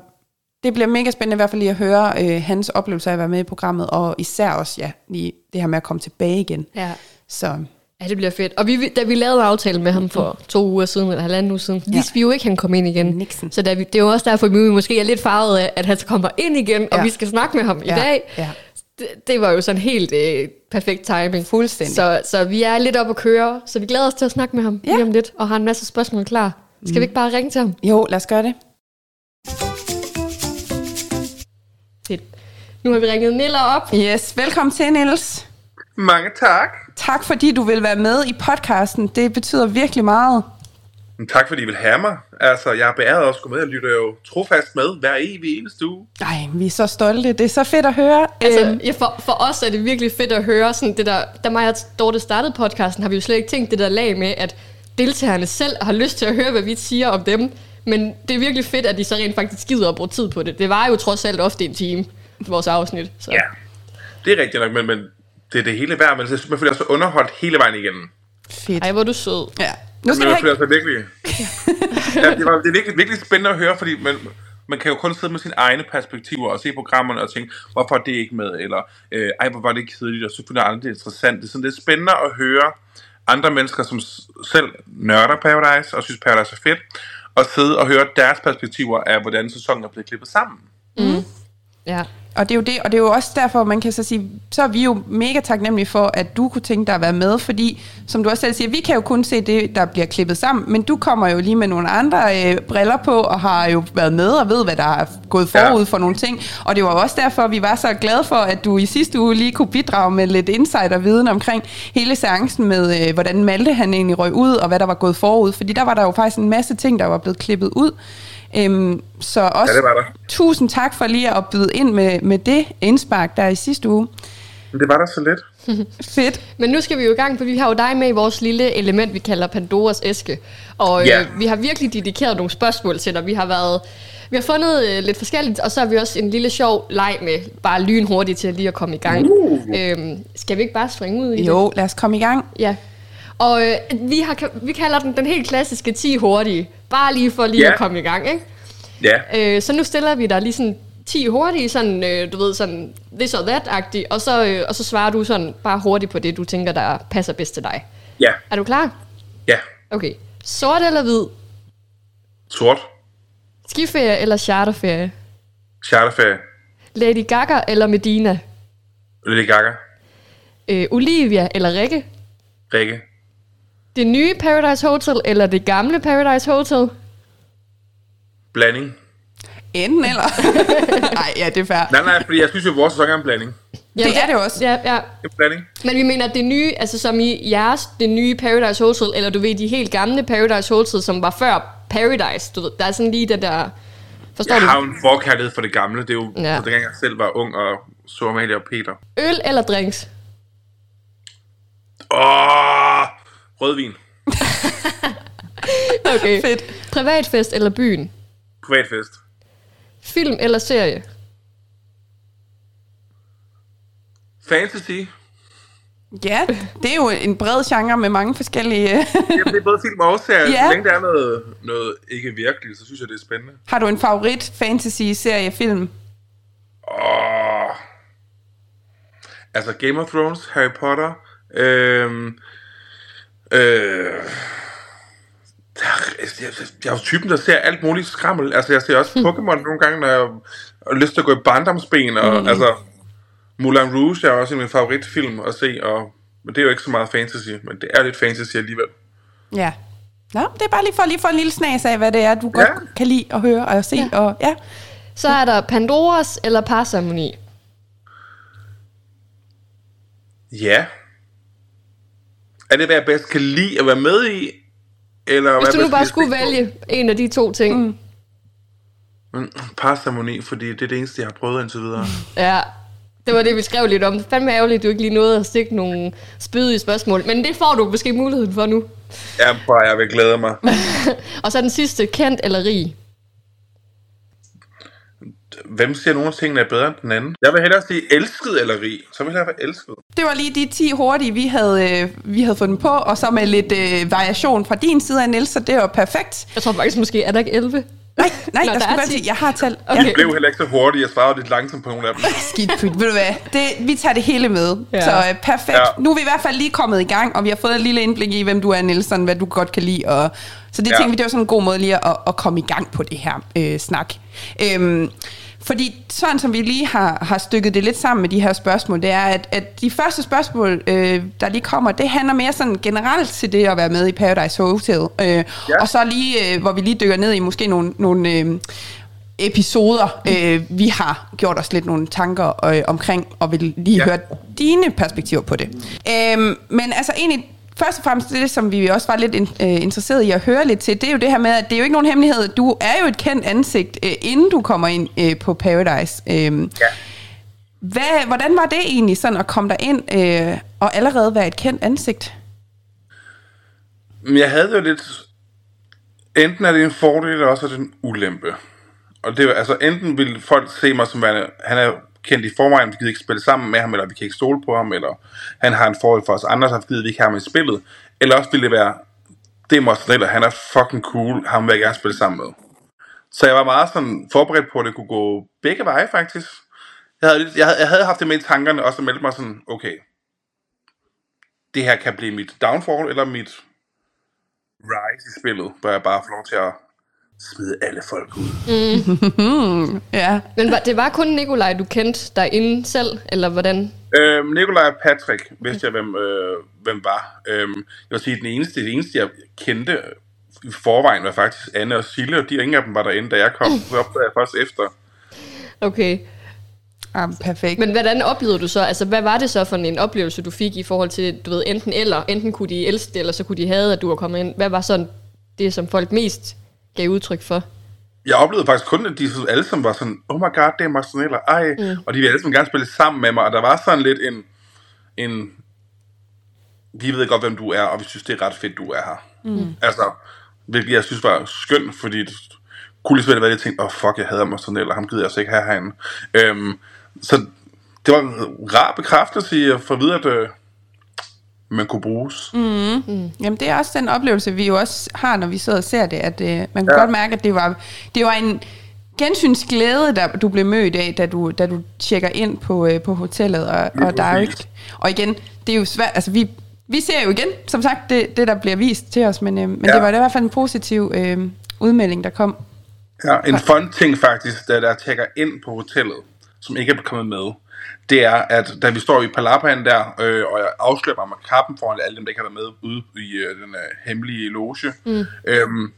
Speaker 2: det bliver mega spændende i hvert fald lige at høre øh, hans oplevelse af at være med i programmet, og især også ja, lige det her med at komme tilbage igen.
Speaker 1: Ja.
Speaker 2: Så
Speaker 1: Ja, det bliver fedt. Og vi, da vi lavede aftalen med ham for to uger siden, eller halvanden uge siden, ja. vidste vi jo ikke, at han kom ind igen.
Speaker 2: Nixon.
Speaker 1: Så da vi, det er jo også derfor, at vi måske er lidt farvet af, at han kommer ind igen, og
Speaker 2: Ja.
Speaker 1: vi skal snakke med ham i
Speaker 2: Ja,
Speaker 1: dag.
Speaker 2: ja.
Speaker 1: Det, det var jo sådan helt øh, perfekt timing.
Speaker 2: Fuldstændig.
Speaker 1: Så, så vi er lidt op at køre, så vi glæder os til at snakke med ham
Speaker 2: Ja.
Speaker 1: lige om lidt, og har en masse spørgsmål klar. Skal vi ikke bare ringe til ham?
Speaker 2: jo, lad os gøre det.
Speaker 1: Fedt. Nu har vi ringet Niller op.
Speaker 2: Yes, velkommen til, Niels.
Speaker 3: Mange tak.
Speaker 2: Tak fordi du vil være med i podcasten. Det betyder virkelig meget.
Speaker 3: Tak fordi I vil have mig. Altså, jeg er beæret også at gå med. Jeg lytter jo trofast med hver evig eneste uge.
Speaker 2: Ej, vi er så stolte. Det er så fedt at høre.
Speaker 1: Altså,
Speaker 2: Øhm,
Speaker 1: ja, for, for os er det virkelig fedt at høre sådan det der, da mig og Dorte startede podcasten, har vi jo slet ikke tænkt det der lag med, at deltagerne selv har lyst til at høre, hvad vi siger om dem. Men det er virkelig fedt, at de så rent faktisk gider at bruge tid på det. Det var jo trods alt ofte en time, vores afsnit. Så.
Speaker 3: Ja, det er rigtigt nok, men, men det er det hele værd. Men jeg man føler sig underholdt hele vejen igennem.
Speaker 2: fedt.
Speaker 1: Ej, hvor er du sød.
Speaker 2: Ja. Nu
Speaker 3: Men
Speaker 2: skal vi
Speaker 3: man
Speaker 2: have...
Speaker 3: sig virkelig... ja, det, var, det er virkelig, virkelig spændende at høre, fordi man, man kan jo kun sidde med sine egne perspektiver og se programmerne og tænke, hvorfor er det ikke med? Eller, øh, ej, hvor var det kedeligt, og så finder jeg aldrig det er interessant. Det er sådan lidt spændende at høre andre mennesker, som selv nørder Paradise og synes Paradise er fedt, og sidde og høre deres perspektiver af, hvordan sæsonen er blevet klippet sammen. Mm.
Speaker 1: Ja.
Speaker 2: Og det er jo det, og det er jo også derfor, man kan så sige, så er vi jo mega taknemmelige for, at du kunne tænke dig at være med, fordi, som du også selv siger, vi kan jo kun se det, der bliver klippet sammen, men du kommer jo lige med nogle andre øh, briller på, og har jo været med og ved, hvad der er gået forud
Speaker 3: Ja.
Speaker 2: for nogle ting. Og det var også derfor, vi var så glade for, at du i sidste uge lige kunne bidrage med lidt insider-viden omkring hele seancen med, øh, hvordan Malte han egentlig røg ud, og hvad der var gået forud, fordi der var der jo faktisk en masse ting, der var blevet klippet ud. Øhm, så også
Speaker 3: Ja, det var der.
Speaker 2: tusind tak for lige at byde ind med, med det indspark der i sidste uge.
Speaker 3: Men det var da så lidt.
Speaker 2: Fedt.
Speaker 1: Men nu skal vi jo i gang, for vi har jo dig med i vores lille element, vi kalder Pandoras æske. Og
Speaker 3: Ja.
Speaker 1: øh, vi har virkelig dedikeret nogle spørgsmål til dig. Vi har været... Vi har fundet øh, lidt forskelligt, og så har vi også en lille sjov leg med, bare lynhurtigt til lige at komme i gang.
Speaker 3: Uh.
Speaker 1: Øhm, skal vi ikke bare springe ud i det?
Speaker 2: Jo, lad os komme i gang.
Speaker 1: Ja. Og øh, vi, har, vi kalder den den helt klassiske 10 hurtige. Bare lige for lige
Speaker 3: Ja.
Speaker 1: at komme i gang, ikke?
Speaker 3: Ja.
Speaker 1: Øh, så nu stiller vi dig lige sådan 10 hurtige, sådan, øh, du ved, sådan this or that-agtigt, og så, øh, og så svarer du sådan bare hurtigt på det, du tænker, der passer bedst til dig.
Speaker 3: Ja.
Speaker 1: Er du klar?
Speaker 3: Ja.
Speaker 1: Okay. Sort eller hvid?
Speaker 3: Sort.
Speaker 1: Skiferie eller charterferie?
Speaker 3: Charterferie.
Speaker 1: Lady Gaga eller Medina?
Speaker 3: Lady Gaga.
Speaker 1: Øh, Olivia eller Rikke?
Speaker 3: Rikke.
Speaker 1: Det nye Paradise Hotel eller det gamle Paradise Hotel?
Speaker 3: Blanding.
Speaker 2: Enten eller. Nej, ja, det er fair.
Speaker 3: Nej, nej, fordi jeg synes jo, at vores sæson er en blanding.
Speaker 1: Jamen,
Speaker 2: er det også.
Speaker 1: Ja, ja.
Speaker 3: En blanding.
Speaker 1: Men vi mener, at det nye, altså som i jeres, det nye Paradise Hotel, eller du ved, de helt gamle Paradise Hotel, som var før Paradise, du ved, der er sådan lige den der, forstår
Speaker 3: Jeg
Speaker 1: du?
Speaker 3: har jo en forkærlighed for det gamle. Det er jo,
Speaker 1: Ja.
Speaker 3: ja. dengang jeg selv var ung og så Amalie og Peter.
Speaker 1: Øl eller drinks?
Speaker 3: Åh, rødvin.
Speaker 1: Okay.
Speaker 2: Fedt.
Speaker 1: Privatfest eller byen?
Speaker 3: Privatfest.
Speaker 1: Film eller serie?
Speaker 3: Fantasy.
Speaker 2: Ja, det er jo en bred genre med mange forskellige...
Speaker 3: Jamen, det er både film og serie.
Speaker 2: Ja.
Speaker 3: Så længe der er noget, noget ikke virkeligt, så synes jeg, det er spændende.
Speaker 2: Har du en favorit fantasy-serie film?
Speaker 3: Åh. Altså Game of Thrones, Harry Potter. Øhm, øh, jeg, jeg, er jo typen, der ser alt muligt skrammel. Altså, jeg ser også Pokémon nogle gange, når jeg har lyst til at gå i barndomsben. Og, mm. Altså, Moulin Rouge er også en af mine favoritfilm at se, og, men det er jo ikke så meget fantasy, men det er lidt fantasy alligevel.
Speaker 2: Ja. Nå, det er bare lige for lige for en lille snas af, hvad det er, du godt
Speaker 3: Ja.
Speaker 2: kan lide at høre og se. Ja. Og, ja.
Speaker 1: Så er der Pandoras eller parceremoni?
Speaker 3: Ja. Er det, hvad jeg bedst kan lide at være med i? Eller
Speaker 1: Hvis
Speaker 3: hvad
Speaker 1: du
Speaker 3: jeg
Speaker 1: nu bare skulle
Speaker 3: se på?
Speaker 1: vælge en af de to ting. Mm.
Speaker 3: Men parceremoni, fordi det er det eneste, jeg har prøvet indtil videre.
Speaker 1: Ja, det var det, vi skrev lidt om. Det er fandme ærgerligt, at du ikke lige nåede at stikke nogle spydige spørgsmål. Men det får du måske muligheden for nu.
Speaker 3: Ja, prøv, jeg vil glæde mig.
Speaker 1: Og så den sidste, kendt eller rig?
Speaker 3: Hvem siger nogle af tingene er bedre end den anden? Jeg vil hellere sige elsket eller rig. Så vil jeg være elsket.
Speaker 2: Det var lige de 10 hurtige, vi havde, øh, vi havde fundet på, og så med lidt øh, variation fra din side af, Niels, så det var perfekt.
Speaker 1: Jeg tror faktisk måske, er der ikke 11?
Speaker 2: Nej, nej,
Speaker 1: Nå,
Speaker 2: der
Speaker 1: der
Speaker 2: skulle være
Speaker 1: 10.
Speaker 2: til. Jeg har talt.
Speaker 1: Okay.
Speaker 3: Det blev heller ikke så hurtigt. Jeg svarede lidt langsomt på nogle af dem.
Speaker 2: Skidt pyt, ved du hvad? Det, vi tager det hele med. Ja. Så øh, perfekt. Ja. Nu er vi i hvert fald lige kommet i gang, og vi har fået et lille indblik i, hvem du er, Nielsen, hvad du godt kan lide. Og, så det. Ja. tænkte vi, det var sådan en god måde lige at, at komme i gang på det her øh, snak. Øhm, fordi sådan som vi lige har, har stykket det lidt sammen med de her spørgsmål, det er, at, at de første spørgsmål, øh, der lige kommer, det handler mere sådan generelt til det at være med i Paradise Hotel. Øh, ja. Og så lige, øh, hvor vi lige dykker ned i måske nogle, nogle øh, episoder, øh, vi har gjort os lidt nogle tanker øh, omkring, og vil lige ja. Høre dine perspektiver på det. Øhm, men altså egentlig, først og fremmest det, som vi også var lidt in, øh, interesseret i at høre lidt til, det er jo det her med, at det er jo ikke nogen hemmelighed. Du er jo et kendt ansigt, øh, inden du kommer ind øh, på Paradise. Øhm,
Speaker 3: Ja.
Speaker 2: hvad, hvordan var det egentlig sådan at komme der ind øh, og allerede være et kendt ansigt?
Speaker 3: Jeg havde jo lidt... Enten er det en fordel, eller også er det en ulempe. Og det jo- altså, enten vil folk se mig som værende, han er kendt i forvejen, vi gider ikke spille sammen med ham, eller vi kan ikke stole på ham, eller han har en forhold for os andre, så gider vi ikke have ham i spillet. Eller også ville det være, det er Mozzarella, han er fucking cool, ham vil jeg gerne spille sammen med. Så jeg var meget sådan forberedt på, at det kunne gå begge veje, faktisk. Jeg havde, jeg havde, jeg havde haft det med i tankerne, og så meldte mig sådan, okay, det her kan blive mit downfall, eller mit rise i spillet, hvor jeg bare får lov til at smide alle folk ud.
Speaker 2: Ja,
Speaker 1: Men var, det var kun Nikolaj, du kendte derinde selv, eller hvordan?
Speaker 3: Øhm, Nikolaj og Patrick vidste jeg, hvem, øh, hvem var. Øhm, jeg vil sige, den eneste, det eneste, jeg kendte i forvejen, var faktisk Anne og Sille, og de ingen af dem var derinde, da jeg kom. Det opdagede jeg først efter.
Speaker 1: Okay.
Speaker 2: ah, perfekt.
Speaker 1: Men hvordan oplevede du så? Altså, hvad var det så for en oplevelse, du fik i forhold til, du ved, enten eller? Enten kunne de elske det, eller så kunne de have, at du var kommet ind. Hvad var sådan det, som folk mest gav udtryk for?
Speaker 3: Jeg oplevede faktisk kun, at de alle sammen var sådan, oh my god, det er Marcinella, ej. Mm. Og de ville alle sammen gerne spille sammen med mig, og der var sådan lidt en, en, vi ved godt, hvem du er, og vi synes, det er ret fedt, du er her. Mm. Altså, hvilket jeg synes var skønt, fordi det kunne lige så vel være, at jeg tænkte, åh oh, fuck, jeg hader Marcinella, ham gider jeg altså ikke have herinde. Øhm, så det var en rar bekræftelse i at få at vide, at øh, man kunne bruges. Mm.
Speaker 2: Jamen, det er også den oplevelse, vi jo også har, når vi sidder og ser det, at øh, man kan ja. Godt mærke, at det var, det var en gensynsglæde, der du blev mødt af, da du, da du tjekker ind på, øh, på hotellet og,
Speaker 3: Lige
Speaker 2: og direct.
Speaker 3: præcis.
Speaker 2: Og igen, det er jo svært, altså vi, vi ser jo igen, som sagt, det, det der bliver vist til os, men, øh, men
Speaker 3: Ja.
Speaker 2: det var i hvert fald en positiv øh, udmelding, der kom.
Speaker 3: Ja, en fun ting faktisk, da der tjekker ind på hotellet, som ikke er kommet med, det er, at da vi står i Palapaen der, øh, og jeg afslører mig med kappen foran alle dem, der ikke har været med ude i øh, den øh, hemmelige loge, mm. øhm,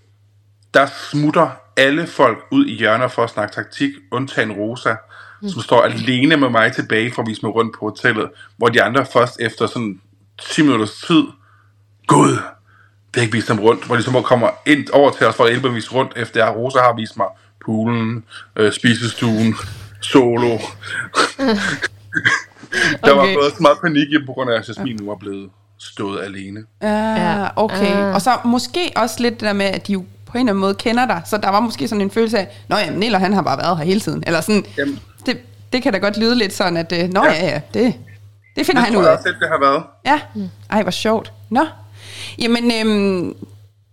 Speaker 3: der smutter alle folk ud i hjørner for at snakke taktik, undtagen Rosa, mm. som står alene med mig tilbage for at vise mig rundt på hotellet, hvor de andre først efter sådan 10 minutters tid, Gud, det har ikke vist dem rundt, hvor de så må komme ind over til os for at hjælpe at vise rundt, efter at Rosa har vist mig poolen, øh, spisestuen, solo. der var
Speaker 1: Okay.
Speaker 3: både så meget panik i, på grund af, at Jasmin nu var blevet stået alene.
Speaker 2: Ja,
Speaker 1: Ja.
Speaker 2: okay.
Speaker 1: Ah.
Speaker 2: Og så måske også lidt det der med, at de jo på en eller anden måde kender dig, så der var måske sådan en følelse af, nå ja, Niller han har bare været her hele tiden. Eller sådan,
Speaker 3: Jamen.
Speaker 2: det, det kan da godt lyde lidt sådan, at, nå ja,
Speaker 3: Ja.
Speaker 2: ja, det, det finder
Speaker 3: Det
Speaker 2: han
Speaker 3: tror
Speaker 2: ud
Speaker 3: jeg
Speaker 2: af.
Speaker 3: også lidt, det har været.
Speaker 2: Ja, ej, hvor sjovt. Nå, jamen, øhm,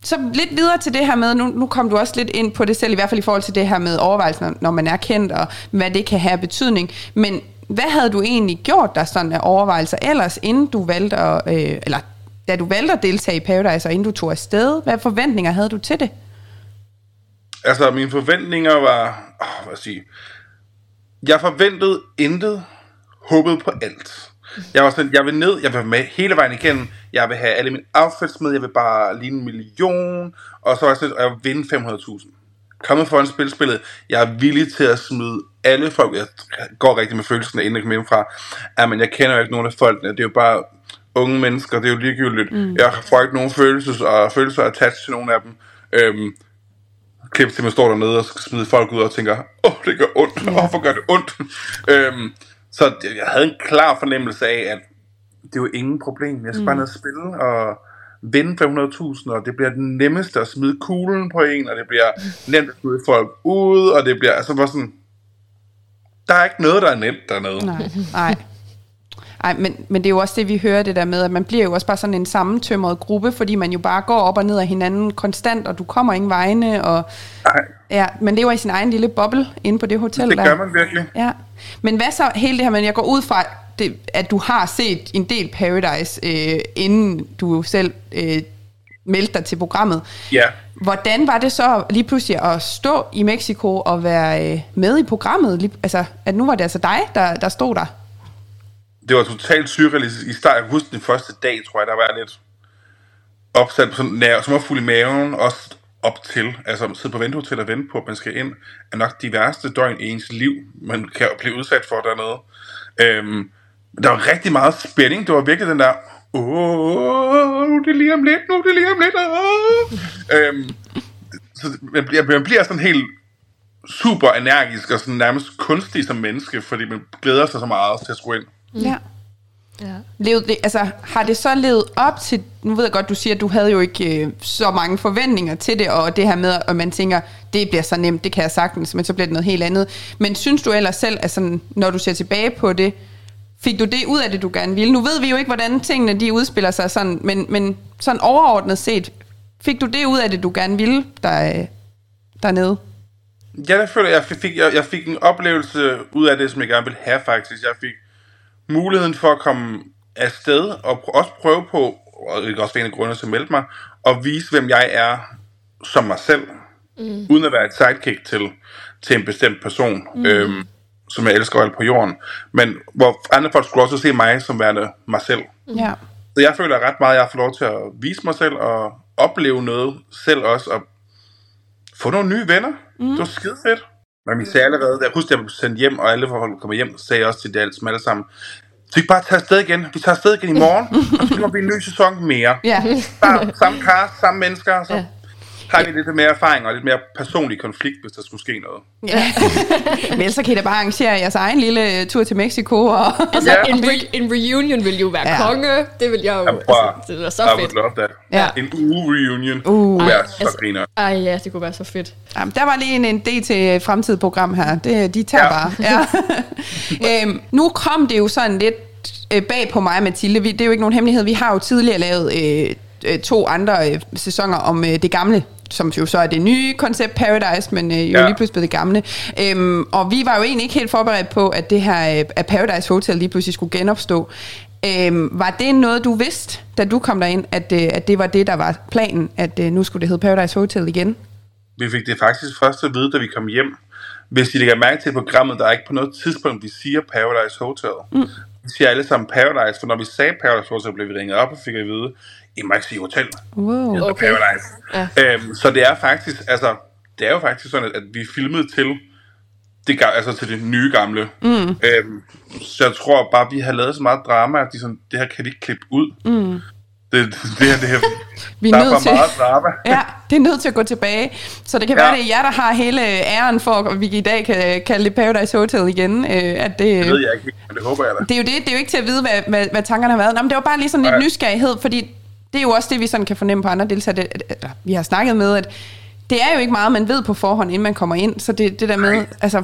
Speaker 2: så lidt videre til det her med, nu, nu kom du også lidt ind på det selv, i hvert fald i forhold til det her med overvejelsen, når man er kendt, og hvad det kan have betydning. Men hvad havde du egentlig gjort der sådan af overvejelser ellers, inden du valgte at, øh, eller da du valgte at deltage i Paradise, og inden du tog afsted? Hvad forventninger havde du til det?
Speaker 3: Altså, mine forventninger var... Åh, hvad sige... Jeg forventede intet, håbede på alt. Jeg var sådan, jeg vil ned, jeg vil med hele vejen igennem, jeg vil have alle mine outfits med, jeg vil bare ligne en million, og så var jeg sådan, og jeg vil vinde 500.000. Kommet foran spilspillet, jeg er villig til at smide alle folk, jeg går rigtig med følelsen af, inden jeg kommer hjemmefra, at men jeg kender jo ikke nogen af folkene, det er jo bare unge mennesker, det er jo ligegyldigt. Mm. Jeg får ikke nogen følelses og følelser attached til nogen af dem. Øhm, klip til, man står dernede og skal smide folk ud og tænker, åh, oh, det gør ondt, ja. hvorfor gør det ondt? øhm, så jeg jeg havde en klar fornemmelse af, at det er jo ingen problem. Jeg skal mm. bare ned og spille og vinde 500.000, og det bliver det nemmeste at smide kuglen på en, og det bliver nemt at smide folk ud, og det bliver altså bare sådan, der er ikke noget, der er nemt dernede.
Speaker 2: Nej, nej. Ej, men, men det er jo også det, vi hører det der med, at man bliver jo også bare sådan en sammentømret gruppe, fordi man jo bare går op og ned af hinanden konstant, og du kommer ingen vegne, og
Speaker 3: Nej,
Speaker 2: ja, man lever i sin egen lille boble inde på det hotel
Speaker 3: det
Speaker 2: der.
Speaker 3: gør man virkelig.
Speaker 2: Ja. Men hvad så hele det her, men jeg går ud fra, det, at du har set en del Paradise, øh, inden du selv øh, meldte dig til programmet.
Speaker 3: Ja.
Speaker 2: Hvordan var det så lige pludselig at stå i Mexico og være øh, med i programmet? Altså, at nu var det altså dig, der, der stod der?
Speaker 3: Det var totalt surrealistisk. I starten, jeg husker den første dag, tror jeg, der var lidt opsat på sådan nær, som var fuld i maven, også op til, altså sidde på ventehotel og vente på, at man skal ind, er nok de værste døgn i ens liv, man kan blive udsat for dernede. Øhm, der var rigtig meget spænding, det var virkelig den der, åh, nu er det lige om lidt, nu er det lige om lidt, åh. øhm, så man bliver, man bliver sådan helt super energisk og sådan nærmest kunstig som menneske, fordi man glæder sig så meget til at skulle ind.
Speaker 2: Mm. Ja.
Speaker 1: Ja.
Speaker 2: Levede det, altså, har det så levet op til, nu ved jeg godt, du siger, at du havde jo ikke øh, så mange forventninger til det, og det her med, at man tænker, det bliver så nemt, det kan jeg sagtens, men så bliver det noget helt andet. Men synes du ellers selv, at sådan, når du ser tilbage på det, fik du det ud af det, du gerne ville? Nu ved vi jo ikke, hvordan tingene de udspiller sig sådan, men, men sådan overordnet set, fik du det ud af det, du gerne ville der, øh, dernede?
Speaker 3: Ja, jeg føler, jeg fik, jeg, jeg fik en oplevelse ud af det, som jeg gerne ville have faktisk. Jeg fik muligheden for at komme afsted og også prøve på, og det er også en af grundene til at melde mig, at vise, hvem jeg er som mig selv, mm. uden at være et sidekick til, til en bestemt person, mm. øhm, som jeg elsker alt på jorden. Men hvor andre folk skulle også se mig som værende mig selv.
Speaker 2: Ja.
Speaker 3: Så jeg føler ret meget, at jeg fået lov til at vise mig selv og opleve noget selv også, og få nogle nye venner. Mm. Det var skide fedt. Men vi sagde allerede, jeg husker, at jeg blev sendt hjem, og alle folk kommer hjem, sagde jeg også til det alle sammen, så vi kan bare tage afsted igen. Vi tager afsted igen i morgen, og så kommer vi en ny sæson mere.
Speaker 2: Ja.
Speaker 3: Bare samme cast, samme mennesker, så har vi lidt mere erfaring og lidt mere personlig konflikt, hvis der skulle ske noget.
Speaker 2: ja. Men ellers så kan I da bare arrangere jeres egen lille øh, tur til Mexico. Og
Speaker 1: Altså,
Speaker 3: Ja.
Speaker 1: en, re- en reunion vil jo være
Speaker 2: Ja.
Speaker 1: ja. konge. Det vil jeg jo...
Speaker 3: Prøv,
Speaker 1: altså, det er så
Speaker 3: I would
Speaker 1: fedt.
Speaker 3: love that.
Speaker 2: Ja.
Speaker 3: En uge reunion.
Speaker 2: Uh.
Speaker 3: kunne være så
Speaker 1: altså-
Speaker 3: griner.
Speaker 1: Ej ja, det kunne være så fedt.
Speaker 2: Jamen, der var lige en, en idé til et fremtidigt program her. Det, de tager
Speaker 3: Ja.
Speaker 2: bare. Ja. øhm, nu kom det jo sådan lidt øh, bag på mig, Mathilde. Vi, det er jo ikke nogen hemmelighed. Vi har jo tidligere lavet øh, øh, to andre øh, sæsoner om øh, det gamle som jo så er det nye koncept Paradise, men øh, jo ja. Lige pludselig blevet det gamle. Øhm, og vi var jo egentlig ikke helt forberedt på, at det her øh, at Paradise Hotel lige pludselig skulle genopstå. Øhm, var det noget, du vidste, da du kom derind, at, øh, at det var det, der var planen, at øh, nu skulle det hedde Paradise Hotel igen?
Speaker 3: Vi fik det faktisk først at vide, da vi kom hjem. Hvis I lægger mærke til programmet, der er ikke på noget tidspunkt, vi siger Paradise Hotel. Mm. Vi siger alle sammen Paradise, for når vi sagde Paradise Hotel, blev vi ringet op og fik at vide, I må ikke sige hotel.
Speaker 2: Wow.
Speaker 3: Det
Speaker 1: Okay.
Speaker 3: Paradise.
Speaker 1: Ja.
Speaker 3: Øhm, så det er faktisk, altså, det er jo faktisk sådan, at, at vi filmede til det, altså til det nye gamle. Mm. Øhm, så jeg tror bare, vi har lavet så meget drama, at de sådan, det her kan vi ikke klippe ud. Mm. Det, det, det her,
Speaker 2: Vi er
Speaker 3: der er
Speaker 2: nødt til-
Speaker 3: meget drama.
Speaker 2: Ja, det er nødt til at gå tilbage. Så det kan ja.
Speaker 3: Ja.
Speaker 2: være, det er jer, der har hele æren for, at vi i dag kan kalde det Paradise Hotel igen. Øh, at det,
Speaker 3: Det ved jeg ikke, men det håber jeg da.
Speaker 2: det er jo det, det er jo ikke til at vide, hvad, hvad, hvad tankerne har været. Nå, men det var bare lige sådan lidt
Speaker 3: Nej.
Speaker 2: nysgerrighed, fordi det er jo også det, vi sådan kan fornemme på andre deltagere. Det, at, at, vi har snakket med, at det er jo ikke meget, man ved på forhånd, inden man kommer ind. Så det, det der med,
Speaker 3: Nej.
Speaker 2: altså,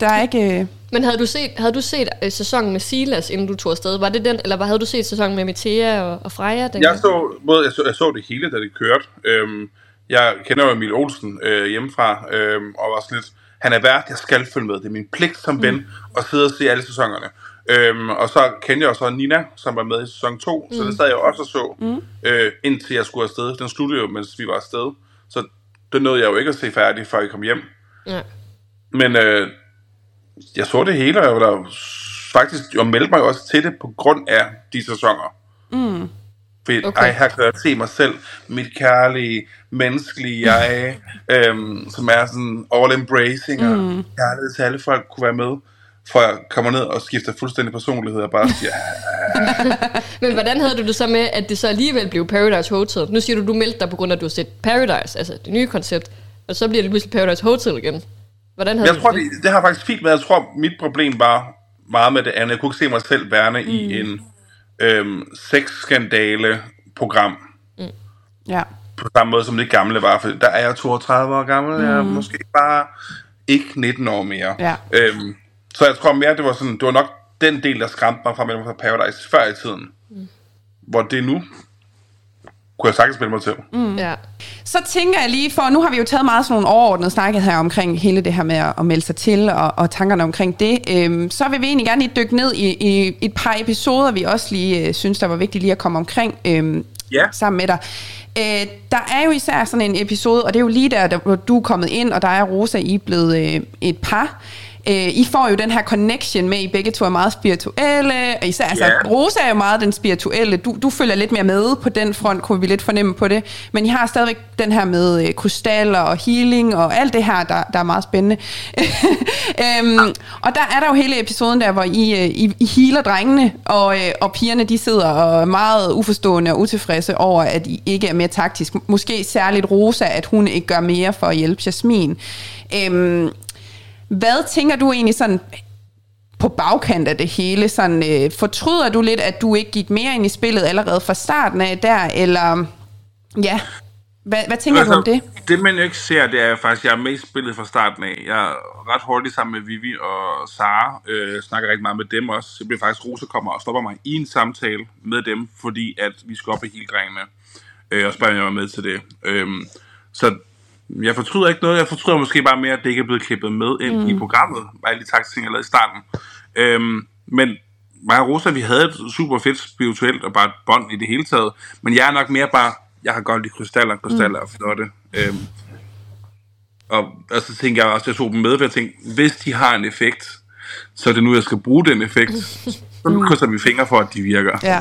Speaker 2: der er ikke... Øh,
Speaker 1: Men havde du set, havde du set øh, sæsonen med Silas, inden du tog afsted? Var det den, eller havde du set sæsonen med Metea og, og Freja? Den
Speaker 3: Jeg så, både, jeg, så, jeg så det hele, da det kørte. Øhm, jeg kender jo Emil Olsen øh, hjemmefra, øhm, og var sådan lidt, han er vært, jeg skal følge med. Det er min pligt som ven mm. at sidde og se alle sæsonerne. Øhm, og så kendte jeg også Nina, som var med i sæson 2, mm. så det sad jeg også og så, mm. øh, indtil jeg skulle afsted. Den sluttede jo, mens vi var afsted. Så det nåede jeg jo ikke at se færdig, før jeg kom hjem.
Speaker 1: Ja.
Speaker 3: Men øh, jeg så det hele, og jeg var der faktisk, jeg meldte mig også til det på grund af de sæsoner. Mm. Fordi,
Speaker 1: Okay.
Speaker 3: ej, her kan jeg se mig selv, mit kærlige, menneskelige jeg, øhm, som er sådan all-embracing, og kærlighed til alle folk kunne være med, for jeg kommer ned og skifter fuldstændig personlighed, og bare siger,
Speaker 1: Men hvordan havde du det så med, at det så alligevel blev Paradise Hotel? Nu siger du, du meldte dig på grund af, at du har set Paradise, altså det nye koncept, og så bliver det pludselig Paradise Hotel igen. Hvordan havde
Speaker 3: jeg
Speaker 1: du
Speaker 3: tror,
Speaker 1: det?
Speaker 3: det, det har faktisk fint med, jeg tror, mit problem var meget med det andet. Jeg kunne ikke se mig selv værende mm. i en øhm, sexskandale-program,
Speaker 2: ja.
Speaker 3: på samme måde som det gamle var, for der er jeg 32 år gammel, mm. jeg er måske bare ikke 19 år mere.
Speaker 2: Ja.
Speaker 3: Øhm, så jeg tror mere, det var sådan, det var nok den del, der skræmte mig fra mellem fra Paradise før i tiden. Mm. Hvor det nu kunne jeg sagtens spille mig til. Mm.
Speaker 1: Ja.
Speaker 2: Så tænker jeg lige, for nu har vi jo taget meget sådan nogle overordnede snakket her omkring hele det her med at, at melde sig til og, og tankerne omkring det. Øhm, så vil vi egentlig gerne lige dykke ned i, i et par episoder, vi også lige øh, synes, der var vigtigt lige at komme omkring øhm,
Speaker 3: Ja.
Speaker 2: sammen med dig. Øh, der er jo især sådan en episode, og det er jo lige der, der hvor du er kommet ind, og der er Rosa, I er blevet øh, et par. Øh, I får jo den her connection med, I begge to er meget spirituelle, og især altså,
Speaker 3: Ja.
Speaker 2: Rosa er jo meget den spirituelle. Du, du følger lidt mere med på den front, kunne vi lidt fornemme på det. Men I har stadigvæk den her med øh, krystaller og healing og alt det her, der, der er meget spændende. øhm, og der er der jo hele episoden der, hvor I, øh, I, I healer drengene, og, øh, og pigerne de sidder og er meget uforstående og utilfredse over, at I ikke er mere taktisk. Måske særligt Rosa, at hun ikke gør mere for at hjælpe Jasmin. Øhm, hvad tænker du egentlig sådan på bagkant af det hele? Sådan, øh, fortryder du lidt, at du ikke gik mere ind i spillet allerede fra starten af der, eller ja, hvad, hvad tænker du om det?
Speaker 3: Altså, Det man jo ikke ser, det er faktisk, at jeg er med i spillet fra starten af. Jeg er ret hurtigt sammen med Vivi og Sara, øh, snakker rigtig meget med dem også. Det bliver faktisk, Rosa kommer og stopper mig i en samtale med dem, fordi at vi skal op i hele drengene. Øh, og spørger, jeg var med til det. Øhm, så jeg fortryder ikke noget. Jeg fortryder måske bare mere, at det ikke er blevet klippet med ind mm. i programmet. Bare de taktiske ting, jeg lavede i starten. Øhm, men mig og Rosa, vi havde et super fedt spirituelt og bare et bånd i det hele taget. Men jeg er nok mere bare, jeg har godt lide krystaller, krystaller mm. er flotte. Øhm, og, og så tænker jeg også, at jeg tog dem med, for jeg tænkte, hvis de har en effekt, så er det nu, jeg skal bruge den effekt. Så nu krydser vi fingre for, at de virker.
Speaker 2: Ja.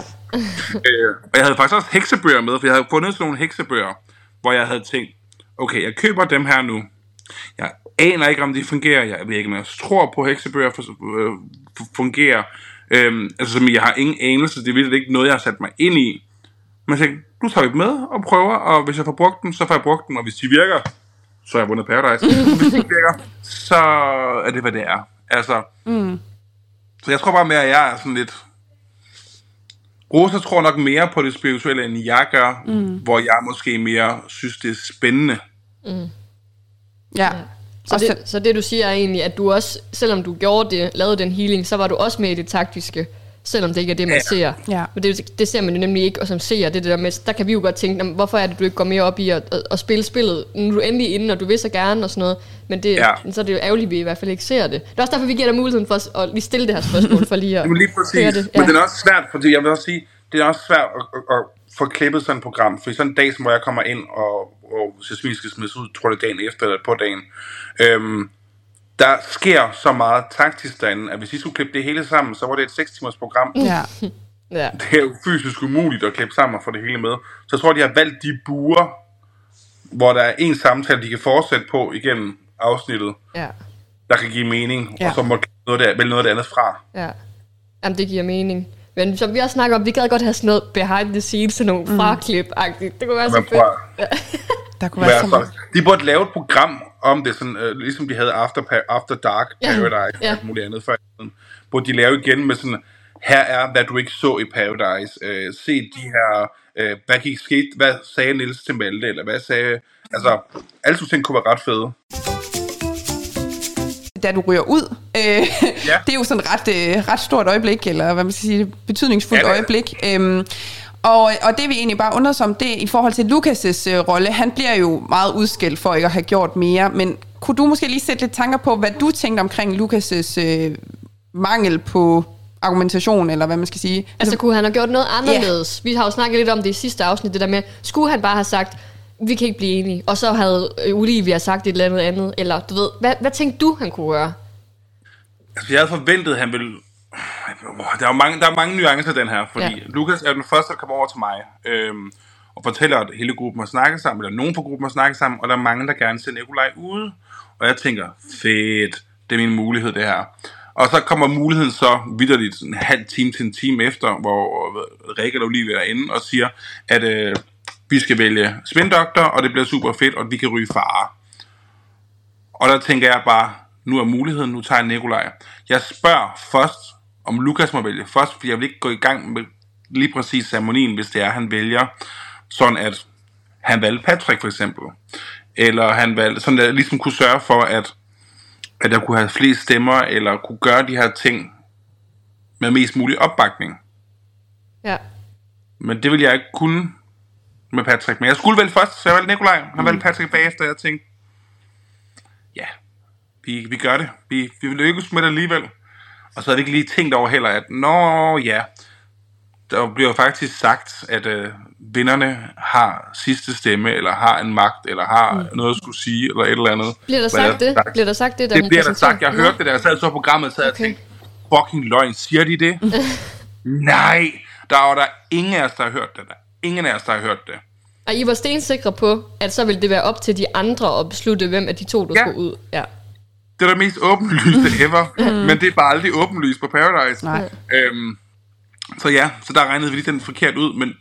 Speaker 3: Øh, og jeg havde faktisk også heksebøger med, for jeg havde fundet sådan nogle heksebøger, hvor jeg havde tænkt, okay, jeg køber dem her nu. Jeg aner ikke, om de fungerer. Jeg ved ikke, om jeg tror på, at heksebøger øh, fungerer. Øhm, altså, som jeg har ingen anelse. Det er virkelig ikke noget, jeg har sat mig ind i. Men jeg tænkte, nu tager vi dem med og prøver, og hvis jeg får brugt dem, så får jeg brugt dem, og hvis de virker, så har jeg vundet Paradise. Hvis de ikke virker, så er det, hvad det er. Altså, mm. så jeg tror bare mere, at jeg er sådan lidt... Rosa tror nok mere på det spirituelle, end jeg gør, mm. hvor jeg måske mere synes, det er spændende.
Speaker 2: ja.
Speaker 1: Så
Speaker 2: Og
Speaker 1: det, så det du siger er egentlig, at du også, selvom du gjorde det, lavede den healing, så var du også med i det taktiske selvom det ikke er det, man
Speaker 3: Ja.
Speaker 1: ser.
Speaker 2: Ja.
Speaker 1: Men det, det ser man jo nemlig ikke, og som ser det, det der med, der kan vi jo godt tænke, "Nå, men hvorfor er det, du ikke går mere op i at, at, at spille spillet? Nu er du endelig inde, og du vil så gerne og sådan noget, men det,
Speaker 3: Ja.
Speaker 1: så er det jo ærgerligt, at vi i hvert fald ikke ser det. Det er også derfor, vi giver dig muligheden for at, at lige stille det her spørgsmål, for lige at
Speaker 3: Jamen lige
Speaker 1: høre
Speaker 3: præcis.
Speaker 1: det.
Speaker 3: Men det er også svært, fordi jeg vil også sige, det er også svært at, at, at få klippet sådan et program. For i sådan en dag, som hvor jeg kommer ind, og, og Jasmin skal smides ud, tror jeg det dagen efter eller på dagen, øhm, der sker så meget taktisk derinde, at hvis I skulle klippe det hele sammen, så var det et 6 timers program.
Speaker 2: Ja.
Speaker 1: Ja.
Speaker 3: Det er jo fysisk umuligt at klippe sammen og få det hele med. Så jeg tror, de har valgt de buer, hvor der er en samtale, de kan fortsætte på igennem afsnittet,
Speaker 1: ja.
Speaker 3: der kan give mening,
Speaker 2: Ja.
Speaker 3: og så må noget af det, vælge noget af det andet fra.
Speaker 1: Ja, Jamen, det giver mening. Men som vi også snakker om, vi gad godt have sådan noget behind the scenes, sådan nogle mm. fraklip-agtigt. Det kunne være så fedt.
Speaker 3: prøv,
Speaker 2: Der kunne være så meget.
Speaker 3: de burde lave et program om det, sådan, øh, ligesom de havde After, After Dark Paradise
Speaker 1: ja.
Speaker 3: og alt muligt andet før. Burde de lave igen med sådan, her er, hvad du ikke så i Paradise. Øh, se de her, øh, hvad gik sket, hvad sagde Nils til Malte, eller hvad sagde, altså, alle sådan ting kunne være ret fede.
Speaker 2: da du ryger ud. Øh, ja. Det er jo sådan et ret, øh, ret stort øjeblik, eller hvad man skal sige, betydningsfuldt
Speaker 3: Ja, det
Speaker 2: øjeblik. Øhm, og, og det vi egentlig bare undrer os om, det er i forhold til Lukas' øh, rolle. Han bliver jo meget udskilt for ikke at have gjort mere, men kunne du måske lige sætte lidt tanker på, hvad du tænkte omkring Lukas' øh, mangel på argumentation, eller hvad man skal sige?
Speaker 1: Altså, kunne han have gjort noget anderledes? Vi har jo snakket lidt om det i sidste afsnit, det der med, skulle han bare have sagt, vi kan ikke blive enige, og så havde Olivia sagt et eller andet andet, eller du ved, hvad, hvad tænkte du, han kunne gøre?
Speaker 3: Altså, jeg havde forventet, at han ville... Der er, mange, der er mange nuancer den her, fordi
Speaker 1: Ja.
Speaker 3: ja. Lukas er den første, der kommer over til mig, øhm, og fortæller, at hele gruppen har snakket sammen, eller nogen på gruppen har snakket sammen, og der er mange, der gerne ser Nikolaj ude. Og jeg tænker, fedt, det er min mulighed, det her. Og så kommer muligheden så vidderligt en halv time til en time efter, hvor Rikke og Olivia er inde og siger, at øh, vi skal vælge spindoktor, og det bliver super fedt, og vi kan ryge fare. Og der tænker jeg bare, nu er muligheden, nu tager jeg Nikolaj. Jeg spørger først, om Lukas må vælge først, for jeg vil ikke gå i gang med lige præcis ceremonien, hvis det er, han vælger, sådan at han valgte Patrick for eksempel. Eller han valgte, sådan at jeg ligesom kunne sørge for, at, at jeg kunne have flest stemmer, eller kunne gøre de her ting med mest mulig opbakning.
Speaker 1: Ja.
Speaker 3: Men det ville jeg ikke kunne med Patrick. Men jeg skulle vælge først, så jeg valgte Nikolaj. Han valgte Patrick bagefter, og jeg tænkte, ja, vi, vi gør det. Vi, vi vil lykkes med det alligevel. Og så havde vi ikke lige tænkt over heller, at nå ja, der bliver faktisk sagt, at øh, vinderne har sidste stemme, eller har en magt, eller har mm. noget at skulle sige, eller et eller andet.
Speaker 1: Bliver der sagt det? Bliver der sagt det, da
Speaker 3: Det bliver der sagt. Jeg hørte det, da jeg sad så programmet, så jeg
Speaker 1: Okay.
Speaker 3: tænkte, fucking løgn, siger de det? Nej, der var der ingen af os, der har hørt det. Der. er Ingen af os, der har hørt det.
Speaker 1: Og I var stensikre på, at så ville det være op til de andre at beslutte, hvem af de to, der
Speaker 3: Ja.
Speaker 1: skulle ud. Ja.
Speaker 3: Det er det mest åbenlyste ever, men det er bare aldrig åbenlyst på Paradise.
Speaker 2: Nej.
Speaker 3: Øhm, så ja, så der regnede vi lige den forkert ud, men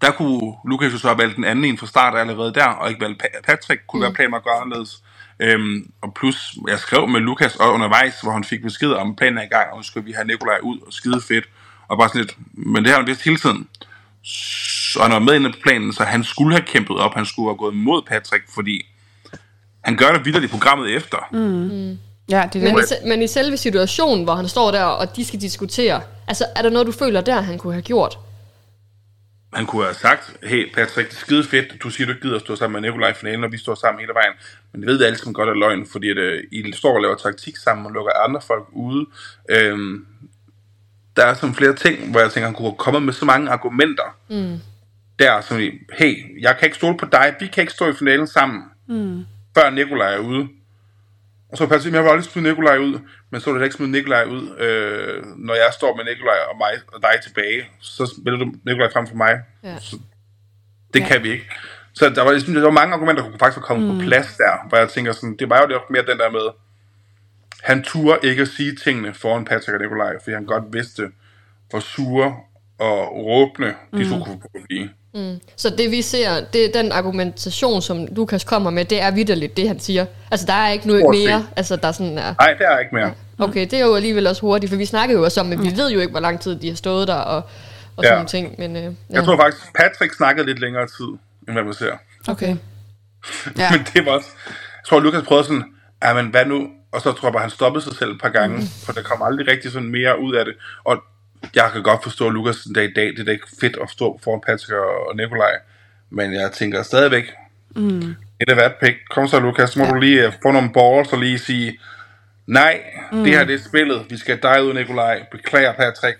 Speaker 3: der kunne Lukas jo så have valgt den anden en fra start allerede der, og ikke valgt Pa- Patrick, kunne mm. være planen at gøre anderledes. Øhm, og plus, jeg skrev med Lukas og undervejs, hvor han fik besked om planen er i gang, og nu skal vi have Nikolaj ud, og skide fedt. Og bare sådan lidt, men det har han vidst hele tiden. Så han var med inde på planen, så han skulle have kæmpet op, han skulle have gået mod Patrick, fordi han gør det videre i programmet efter. Mm.
Speaker 2: Ja, det er
Speaker 1: Men,
Speaker 2: det.
Speaker 1: i, se- men i selve situationen, hvor han står der, og de skal diskutere, altså er der noget, du føler der, han kunne have gjort?
Speaker 3: Han kunne have sagt, hey Patrick, det er skide fedt, du siger, du ikke gider at stå sammen med Nikolaj i finalen, og vi står sammen hele vejen. Men det ved jeg alle sammen godt er løgn, fordi at, øh, I står og laver taktik sammen og lukker andre folk ude. Øhm, der er sådan flere ting, hvor jeg tænker, han kunne have kommet med så mange argumenter. Mm. Der som i, hey, jeg kan ikke stole på dig, vi kan ikke stå i finalen sammen, mm. Før Nikolaj er ude. Og så Patrick, jeg vil aldrig smide Nikolaj ud, men så vil du ikke smide Nikolaj ud, øh, når jeg står med Nikolaj og mig og dig tilbage, så vælger du Nikolaj frem for mig.
Speaker 1: Ja.
Speaker 3: Så det ja. kan vi ikke. Så der var, ligesom, der var mange argumenter, der kunne faktisk være kommet mm. på plads der, hvor jeg tænker sådan, det var jo lidt mere den der med, han turde ikke at sige tingene foran Patrick og Nikolaj, fordi han godt vidste, hvor sure og råbne de mm. to kunne blive.
Speaker 1: Så det vi ser, det er den argumentation, som Lukas kommer med, det er vidderligt, det han siger. Altså der er ikke noget
Speaker 3: Stort set.
Speaker 1: mere, altså der er sådan er,
Speaker 3: Nej, det er ikke mere.
Speaker 1: okay, det er jo alligevel også hurtigt, for vi snakker jo også om, at vi ved jo ikke, hvor lang tid de har stået der, og, og
Speaker 3: Ja.
Speaker 1: sådan ting, men øh, ja.
Speaker 3: Jeg tror faktisk, Patrick snakkede lidt længere tid, end hvad man ser.
Speaker 2: Okay.
Speaker 3: Ja.
Speaker 2: Ja.
Speaker 3: Men det var også... Jeg tror, Lukas prøvede sådan, ja, men hvad nu? Og så tror jeg bare, han stoppede sig selv et par gange, mm. for der kom aldrig rigtig sådan mere ud af det. Og jeg kan godt forstå, at Lukas den dag i dag, det er da ikke fedt at stå foran Patrick og, og Nikolaj. Men jeg tænker stadigvæk, mm. et af hvert pik. Kom så, Lukas, så må ja. du lige uh, få nogle balls og lige sige, nej, mm. det her det er spillet. Vi skal dig ud, Nikolaj. Beklager, Patrick.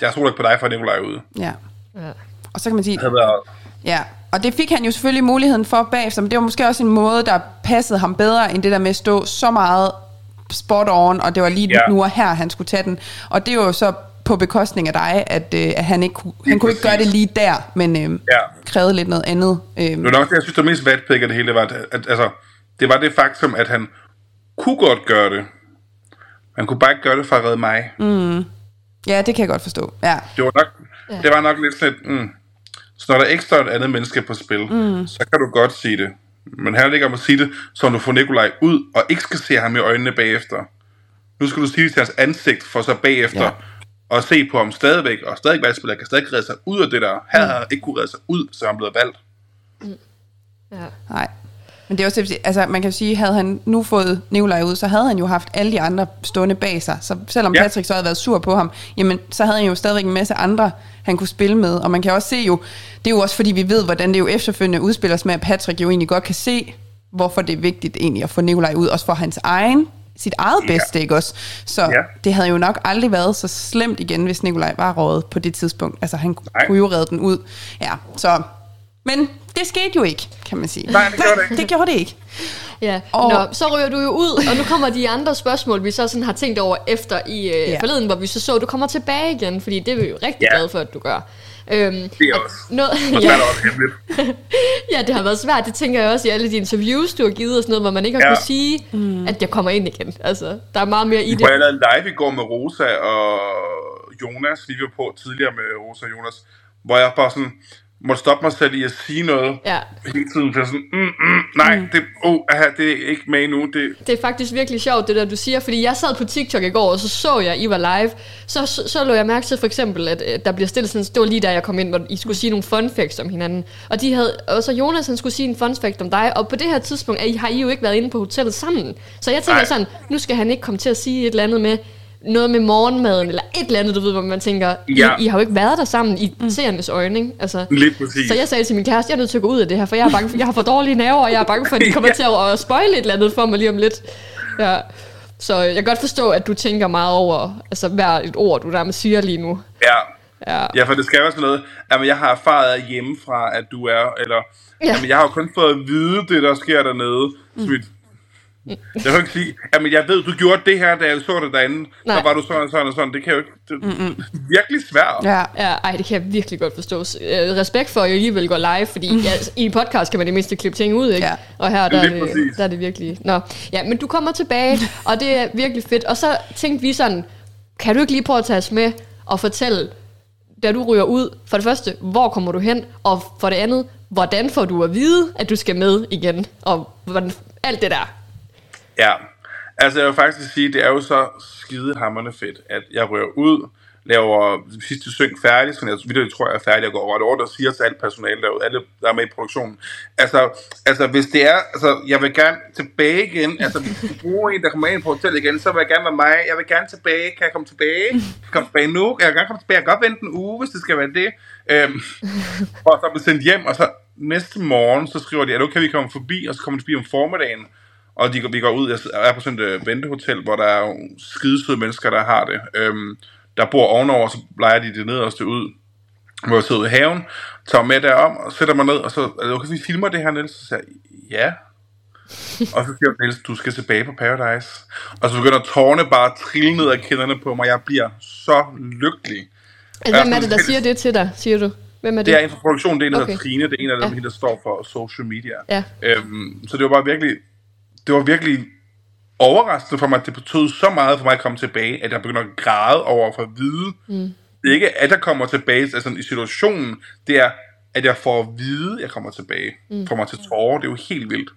Speaker 3: Jeg tror ikke på dig, for Nikolaj ude.
Speaker 2: Ja.
Speaker 1: Ja.
Speaker 2: Og så kan man sige,
Speaker 3: Det havde været,
Speaker 2: Ja, og det fik han jo selvfølgelig muligheden for bagefter, men det var måske også en måde, der passede ham bedre, end det der med at stå så meget spot on, og det var lige
Speaker 3: Ja.
Speaker 2: nu og her, han skulle tage den. Og det var jo så på bekostning af dig, at, øh, at han ikke kunne, han kunne ikke gøre det lige der, men øh,
Speaker 3: Ja.
Speaker 2: krævede lidt noget andet. Øh,
Speaker 3: Det var nok det, jeg synes, der mest vatpik af det hele, det var, at, at, altså, det var det faktum, at han kunne godt gøre det. Han kunne bare ikke gøre det for at redde mig. Mm.
Speaker 2: ja, det kan jeg godt forstå. Ja,
Speaker 3: Det var nok, ja. det var nok lidt sådan et, mm. Så når der ikke står et andet menneske på spil, mm. så kan du godt sige det. Men her ligger om at sige det, så du får Nikolaj ud, og ikke skal se ham i øjnene bagefter. Nu skal du sige det til hans ansigt, for så bagefter
Speaker 2: Ja.
Speaker 3: Og se på ham stadigvæk, og stadig være spiller, kan stadig redde sig ud af det der. Her havde han ikke kunne redde sig ud, så han blev valgt.
Speaker 1: Ja.
Speaker 2: nej. Men det er også, altså man kan sige, havde han nu fået Nikolaj ud, så havde han jo haft alle de andre stående bag sig. Så selvom. Ja. Patrick så havde været sur på ham, jamen så havde han jo stadigvæk en masse andre, han kunne spille med. Og man kan også se jo, det er jo også fordi vi ved, hvordan det jo efterfølgende udspiller sig med, at Patrick jo egentlig godt kan se, hvorfor det er vigtigt egentlig at få Nikolaj ud, også for hans egen sit eget
Speaker 3: Ja.
Speaker 2: bedste, ikke også? Så
Speaker 3: Ja.
Speaker 2: det havde jo nok aldrig været så slemt igen, hvis Nikolaj var rådet på det tidspunkt. Altså han
Speaker 3: Nej.
Speaker 2: kunne jo redde den ud. Ja, så... Men det skete jo ikke, kan man sige.
Speaker 3: Nej, det gjorde det ikke.
Speaker 2: Det gjorde det ikke.
Speaker 1: Ja,
Speaker 2: Og-.
Speaker 1: Nå, så ryger du jo ud, og nu kommer de andre spørgsmål, vi så sådan har tænkt over efter i øh,
Speaker 2: Ja.
Speaker 1: ja. forleden, hvor vi så så, at du kommer tilbage igen, fordi det er vi jo rigtig
Speaker 3: Ja.
Speaker 1: ja. glade for, at du gør. Øhm,
Speaker 3: Det er også.
Speaker 1: Noget,
Speaker 3: Og så
Speaker 1: ja,
Speaker 3: er der også hemmeligt.
Speaker 1: ja, det har været svært, det tænker jeg også i alle de interviews, du har givet og sådan noget, hvor man ikke har
Speaker 3: Ja.
Speaker 1: kunne sige, mm. at jeg kommer ind igen. Altså, der er meget mere i det.
Speaker 3: var lavede live i går med Rosa og Jonas, vi var på tidligere med Rosa og Jonas, hvor jeg bare sådan måtte stoppe mig selv i at sige noget
Speaker 1: Ja.
Speaker 3: hele tiden. For sådan, mm, mm, nej, mm. det, oh, aha, det er ikke med nu. Det,
Speaker 1: Det er faktisk virkelig sjovt, det der du siger, fordi jeg sad på TikTok i går, og så så jeg, I var live. Så, så, så lå jeg mærke til for eksempel, at der bliver stillet sådan, det var lige da jeg kom ind, hvor I skulle sige nogle fun facts om hinanden. Og, de havde, og så Jonas, han skulle sige en fun fact om dig, og på det her tidspunkt er I, har I jo ikke været inde på hotellet sammen. Så jeg tænker sådan, nu skal han ikke komme til at sige et eller andet med, noget med morgenmaden, eller et eller andet, du ved, hvor man tænker,
Speaker 3: Ja.
Speaker 1: I, I har jo ikke været der sammen i mm. seernes øjne, ikke? Altså,
Speaker 3: Lige præcis.
Speaker 1: så jeg sagde til min kæreste, jeg er nødt til at gå ud af det her, for jeg er bange for, jeg har for dårlige nerver, og jeg er bange for, at de kommer
Speaker 3: Ja.
Speaker 1: til at, at spoile et eller andet for mig lige om lidt. Ja. Så jeg kan godt forstå, at du tænker meget over altså, hver et ord, du nærmest siger lige nu.
Speaker 3: Ja.
Speaker 1: Ja.
Speaker 3: ja, for det skal også noget. Jamen, jeg har erfaret hjemmefra, at du er, eller...
Speaker 1: Ja.
Speaker 3: Ja. Jamen, jeg har jo kun fået at vide det, der sker dernede. Mm. Mit, jeg kan ikke sige, jamen jeg ved, du gjorde det her, da jeg så dig derinde.
Speaker 1: Nej.
Speaker 3: Der var du sådan og sådan og sådan. Det kan jo ikke... Det, virkelig svært.
Speaker 2: Ja.
Speaker 1: Ja, ej, det kan jeg virkelig godt forstå. Øh, Respekt for, at jeg alligevel går live, fordi ja, i en podcast kan man det mindste klippe ting ud, ikke?
Speaker 2: Ja.
Speaker 1: Og her, der er, det,
Speaker 3: præcis.
Speaker 1: der er det virkelig... Nå, ja, men du kommer tilbage, og det er virkelig fedt. Og så tænkte vi sådan, kan du ikke lige prøve at tage os med og fortælle, da du ryger ud, for det første, hvor kommer du hen? Og for det andet, hvordan får du at vide, at du skal med igen? Og hvordan, alt det der.
Speaker 3: Ja, altså jeg vil faktisk sige, det er jo så skidehammerende fedt, at jeg rører ud, laver sidste syng færdig, så jeg tror, jeg er færdig, jeg går over og siger til alt personale derude, alle der er med i produktionen. Altså, altså hvis det er, altså jeg vil gerne tilbage igen, altså hvis du bruger en, der kommer ind på hotellet igen, så vil jeg gerne være mig, jeg vil gerne tilbage, kan jeg komme tilbage? Kan jeg komme tilbage nu? Jeg gerne komme tilbage, jeg kan godt vente en uge, hvis det skal være det. Øhm, og så bliver sendt hjem, og så næste morgen, så skriver de, at det okay, vi kommer forbi, og så kommer de forbi om formiddagen, og de, vi går ud, jeg er på sådan et øh, ventehotel, hvor der er skidesøde mennesker, der har det. Øhm, der bor ovenover, så leger de det nederste ud, hvor jeg sidder ude i haven, tager med derom, og sætter mig ned, og så, okay, vi filmer det her, Niels? Så siger jeg, ja. og så siger Niels, du skal tilbage på Paradise. Og så begynder tårne bare at trille ned af kinderne på mig, jeg bliver så lykkelig.
Speaker 1: Altså, hvem er det, der siger det til dig, siger du? Hvem er det?
Speaker 3: Det er en fra produktionen, det er en, der
Speaker 1: Okay.
Speaker 3: hedder Trine, det er en af dem,
Speaker 1: ja.
Speaker 3: der står for social media.
Speaker 1: Ja.
Speaker 3: Øhm, så det var bare virkelig, det var virkelig overraskende for mig, at det betød så meget for mig at komme tilbage, at jeg begynder at græde over for at vide. Mm. Det er ikke, at jeg kommer tilbage altså, i situationen, det er, at jeg får at vide, at jeg kommer tilbage. Mm. Får mig til tårer, det er jo helt vildt.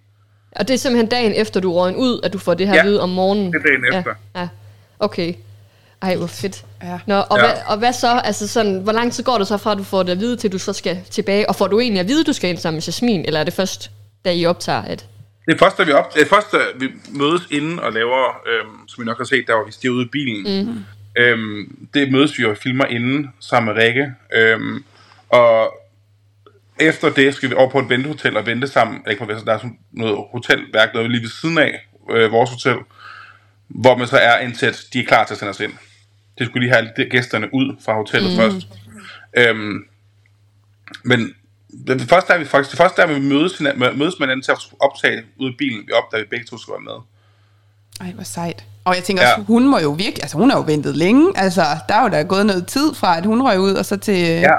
Speaker 1: Og det er simpelthen dagen efter, du røg ud, at du får det her
Speaker 3: Ja,
Speaker 1: vide om morgenen?
Speaker 3: det er dagen
Speaker 1: ja,
Speaker 3: efter.
Speaker 1: Ja, okay. Ej, hvor fedt.
Speaker 2: Ja.
Speaker 1: Nå, og,
Speaker 3: Ja.
Speaker 1: Hvad, og hvad så? Altså sådan, hvor lang tid går det så fra, at du får det at vide, til du så skal tilbage? Og får du egentlig at vide, at du skal ind sammen med Jasmin, eller er det først, da I optager, at...
Speaker 3: Det er først, da vi, op, det først, da vi mødes inden og laver, øhm, som I nok har set, der var vi stiger ude i bilen. Mm. Øhm, det mødes vi og filmer inden sammen med Rikke. Øhm, og efter det skal vi over på et ventehotel og vente sammen. Ikke på, der er sådan noget hotelværk, er lige ved siden af øh, vores hotel, hvor man så er indtil at de er klar til at sende os ind. Det skulle lige have gæsterne ud fra hotellet mm. først. Øhm, men det første er vi faktisk, det første er, vi mødes, mødes med hinanden til at optage ud af bilen. Vi opdager, at vi begge to skal være med.
Speaker 2: Ej, hvor sejt. Og jeg tænker ja. også, hun må jo virkelig, altså hun har jo ventet længe, altså der er jo da gået noget tid fra, at hun røg ud, og så til, ja.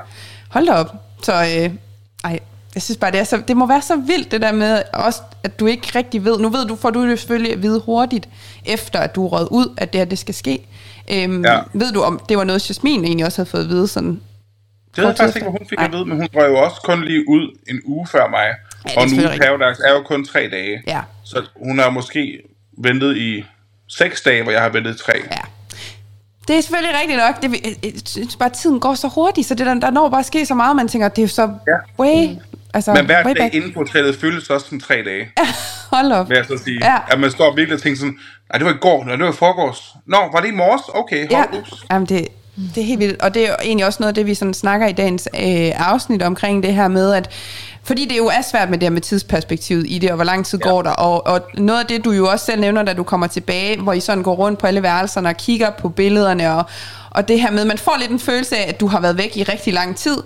Speaker 2: hold da op. Så, øh, ej, jeg synes bare, det, er så, det må være så vildt, det der med også, at du ikke rigtig ved, nu ved du, får du det selvfølgelig at vide hurtigt, efter at du er røget ud, at det her, det skal ske. Øhm, ja. Ved du, om det var noget, Jasmin egentlig også havde fået at vide sådan
Speaker 3: det ved jeg faktisk ikke, hvad hun fik at vide, men hun røg jo også kun lige ud en uge før mig. Ja, og uge Paradise er jo kun tre dage.
Speaker 2: Ja.
Speaker 3: Så hun har måske ventet i seks dage, hvor jeg har ventet tre.
Speaker 2: Ja. Det er selvfølgelig rigtigt nok. Det, bare, at tiden går så hurtigt, så det der, der når bare ske så meget, man tænker, det er så ja. way... Mm.
Speaker 3: Altså, Men hver dag inde på hotellet føles også som tre dage.
Speaker 2: Ja, hold op.
Speaker 3: Vil jeg så sige. Ja. At man står virkelig og tænker sådan, nej, det var i går, nej, det var i forgårs. Nå, var det i morges? Okay, hold ja. Ups.
Speaker 2: Jamen, det, det er helt vildt, og det er jo egentlig også noget af det, vi sådan snakker i dagens øh, afsnit omkring det her med, at fordi det jo er svært med det her med tidsperspektivet i det, og hvor lang tid ja. går der, og, og noget af det, du jo også selv nævner, da du kommer tilbage, hvor I sådan går rundt på alle værelserne og kigger på billederne, og, og det her med, man får lidt en følelse af, at du har været væk i rigtig lang tid,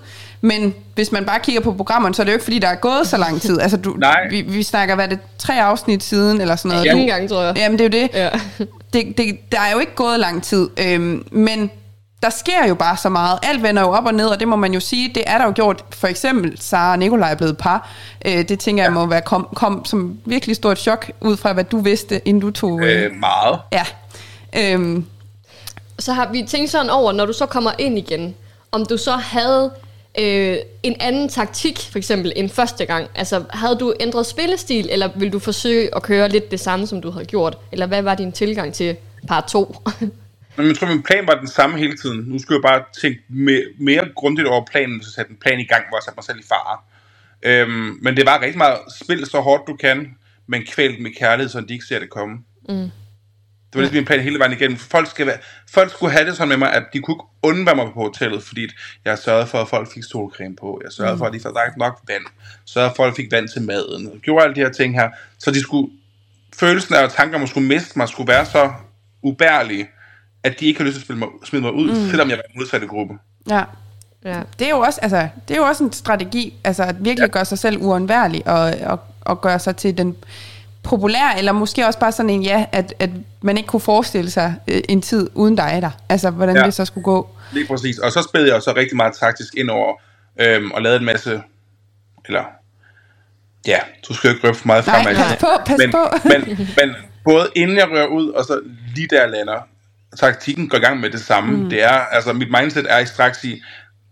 Speaker 2: men hvis man bare kigger på programmerne, så er det jo ikke, fordi der er gået så lang tid. Altså, du,
Speaker 3: Nej.
Speaker 2: Vi, vi snakker, hvad er det, tre afsnit siden, eller sådan noget.
Speaker 1: Ja, ingen gang, tror jeg.
Speaker 2: Jamen, det er jo det. Ja. det, det. Der er jo ikke gået lang tid, øhm, men der sker jo bare så meget. Alt vender jo op og ned, og det må man jo sige, det er der jo gjort. For eksempel, Sara og Nikolaj er blevet par. Øh, det tænker ja. jeg må være kom, kom som virkelig stort chok, ud fra hvad du vidste, inden du tog...
Speaker 3: Øh, øh meget.
Speaker 2: Ja. Øhm.
Speaker 1: Så har vi tænkt sådan over, når du så kommer ind igen, om du så havde øh, en anden taktik, for eksempel, end første gang? Altså, havde du ændret spillestil, eller vil du forsøge at køre lidt det samme, som du havde gjort? Eller hvad var din tilgang til part 2?
Speaker 3: Men jeg tror, min plan var den samme hele tiden. Nu skulle jeg bare tænke mere, grundigt over planen, så sætte en plan i gang, hvor jeg satte mig selv i fare. Øhm, men det var rigtig meget, spil så hårdt du kan, men kvælt med kærlighed, så de ikke ser det komme. Mm. Det var lidt min plan hele vejen igennem. Folk, skal være, folk skulle have det sådan med mig, at de kunne ikke undvære mig på hotellet, fordi jeg sørgede for, at folk fik solcreme på. Jeg sørgede mm. for, at de fik nok vand. Sørgede for, at de fik vand til maden. Jeg gjorde alle de her ting her. Så de skulle, følelsen af, tanker man skulle miste mig, skulle være så ubærlige, at de ikke har lyst til at spille mig, smide mig ud, mm. selvom jeg var i modsatte gruppe.
Speaker 2: Ja. Ja. Det er jo også, altså, det er jo også en strategi, altså at virkelig ja. gøre sig selv uundværlig og, og, og gøre sig til den populære, eller måske også bare sådan en, ja, at, at man ikke kunne forestille sig øh, en tid uden dig der. Altså, hvordan ja. det så skulle gå.
Speaker 3: Lige præcis. Og så spillede jeg så rigtig meget taktisk ind over, øhm, og lavede en masse, eller, ja, du skal jo ikke røbe for meget frem.
Speaker 2: Nej, pas på, pas
Speaker 3: men,
Speaker 2: på.
Speaker 3: men, men både inden jeg rører ud, og så lige der jeg lander, taktikken går i gang med det samme. Mm. Det er, altså mit mindset er i straks i,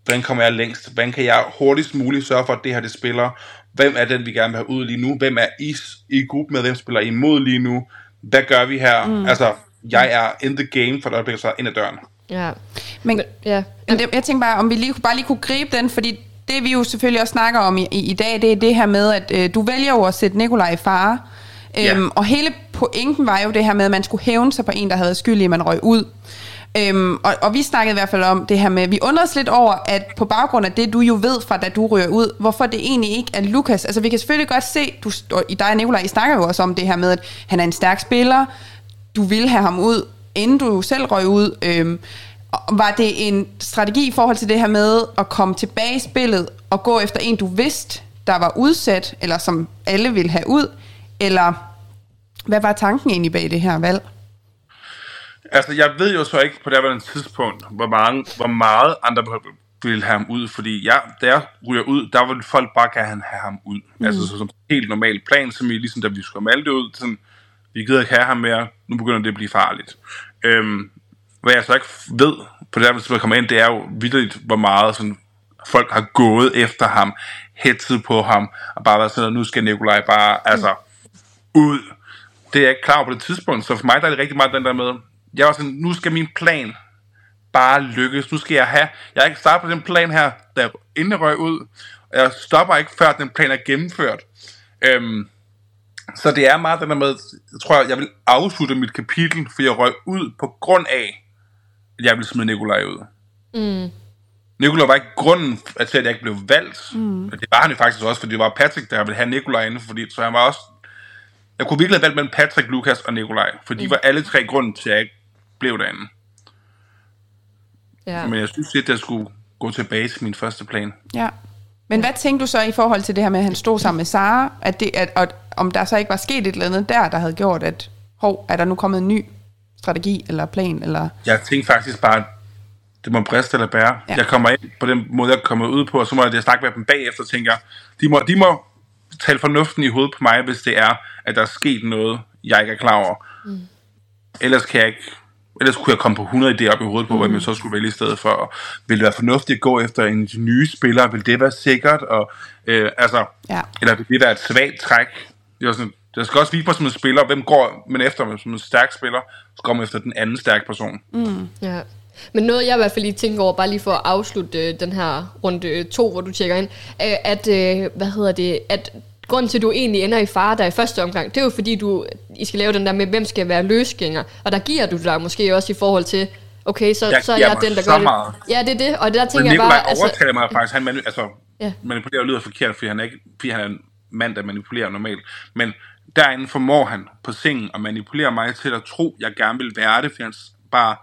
Speaker 3: hvordan kommer jeg længst? Hvordan kan jeg hurtigst muligt sørge for, at det her det spiller? Hvem er den, vi gerne vil have ud lige nu? Hvem er I i gruppe med? Hvem spiller I imod lige nu? Hvad gør vi her? Mm. Altså, jeg er in the game for et øjeblik, så ind ad døren.
Speaker 2: Ja. Men, ja. Men det, jeg tænker bare, om vi lige, bare lige kunne gribe den, fordi det vi jo selvfølgelig også snakker om i, i, i dag, det er det her med, at øh, du vælger jo at sætte Nikolaj i fare. Ja. Øhm, og hele pointen var jo det her med, at man skulle hævne sig på en, der havde skyld i, at man røg ud. Øhm, og, og vi snakkede i hvert fald om det her med, vi undrede os lidt over, at på baggrund af det, du jo ved fra, da du ryger ud, hvorfor det egentlig ikke er Lukas. Altså vi kan selvfølgelig godt se, du, i dig og Nicolaj, I snakker jo også om det her med, at han er en stærk spiller, du vil have ham ud, inden du selv røg ud. Øhm, var det en strategi i forhold til det her med at komme tilbage i spillet og gå efter en, du vidste, der var udsat, eller som alle ville have ud, eller hvad var tanken egentlig bag det her valg?
Speaker 3: Altså, jeg ved jo så ikke på det her tidspunkt, hvor, mange, hvor meget andre ville have ham ud, fordi jeg, da jeg ryger ud, der ville folk bare gerne have ham ud. Mm. Altså, så, som helt normal plan, som I, ligesom da vi skulle Malte ud, sådan, vi gider ikke have ham mere, nu begynder det at blive farligt. Øhm, hvad jeg så ikke ved på det her tidspunkt kommer ind, det er jo vidderligt, hvor meget sådan, folk har gået efter ham, hættet på ham, og bare været sådan, nu skal Nikolaj bare, altså, ud det er jeg ikke klar på det tidspunkt, så for mig der er det rigtig meget den der med, jeg var sådan, nu skal min plan bare lykkes, nu skal jeg have, jeg har ikke startet på den plan her, der inden jeg røg ud, og jeg stopper ikke, før den plan er gennemført. Øhm, så det er meget den der med, jeg tror, jeg vil afslutte mit kapitel, for jeg røg ud på grund af, at jeg ville smide Nikolaj ud. Mm. Nikolaj var ikke grunden til, at jeg ikke blev valgt. Mm. Det var han jo faktisk også, fordi det var Patrick, der ville have Nikolaj inde, fordi så han var også... Jeg kunne virkelig have valgt mellem Patrick, Lukas og Nikolaj, for de mm. var alle tre grunden til, at jeg ikke blev derinde.
Speaker 1: Ja.
Speaker 3: Men jeg synes lidt, at jeg skulle gå tilbage til min første plan.
Speaker 2: Ja. Men hvad tænkte du så i forhold til det her med, at han stod sammen med Sara? At det, at, at, om der så ikke var sket et eller andet der, der havde gjort, at hov, er der nu kommet en ny strategi eller plan? Eller?
Speaker 3: Jeg tænkte faktisk bare, at det må briste eller bære.
Speaker 2: Ja.
Speaker 3: Jeg kommer ind på den måde, jeg kommer ud på, og så må jeg snakke med dem bagefter, tænker jeg, de må, de må tale fornuften i hovedet på mig, hvis det er, at der er sket noget, jeg ikke er klar over. Mm. Ellers kan jeg ikke Ellers kunne jeg komme på 100 idéer op i hovedet på, mm. hvad man så skulle vælge i stedet for. Og vil det være fornuftigt at gå efter en nye spillere? Vil det være sikkert? Og, øh, altså,
Speaker 2: Ja.
Speaker 3: Eller vil det være et svagt træk? Det er sådan, der skal også vise mig som en spiller, hvem går man efter som en stærk spiller, så går man efter den anden stærke person. Mm.
Speaker 1: Ja. Men noget, jeg i hvert fald lige tænker over, bare lige for at afslutte øh, den her runde to, hvor du tjekker ind, øh, at, øh, hvad hedder det, at grunden til, at du egentlig ender i fare der i første omgang, det er jo fordi, du, I skal lave den der med, hvem skal være løsgænger. Og der giver du dig måske også i forhold til, okay, så,
Speaker 3: Jeg
Speaker 1: så er jeg
Speaker 3: mig
Speaker 1: den, der gør det. Ja, det er det, og der
Speaker 3: Men
Speaker 1: tænker jeg
Speaker 3: Nikolaj
Speaker 1: bare... altså-
Speaker 3: overtaler mig faktisk, han manu- altså,
Speaker 1: Ja.
Speaker 3: manipulerer lyder forkert, fordi han, er ikke, fordi han er en mand, der manipulerer normalt. Men derinde formår han på sengen at manipulere mig til at tro, at jeg gerne vil være det, fordi han bare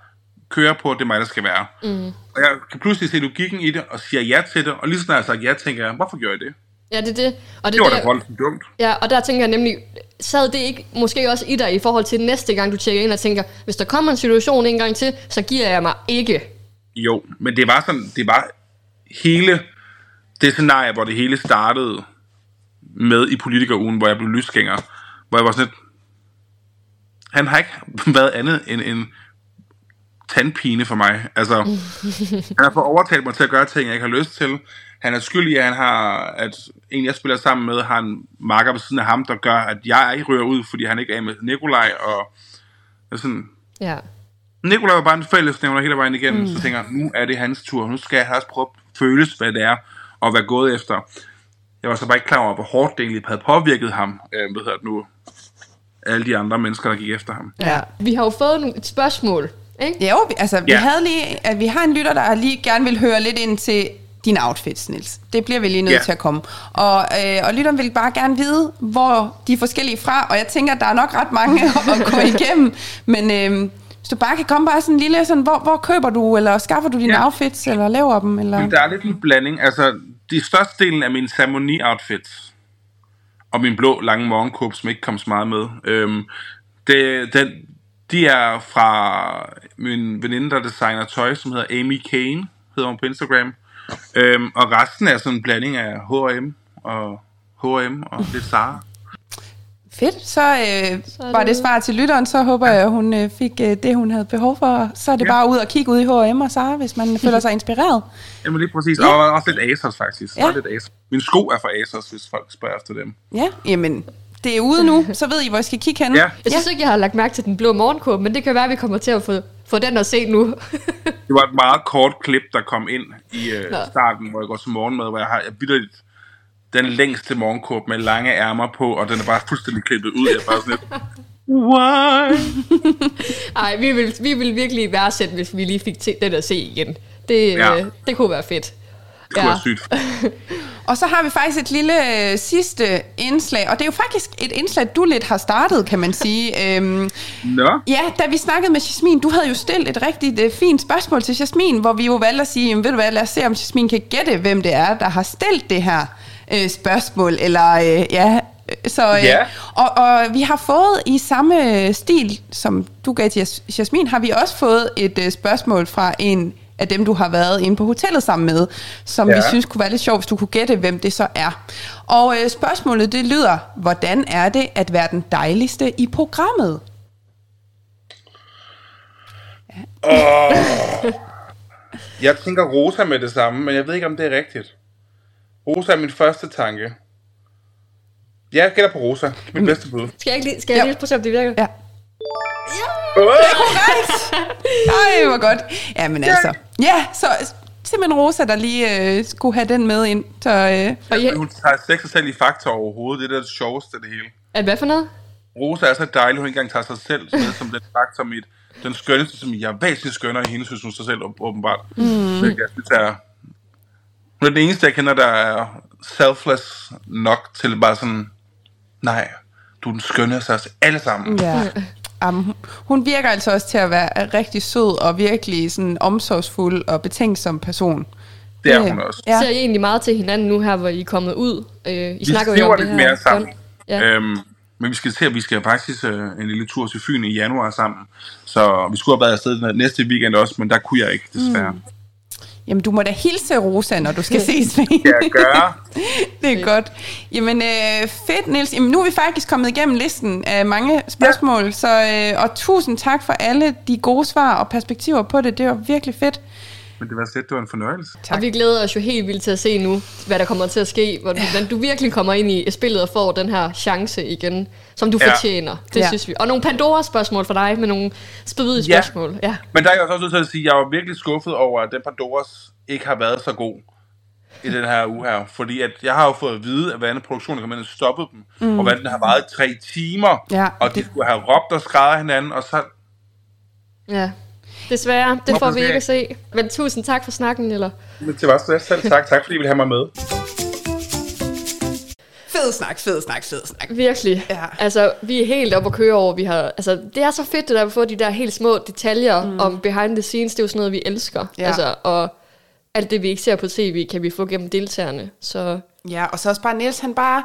Speaker 3: kører på, at det er mig, der skal være. Mm. Og jeg kan pludselig se logikken i det, og siger ja til det, og lige snart jeg har sagt ja, tænker jeg, hvorfor gjorde jeg det?
Speaker 1: Ja, det er det. Og det,
Speaker 3: Det var
Speaker 1: er
Speaker 3: da
Speaker 1: der-
Speaker 3: voldsomt dumt.
Speaker 1: Ja, og der tænker jeg nemlig, sad det ikke måske også i dig i forhold til næste gang, du tjekker ind og tænker, hvis der kommer en situation en gang til, så giver jeg mig ikke.
Speaker 3: Jo, men det var sådan, det var hele det scenarie, hvor det hele startede med i politikerugen, hvor jeg blev lysgænger, hvor jeg var sådan lidt, han har ikke været andet end en tandpine for mig. Altså, han har fået overtalt mig til at gøre ting, jeg ikke har lyst til. Han er skyldig, at han har, at en, jeg spiller sammen med, har en marker ved siden af ham, der gør, at jeg ikke rører ud, fordi han ikke er med Nikolaj, og er sådan,
Speaker 1: Ja.
Speaker 3: Nikolaj var bare en fællesnævner hele vejen igennem, mm. så tænker nu er det hans tur. Nu skal jeg også prøve at føles, hvad det er, og være gået efter. Jeg var så bare ikke klar over, hvor hårdt det egentlig havde påvirket ham, øh, ved jeg nu, alle de andre mennesker, der gik efter ham.
Speaker 2: Ja.
Speaker 1: Vi har jo fået et spørgsmål, ikke?
Speaker 2: Jo, vi- altså, vi,
Speaker 3: Ja.
Speaker 2: havde lige, at vi har en lytter, der lige gerne vil høre lidt ind til dine outfits, Niels. Det bliver vi lige nødt
Speaker 3: Ja.
Speaker 2: til at komme. Og, øh, og lytteren vil bare gerne vide, hvor de er forskellige fra, og jeg tænker, at der er nok ret mange at gå igennem. Men øh, hvis du bare kan komme bare sådan en lille, sådan, hvor, hvor køber du, eller skaffer du dine
Speaker 3: Ja.
Speaker 2: outfits, eller laver dem? Eller?
Speaker 3: Men der er lidt en blanding. Altså, de største delen af min ceremoni-outfits, og min blå lange morgenkåb, som ikke kom så meget med, øhm, det, den, de er fra min veninde, der designer tøj, som hedder Amy Kane, hedder hun på Instagram. Øhm, og resten er sådan en blanding af H&M og H&M og lidt Zara.
Speaker 2: Fedt, så, øh,
Speaker 1: Så er
Speaker 2: var
Speaker 1: det
Speaker 2: det svar til lytteren, så håber jeg, at hun øh, fik øh, det, hun havde behov for. Så er det
Speaker 3: Ja.
Speaker 2: bare ud og kigge ud i H&M og Zara, hvis man føler sig inspireret.
Speaker 3: Jamen lige præcis. Og også lidt Asos faktisk.
Speaker 2: Ja.
Speaker 3: Ja. Lidt Asos. Min sko er fra Asos, hvis folk spørger efter dem.
Speaker 2: Ja, jamen, det er ude nu, så ved I, hvor I skal kigge hen.
Speaker 3: Ja.
Speaker 1: Jeg synes ikke, jeg har lagt mærke til den blå morgenkåbe, men det kan være, at vi kommer til at få, få den at se nu.
Speaker 3: Det var et meget kort klip, der kom ind i øh,
Speaker 1: Nå.
Speaker 3: starten, hvor jeg går til morgenmad, hvor jeg har jeg vidderligt den længste morgenkåb med lange ærmer på, og den er bare fuldstændig klippet ud. Jeg er bare sådan lidt, why?
Speaker 1: Ej, vi vil, vi vil virkelig værdsætte, hvis vi lige fik til den at se igen. Det,
Speaker 3: Ja.
Speaker 1: ja. det kunne være fedt.
Speaker 3: Det kunne være sygt.
Speaker 2: Og så har vi faktisk et lille øh, sidste indslag, og det er jo faktisk et indslag, du lidt har startet, kan man sige. øhm,
Speaker 3: Nå,
Speaker 2: ja, da vi snakkede med Jasmin, du havde jo stillet et rigtig øh, fint spørgsmål til Jasmin, hvor vi jo valgte at sige, jamen, ved du hvad, lad os se, om Jasmin kan gætte, hvem det er, der har stillet det her øh, spørgsmål, eller øh, ja... øh, Så, øh,
Speaker 3: Ja.
Speaker 2: og, og vi har fået i samme stil, som du gav til Jas- Jasmin, har vi også fået et øh, spørgsmål fra en af dem, du har været inde på hotellet sammen med, som ja. vi
Speaker 3: Ja.
Speaker 2: synes kunne være lidt sjovt, hvis du kunne gætte, hvem det så er. Og øh, spørgsmålet, det lyder, hvordan er det at være den dejligste i programmet?
Speaker 3: jeg tænker Rosa med det samme, men jeg ved ikke, om det er rigtigt. Rosa er min første tanke. Ja, Jeg gætter på Rosa. Det er mit bedste bud.
Speaker 1: Skal jeg, lige, skal jeg
Speaker 2: Ja.
Speaker 1: lige prøve om det virker?
Speaker 2: Ja. Ej, hvor godt. Ja, men altså. Ja, så simpelthen Rosa, der lige øh, skulle have den med ind. Så, øh,
Speaker 1: Og ja,
Speaker 3: Hun tager ikke sig selv i fakta overhovedet. Det er det sjoveste af det hele.
Speaker 1: at hvad for noget?
Speaker 3: Rosa er så dejlig, hun ikke engang tager sig selv med som den faktor i et den skønneste, som jeg væsentligt skønner i hende, synes hun sig selv åb- åbenbart. Mm. Jeg synes, er, hun er den eneste, jeg kender, der er selfless nok til bare sådan, nej, du er den skønneste af os alle sammen.
Speaker 2: Ja. Um, hun virker altså også til at være rigtig sød og virkelig sådan omsorgsfuld og betænksom person.
Speaker 3: Det er hun også.
Speaker 2: Ja.
Speaker 1: Ser I egentlig meget til hinanden nu her, hvor I er kommet ud? Øh, I
Speaker 3: Vi
Speaker 1: snakker jo om det
Speaker 3: lidt
Speaker 1: her.
Speaker 3: mere sammen.
Speaker 1: Ja.
Speaker 3: Øhm, men vi skal se, at vi skal faktisk øh, en lille tur til Fyn i januar sammen. Så vi skulle have været afsted den næste weekend også, men der kunne jeg ikke, desværre. Mm.
Speaker 2: Jamen, du må da hilse Rosa, når du skal ses med hende.
Speaker 3: Jeg gøre?
Speaker 2: Det er godt. Jamen, øh, fedt, Niels. Jamen, nu er vi faktisk kommet igennem listen af mange spørgsmål, ja. så, øh, og tusind tak for alle de gode svar og perspektiver på det. Det var virkelig fedt.
Speaker 3: Men det var fedt, det var en fornøjelse.
Speaker 2: Tak.
Speaker 1: Og vi glæder os jo helt vildt til at se nu, hvad der kommer til at ske. Hvordan du virkelig kommer ind i spillet og får den her chance igen, som du
Speaker 3: Ja.
Speaker 1: fortjener. Det
Speaker 2: Ja.
Speaker 1: synes vi. Og nogle Pandora-spørgsmål for dig, med nogle spædige
Speaker 3: Ja.
Speaker 1: spørgsmål. Ja.
Speaker 3: Men der er jeg også nødt til at sige, at jeg var virkelig skuffet over, at den Pandoras ikke har været så god i den her uge her. Fordi at jeg har jo fået at vide, at hvordan produktionen kom ind og stoppede dem, mm. og hvordan den har varet i tre timer,
Speaker 2: Ja,
Speaker 3: og de
Speaker 2: det-
Speaker 3: skulle have råbt og skrevet hinanden, og så...
Speaker 1: ja. Desværre, det får vi ikke at se. Men tusind tak for snakken, eller?
Speaker 3: Men det var så selv tak. Tak fordi I ville have mig med.
Speaker 2: Fed snak, fed snak, fed snak.
Speaker 1: Virkelig.
Speaker 2: Ja.
Speaker 1: Altså, vi er helt oppe at køre over. Vi har, altså, det er så fedt, det der at få de der helt små detaljer mm. om behind the scenes. Det er jo sådan noget, vi elsker.
Speaker 2: Ja.
Speaker 1: Altså, og alt det, vi ikke ser på tv, kan vi få gennem deltagerne. Så
Speaker 2: Ja, og så også bare Niels, han bare...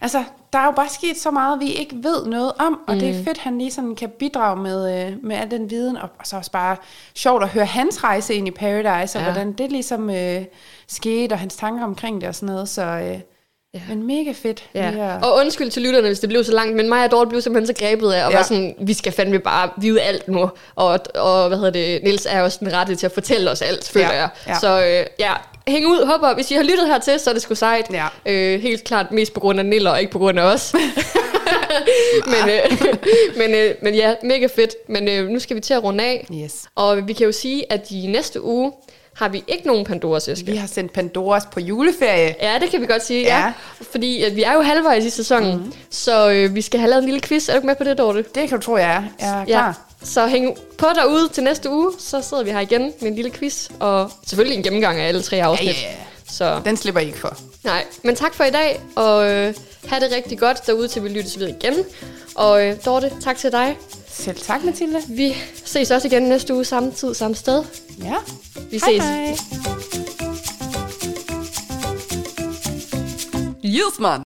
Speaker 2: Altså, der er jo bare sket så meget, vi ikke ved noget om, og mm. det er fedt, han lige sådan kan bidrage med, øh, med al den viden, og, og så også bare sjovt at høre hans rejse ind i Paradise, og
Speaker 1: Ja.
Speaker 2: hvordan det ligesom øh, skete, og hans tanker omkring det og sådan noget, så... Øh, ja. Men mega fedt.
Speaker 1: Ja. Og undskyld til lytterne, hvis det blev så langt, men mig og Dorte blev simpelthen så grebet af, og ja. var sådan, vi skal fandme bare vide alt nu. Og, og hvad hedder det, Nils er også den rette til at fortælle os alt, føler
Speaker 2: Ja,
Speaker 1: jeg.
Speaker 2: ja.
Speaker 1: Så øh, ja, hæng ud, håber, hvis I har lyttet hertil, så er det sgu sejt.
Speaker 2: Ja.
Speaker 1: Øh, helt klart mest på grund af Niller, og ikke på grund af os. men, øh, men, øh, men ja, mega fedt. Men øh, nu skal vi til at runde af.
Speaker 2: Yes.
Speaker 1: Og vi kan jo sige, at i næste uge har vi ikke nogen Pandoras æske.
Speaker 2: Vi har sendt Pandoras på juleferie.
Speaker 1: Ja, det kan vi godt sige,
Speaker 2: Ja.
Speaker 1: ja. ja. Fordi at vi er jo halvvejs i sæsonen, mm. så øh, vi skal have lavet en lille quiz. Er du ikke med på det, Dorte?
Speaker 2: Det kan du tro, jeg er. Jeg er
Speaker 1: Ja.
Speaker 2: klar.
Speaker 1: Så hæng på derude til næste uge, så sidder vi her igen med en lille quiz, og selvfølgelig en gennemgang af alle tre afsnit.
Speaker 2: Ja, ja, ja.
Speaker 1: Så
Speaker 2: Den slipper I ikke for.
Speaker 1: nej, men tak for i dag, og øh, have det rigtig godt derude, til vi lyttes ved igen. Og øh, Dorte, tak til dig.
Speaker 2: Selv tak, Mathilde.
Speaker 1: Vi ses også igen næste uge, samme tid, samme sted.
Speaker 2: Ja.
Speaker 1: Vi
Speaker 2: Hej,
Speaker 1: ses.
Speaker 2: hej. Yes, man.